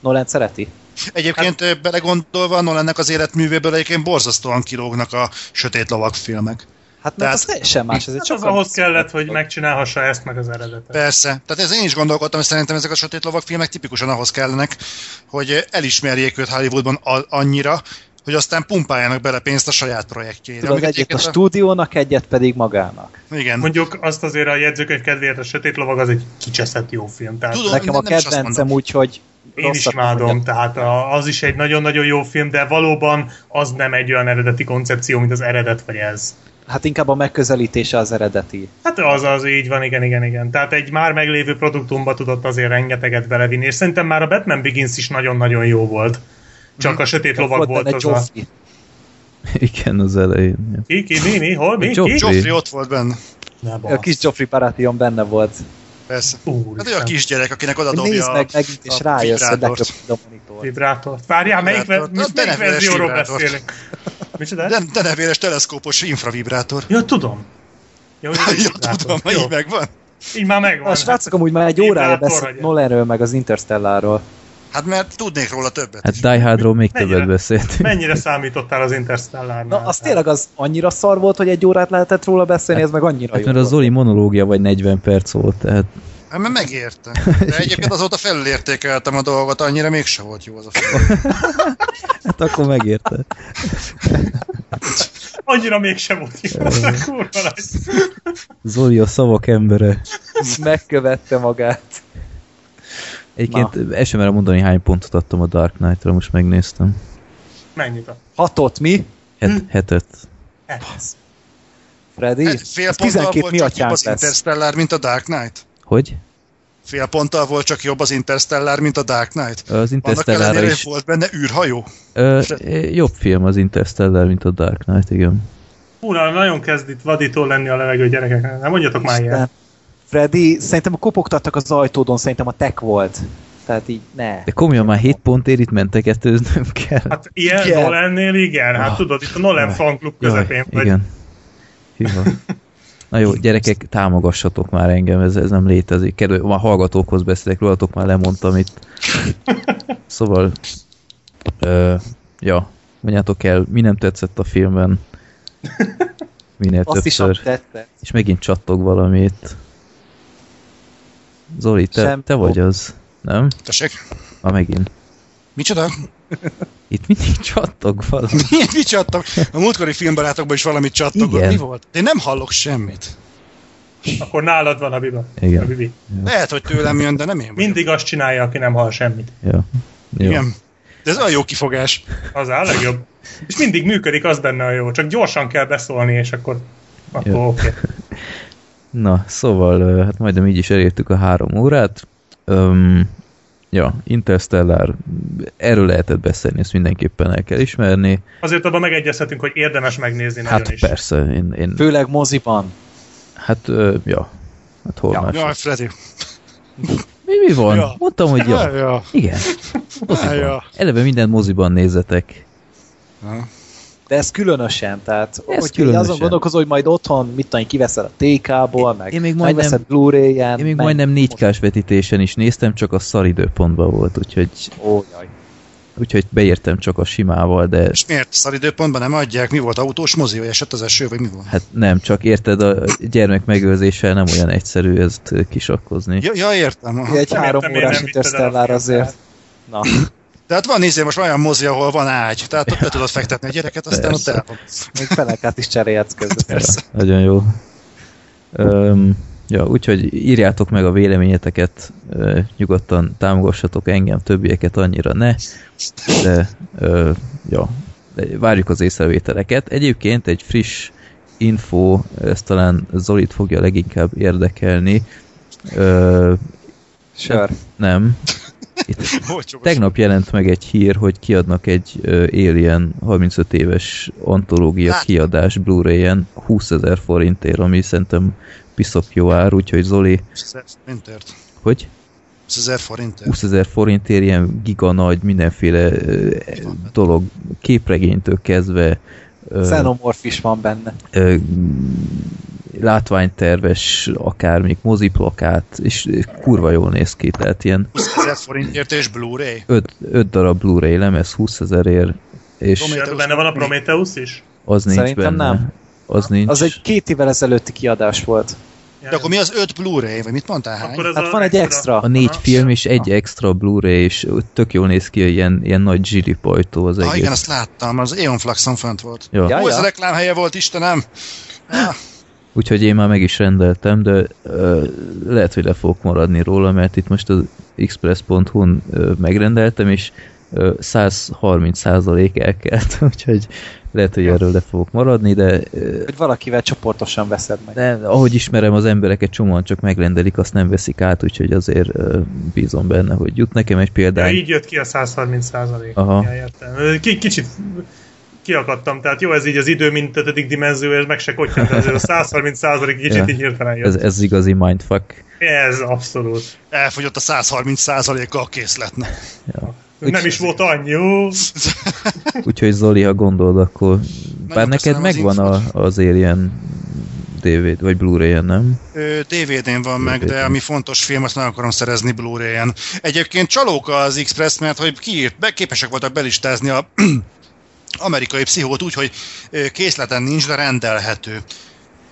Nolan szereti. Egyébként hát, belegondolva Nolannek az életművéből egyébként borzasztóan kilógnak a sötét lovak filmek. Hát mert Tehát- az teljesen más. Ez Hát az sokkal ahhoz kellett, hogy megcsinálhassa ezt meg az eredetet. Persze. Tehát ez én is gondolkodtam, hogy szerintem ezek a sötét lovak filmek tipikusan ahhoz kellenek, hogy elismerjék őt Hollywoodban a- annyira, hogy aztán pumpáljanak bele pénzt a saját projektjére. Tudod, egyet a egyébként stúdiónak, egyet pedig magának. Igen. Mondjuk azt azért a jegyzőkönyv kedvéért a Sötét Lovag az egy kicseszett jó film. Tehát Tudom, Nekem nem- a kedvencem úgy, hogy én is imádom, tehát a, az is egy nagyon-nagyon jó film, de valóban az nem egy olyan eredeti koncepció, mint az eredet vagy ez. Hát inkább a megközelítése az eredeti. Hát az az, így van, igen, igen, igen. Tehát egy már meglévő produktumba tudott azért rengeteget belevinni, és szerintem már a Batman Begins is nagyon-nagyon jó volt. Csak a sötét lovag volt az a... Igen, az elején. Ki, ki, mi, mi, hol, mi, Joffrey. ki? Joffrey ott volt benne. Ne A kis Joffrey Baratheon benne volt. Persze. Úristen. Hát ő a kisgyerek, akinek oda dobja Nézd meg megint, és rájössz, hogy a monitort. Vibrátort. Várjál, melyik, Na, melyik verzióról beszélünk? Micsoda? De, de nevéres teleszkópos infravibrátor. Ja, tudom. Ja, Ja, tudom, Jó, így megvan. Így már megvan. A srácok amúgy már egy órája Vibrátor beszél vagy. Nolanről meg az Interstellárról. Hát mert tudnék róla többet. Hát Die Hardról még Mennyire? többet beszéltünk. Mennyire számítottál az Interstellárnál? Na, az tényleg az annyira szar volt, hogy egy órát lehetett róla beszélni, ez meg annyira Hát jó mert a. Zoli monológia vagy 40 perc volt, tehát Hát mert megérte. De egyébként azóta felülértékeltem a dolgot, annyira mégse volt jó az a film. hát akkor megérte. Annyira mégsem volt jó. Kurva nagy. Zoli a szavak embere. Megkövette magát. Egyébként el sem merem mondani, hány pontot adtam a Dark Knight-ra, most megnéztem. Mennyit? Hatot mi? Het, hetet. Freddy? Hát fél Ez ponttal 12 volt mi csak az. Interstellar, mint a Dark Knight. Hogy? Fél ponttal volt csak jobb az Interstellar, mint a Dark Knight. Az Annak Interstellar ellenére, is volt benne űrhajó. ö, jobb film az Interstellar, mint a Dark Knight, igen. Fúra, nagyon kezd itt vadító lenni a levegő gyerekek. Nem mondjatok már ilyet. Freddy, szerintem kopogtattak az ajtódon, szerintem a tech volt. Tehát így ne. De komolyan már 7 pontért itt mentegetőznöm kell. Hát ilyen Igen. Nolannél igen. Hát Ah. tudod, itt a Nolan fanklub közepén vagy. igen. Hűha. Na jó, gyerekek, támogassatok már engem, ez, ez nem létezik. Kedve, már hallgatókhoz beszélek, rólatok már lemondtam itt. Szóval, ö, ja, mondjátok el, mi nem tetszett a filmben, minél Azt is többször, tette. és megint csattog valamit. Zoli, te, Sem- te vagy az, nem? Tessék? Ma megint. Micsoda? Itt mindig csattog valami. Milyen mit csattok? A múltkori filmbarátokban is valamit csattogott. Igen. Mi volt? Én nem hallok semmit. Akkor nálad van a biba. Igen. A bibi. Lehet, hogy tőlem jön, de nem én vagyok. Mindig azt csinálja, aki nem hall semmit. Ja. Jó. Igen. De ez olyan jó kifogás. Az a legjobb. És mindig működik, az benne a jó. Csak gyorsan kell beszólni, és akkor, akkor oké. Okay. Na, szóval, hát majdnem így is elértük a három órát. Öm, ja, Interstellar, erről lehetett beszélni, ezt mindenképpen el kell ismerni. Azért abban megegyezhetünk, hogy érdemes megnézni nagyon Hát is. persze, én, én Főleg moziban. hát, ö, ja, hát hol Ja, más. Jaj, Freddy. Mi, mi van? Ja. Mondtam, hogy ja. ja. Igen. Moziban. Ja. Eleve minden moziban nézzetek. ja. De ez különösen, tehát Ez hogy különösen. azon gondolkozol, hogy majd otthon, mit tudom, kiveszed a TK-ból, meg Én még majdnem- Blu-ray-en. Én még meg- majdnem 4K-s vetítésen is néztem, csak a szar időpontban volt, úgyhogy, Ó, jaj. úgyhogy beértem csak a simával, de És miért szar időpontban nem adják? Mi volt? Autós mozi, vagy esett az eső, vagy mi volt? hát nem, csak érted, a gyermek megőrzéssel nem olyan egyszerű ezt kisakkozni. Ja, ja értem. Aha. Egy Nem három órás filmet. azért. Na, De hát van nézzél most olyan mozi, ahol van ágy. Tehát ott be tudod fektetni a gyereket, aztán Persze. ott el van. még felekát is cserélhetsz közben. Nagyon jó. Öm, ja, úgyhogy írjátok meg a véleményeteket, ö, nyugodtan támogassatok engem, többieket annyira ne, de ö, ja, várjuk az észrevételeket. Egyébként egy friss info, ez talán Zolit fogja leginkább érdekelni. Ö, Sure. nem. Itt. Tegnap jelent meg egy hír, hogy kiadnak egy Alien 35 éves antológia Hát. kiadás Blu-ray-en 20 ezer forintért, ami szerintem piszok jó ár, úgyhogy Zoli, 20 ezer forintért. hogy 20 ezer forintért. 20 ezer forintért ilyen giga nagy mindenféle ö, dolog, képregénytől kezdve ö, Xenomorph is van benne. ö, látványterves, akár még moziplakát, és kurva jól néz ki, tehát ilyen 20 ezer forintért és Blu-ray. 5, 5 darab Blu-ray lemez 20 ezerért, és Prometheus Benne van a Prometheus is? az nincs Szerintem benne. nem. Az nincs. Az egy két évvel ezelőtti kiadás volt. De akkor mi az 5 Blu-ray, vagy mit mondtál hány? Akkor ez Hát van egy extra. A négy Aha. film és egy extra Blu-ray, és tök jól néz ki, ilyen, ilyen nagy zsiripajtó az Ah, egész. igen, azt láttam, az Eon Fluxon fönt volt. ja. Ja. Ó, ez a reklámhelye volt, Istenem! Ah, Úgyhogy én már meg is rendeltem, de ö, lehet, hogy le fogok maradni róla, mert itt most az express.hu-n ö, megrendeltem, és ö, 130% elkelt, úgyhogy lehet, hogy erről le fogok maradni, de, ö, Hogy valakivel csoportosan veszed meg. de ahogy ismerem az embereket, csomóan csak megrendelik, azt nem veszik át, úgyhogy azért ö, bízom benne, hogy jut nekem egy Ja, példány. így jött ki a 130 százalék. Aha. Ja, értem. K- kicsit kiakadtam, tehát jó, ez így az idő, mint ötödik dimenzió, és meg se kottyan, de azért a 130 százalék kicsit Ja. így hirtelen jött. Ez, ez igazi mindfuck. Ez abszolút. elfogyott a 130 kal a készletnek. Nem is volt annyi, jó? Úgyhogy Zoli, ha gondolod, akkor... Bár neked megvan a, az Alien DVD, vagy Blu-ray-en, nem? DVD-n van meg, de ami fontos film, azt meg akarom szerezni Blu-ray-en. Egyébként csalóka az Express, mert hogy kiírt, be, képesek voltak belistázni a amerikai pszichót úgy, hogy készleten nincs, de rendelhető.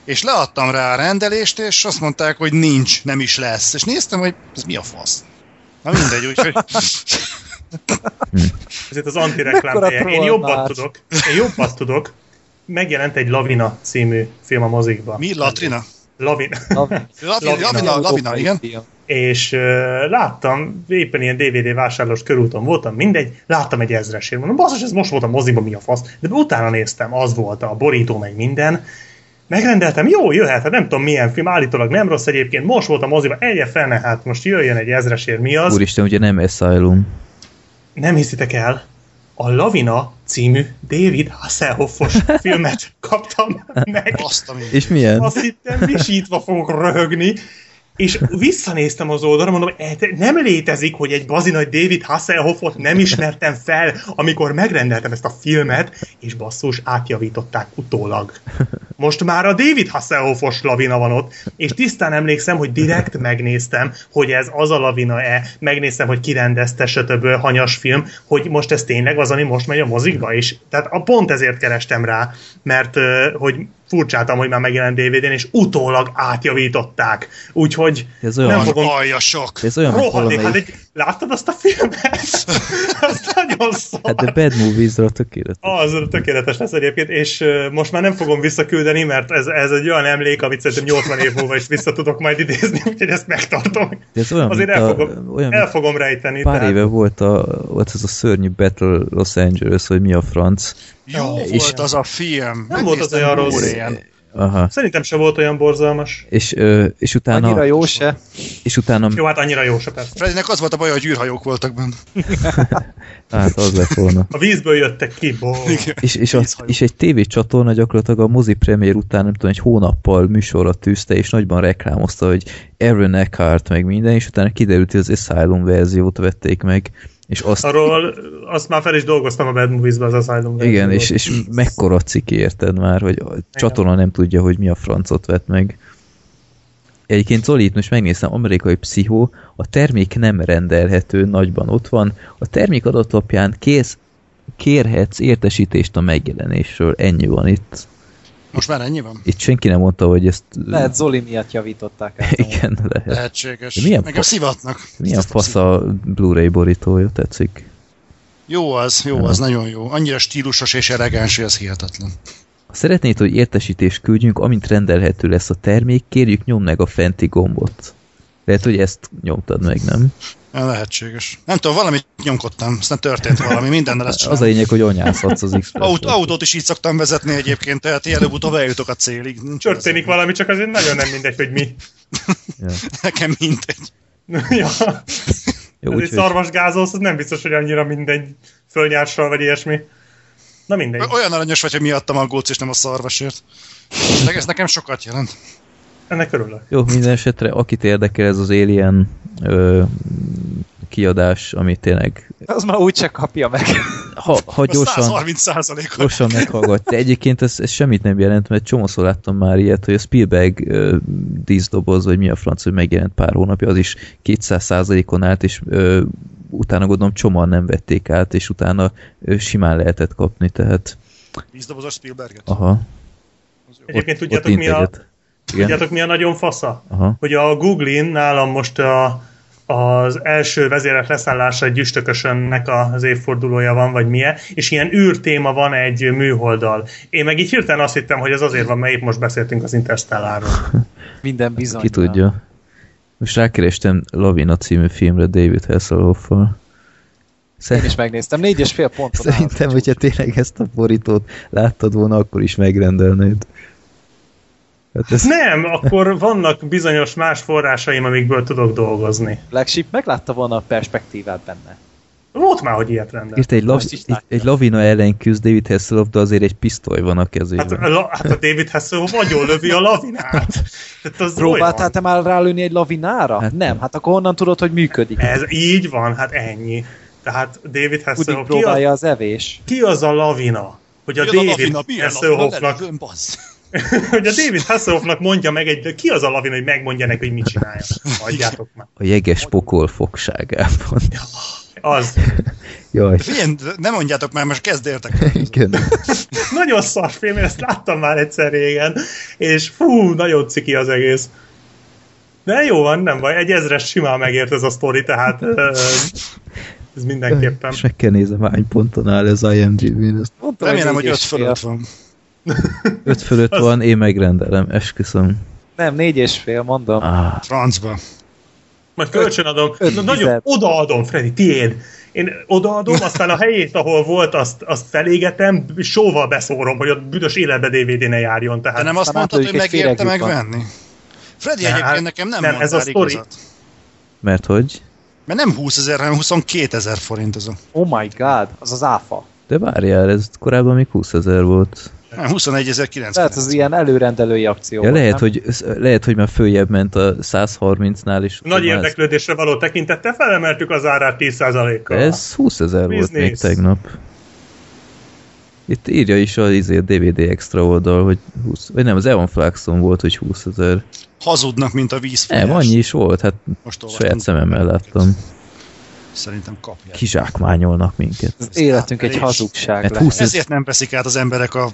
És leadtam rá a rendelést, és azt mondták, hogy nincs, nem is lesz. És néztem, hogy ez mi a fasz. Na mindegy, úgyhogy Ezért az antireklám helye. Én jobbat tudok. Én jobbat tudok. Megjelent egy Lavina című film a mozikba. mi? Latrina? Lavina. Lavina, Lavina, Lavina, igen. És uh, láttam, éppen ilyen DVD vásárlós körúton voltam, mindegy, láttam egy ezresért, mondom, basszus, ez most volt a moziban, mi a fasz, de utána néztem, az volt a borító, meg minden, megrendeltem, jó, jöhet, hát nem tudom milyen film, állítólag nem rossz egyébként, most volt a moziban, egye fene, hát most jöjjön egy ezresért, mi az? Úristen, ugye nem Asylum. Nem hiszitek el, a Lavina című David Hasselhoffos filmet kaptam meg. Azt. És milyen? Azt hittem, visítva fogok röhögni, és visszanéztem az oldalra, mondom, "E, nem létezik, hogy egy bazinagy David Hasselhoffot nem ismertem fel, amikor megrendeltem ezt a filmet, és basszus, átjavították utólag. Most már a David Hasselhoffos lavina van ott, és tisztán emlékszem, hogy direkt megnéztem, hogy ez az a lavina-e, megnéztem, hogy kirendezte, stb. hanyas film, hogy most ez tényleg az, ami most megy a mozikba is. Tehát a pont ezért kerestem rá, mert hogy furcsáltam, hogy már megjelent DVD-n, és utólag átjavították. Úgyhogy Ez nem olyan, fogom... Aljasok. ez olyan, Rohadék, hát egy, láttad azt a filmet? az nagyon szar. Hát de Bad Movies-ra tökéletes. Az tökéletes lesz egyébként, és most már nem fogom visszaküldeni, mert ez, ez egy olyan emlék, amit szerintem 80 év múlva is vissza tudok majd idézni, úgyhogy ezt megtartom. De ez olyan, Azért mint el a, fogom, olyan, el fogom rejteni. pár tehát- éve volt, a, volt ez a szörnyű Battle Los Angeles, hogy mi a franc. Jó És- volt az a film. Nem volt az Megnéztem olyan rossz. Blu-ray-en. Aha. Szerintem se volt olyan borzalmas. És, ö, és utána... Annyira jó se. És utána... Jó, hát annyira jó se persze. Freddynek az volt a baj, hogy űrhajók voltak benne. Hát az lett volna. A vízből jöttek ki. És, és, a, Vízhajó. és egy tévécsatorna gyakorlatilag a mozi premier után nem tudom, egy hónappal műsorra tűzte, és nagyban reklámozta, hogy Aaron Eckhart meg minden, és utána kiderült, hogy az Asylum verziót vették meg, és azt, Arról azt már fel is dolgoztam a Bad Movies-be az Asylum igen, és, és mekkora ciki érted már, hogy a csatorna nem tudja, hogy mi a francot vett meg. Egyébként Zoli, itt most megnéztem, amerikai pszichó, a termék nem rendelhető, nagyban ott van, a termék adatlapján kész, kérhetsz értesítést a megjelenésről, ennyi van itt. Most már ennyi van? Itt senki nem mondta, hogy ezt... Lehet Zoli miatt javították át. Igen, lehet. Lehetséges. De milyen Engem fa- szivatnak. Milyen Ezt fasz a Blu-ray borítója, tetszik? Jó az, jó az, nagyon jó. Annyira stílusos és elegáns, hogy ez hihetetlen. Ha szeretnéd, hogy értesítést küldjünk, amint rendelhető lesz a termék, kérjük nyomd meg a fenti gombot. Lehet, hogy ezt nyomtad meg, nem? Lehetséges. Nem tudom, valamit nyomkodtam, aztán történt valami, mindennel ezt Az a csinálom. lényeg, hogy anyázhatsz az x Aut- autót is így szoktam vezetni egyébként, tehát előbb-utóbb eljutok a célig. Nincs Történik igazán. valami, csak azért nagyon nem mindegy, hogy mi. Ja. Nekem mindegy. ja. Jó, Ez egy úgyhogy szarvasgázolsz, az nem biztos, hogy annyira mindegy fölnyással, vagy ilyesmi. Na mindegy. Olyan aranyos vagy, hogy miattam aggódsz, és nem a szarvasért. De ez nekem sokat jelent. Ennek örülök. jó, minden esetre, akit érdekel ez az Alien ö, kiadás, ami tényleg Az már úgyse kapja meg. ha, ha gyorsan, 130 százalékot. gyorsan meghallgatja. Egyébként ez, ez semmit nem jelent, mert csomószor láttam már ilyet, hogy a Spielberg ö, díszdoboz, vagy mi a franc, hogy megjelent pár hónapja, az is 200%-on állt, és ö, utána gondolom csomóan nem vették át, és utána ö, simán lehetett kapni, tehát Vízdobozos Spielberget. aha. Egyébként ott tudjátok, mi a. Igen? tudjátok mi a nagyon fasza? Aha. Hogy a Google-in nálam most a, az első vezérek leszállása egy üstökösönnek az évfordulója van, vagy milyen, és ilyen űrtéma van egy műholddal. Én meg így hirtelen azt hittem, hogy ez azért van, mert épp most beszéltünk az Interstellárról. Minden bizony. Ki tudja. Most rákerestem Lavina című filmre David Hasselhoff-val. Én Szerint, is megnéztem. Négy és fél ponton áll. szerintem, hogyha tényleg ezt a borítót láttad volna, akkor is megrendelnéd. Hát ez, Nem, akkor vannak bizonyos más forrásaim, amikből tudok dolgozni. Black Sheep meglátta volna a perspektívát benne. Volt már, hogy ilyet rendel. Itt egy, lav, egy, egy lavina ellen küzd David Hasselhoff, de azért egy pisztoly van a Hát, kezében. a, la- hát a David Hasselhoff nagyon lövi a lavinát. Tehát az Próbáltál olyan. te már rálőni egy lavinára? Hát Hát nem. Hát akkor honnan tudod, hogy működik? Ez így van, hát ennyi. Tehát David Úgy Hasselhoff, ki, a, próbálja az evés. ki az a lavina? Hogy a David? Hasselhoffnak. hogy a David Hasselhoffnak mondja meg egy, ki az a lavina, hogy megmondja neki, hogy mit csinálja. Adjátok már. A jeges pokol fogságában. Az. Jaj, Figyelj, nem mondjátok már, most kezd értek. igen. Nagyon szar film, én ezt láttam már egyszer régen, és fú, nagyon ciki az egész. De jó van, nem baj, egy ezres simán megért ez a sztori, tehát ez mindenképpen. És meg kell nézem, hány ponton áll ez IMDb-n. Remélem, hogy öt fölött van. öt fölött Az- van, én megrendelem, esküszöm. Nem, négy és fél, mondom. Ah, Francba. Majd kölcsönadom. öt Na, nagyon odaadom, Freddy, tiéd. Én odaadom, aztán a helyét, ahol volt, azt, azt felégetem, sóval beszórom, hogy a büdös életbe DVD ne járjon. Tehát De nem azt mondtad, hogy megérte megvenni? Freddy Nem, egyébként hát nekem nem, nem, ez a sztori. igazat. mert hogy? Mert nem 20 ezer, hanem 22 ezer forint ez a... Oh my god, az az áfa. De várjál, ez korábban még 20 ezer volt. Nem, 21 ezer Tehát az ilyen előrendelői akció. Ja, lehet, nem? hogy, lehet, hogy már följebb ment a 130-nál is. nagy ez- érdeklődésre való tekintettel felemeltük az árát 10%-kal. Ez 20 ezer volt még tegnap. Itt írja is az izé, DVD extra oldal, hogy 20, vagy nem, az Eon Flaxon volt, hogy 20 ezer. Hazudnak, mint a vízfolyás. Nem, annyi is volt, hát Most saját szememmel láttam. Szerintem kapják. Kizsákmányolnak minket. Az életünk egy hazugság lehet. 20 Ezért nem veszik át az emberek a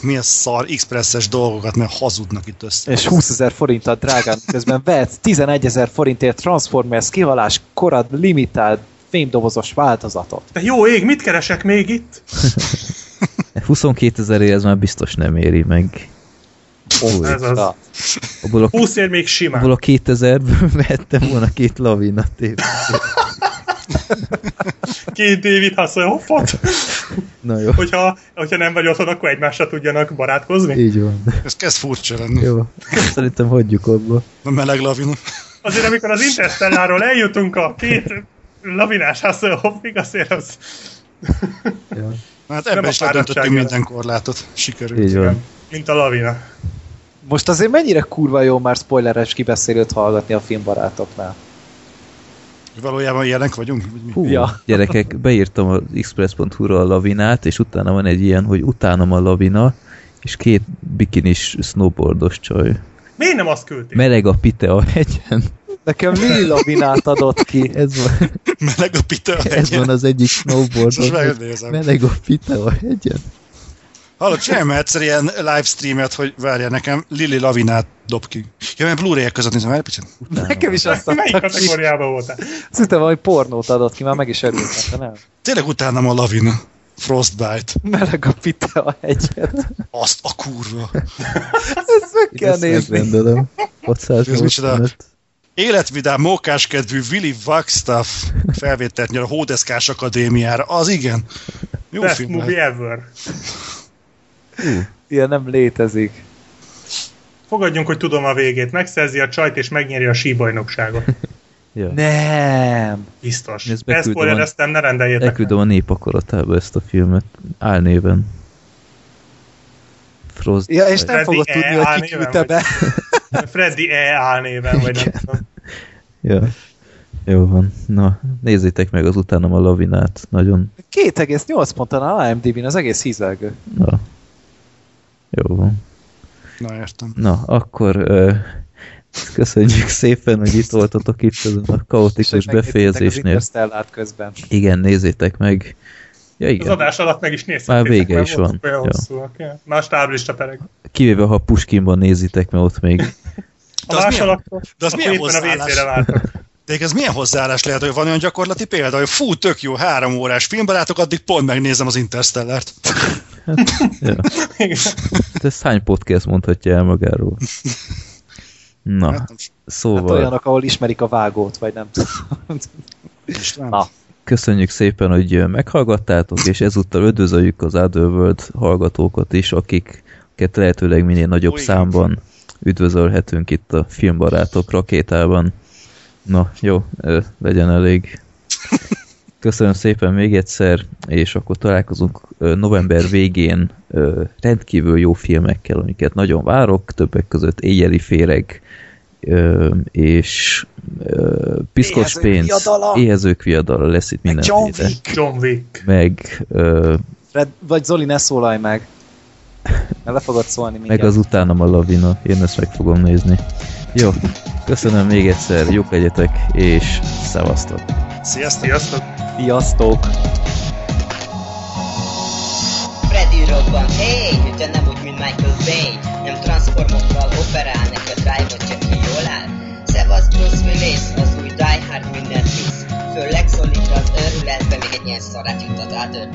mi a szar expresses dolgokat, mert hazudnak itt össze. És 20 ezer forinttal drágán, közben vehetsz 11 ezer forintért Transformers kihalás korad limitált fémdobozos változatot. De jó ég, mit keresek még itt? 22 ezerért ez már biztos nem éri meg. Új, Ez az. Na, abból a, 20 ér még simán. abból a 2000-ből vettem volna két lavina tévét. Két David Hasselhoffot. Na jó, hogyha, hogyha nem vagy otthon, akkor egymásra tudjanak barátkozni. így van. Ez kezd furcsa lenni. Jó, szerintem hagyjuk abba. A meleg lavina. Azért, amikor az Interstelláról eljutunk a két lavinás Hasselhoffig, azért az... Ja. Hát ebben is ledöntöttünk minden korlátot. Sikerült. Így van. Mint a lavina. Most azért mennyire kurva jó már spoileres kibeszélőt hallgatni a filmbarátoknál. Valójában ilyenek vagyunk? Vagy mi? Hú, Ja. gyerekek, beírtam az express.hu-ra a lavinát, és utána van egy ilyen, hogy utánam a lavina, és két bikinis snowboardos csaj. Miért nem azt küldték? Meleg a pite a hegyen. Nekem Lili Lavinát adott ki. Ez van, Meleg a pita a ez hegyen. van az egyik snowboardos. Meleg a pite a hegyen. Hallod, csinálj már egyszer ilyen livestreamet, hogy várja nekem, Lili Lavinát dob ki. Ja, mert blu ray között nézem, várj egy picit. Nekem is azt Melyik adtak ki. kategóriában voltál? Szerintem valami pornót adott ki, már meg is örültem, nem. Tényleg utánam a Lavina. Frostbite. Meleg a pite a hegyet. Azt a kurva. Ezt meg kell Ezt nézni. megrendelem. Ez micsoda? 685. Életvidám, mókáskedvű Willy Wagstaff felvételt nyer a Hódeszkás Akadémiára. Az igen. Jó Best film movie ever. Ilyen nem létezik. Fogadjunk, hogy tudom a végét. Megszerzi a csajt és megnyeri a síbajnokságot. Ja. Nem. Biztos. Ezt Ezt ne rendeljétek Elküldöm a népakaratába ezt a filmet. Álnéven. Frost. Ja, és nem Freddy fogod E. tudni, hogy ki álnéven küldte be. meg. Freddy E. álnéven, vagy nem tudom. Ja. Jó van. Na, nézzétek meg az utánam a lavinát. Nagyon. 2,8 ponton a IMDb-n, az egész hízelgő. Na. Jó van. Na, értem. Na, akkor ö, köszönjük szépen, hogy itt voltatok itt ezen a kaotikus Az befejezésnél. Interstellárt közben. Igen, nézzétek meg. Ja, Az igen. adás alatt meg is nézhettétek. Már vége is van. Olyan Ja. Más táblista pereg. Kivéve, ha Puskinban nézitek, mert ott még A De az más milyen- alatt, de az milyen éppen a hozzáállás? De ez milyen hozzáállás lehet, hogy van olyan gyakorlati példa, hogy fú, tök jó, három órás filmbarátok, addig pont megnézem az Interstellárt. Ja. Igen. De ezt hány podcast mondhatja el magáról? Na, Hát, szóval Hát olyanok, ahol ismerik a vágót, vagy nem tudom. Na. köszönjük szépen, hogy meghallgattátok, és ezúttal üdvözöljük az Otherworld hallgatókat is, akiket lehetőleg minél nagyobb igen. számban üdvözölhetünk itt a filmbarátok rakétában. Na, jó, ö, legyen elég. Köszönöm szépen még egyszer, és akkor találkozunk ö, november végén ö, rendkívül jó filmekkel, amiket nagyon várok, többek között Éjjeli Féreg ö, és ö, piszkos Éhezők pénz, viadala. éhezők viadala lesz itt Meg John mindenféle. Wick. John Wick. Meg, ö, Fred, vagy Zoli, ne szólalj meg. Le fogod szólni mindjárt. meg az utánam a lavina. Én ezt meg fogom nézni. Jó, köszönöm még egyszer, jók legyetek, és szevasztok! Sziasztok! Sziasztok! Sziasztok! Freddy robban, hey, hogyha nem úgy, mint Michael Bay Nem transformokkal operál, neked drive csak ki jól áll Szevasz Bruce Willis, az új Die Hard mindent visz Főleg szólít az őrületbe, még egy ilyen szarát jutott át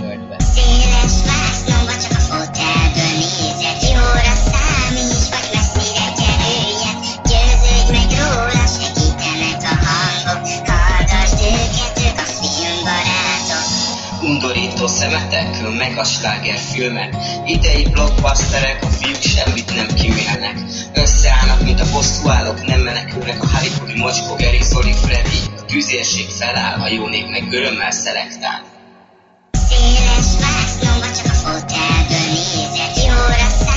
Széles vásznomba csak a fotelből nézek Jóra számíts, vagy messzire kerüljek Győződj meg róla, segítenek a hangok Hallgasd őket, ők a filmbarátok Undorító szemetek, meg a sláger filmek. Idei blockbusterek, a fiúk semmit nem kimélnek Összeállnak, mint a bosszúállók, nem menekülnek A Hollywoodi mocskó, Gary, Zoli, Freddy. A tűzérség feláll, a jó nép meg örömmel szelektál. Széles vásznomba csak a fotelből nézek Jóra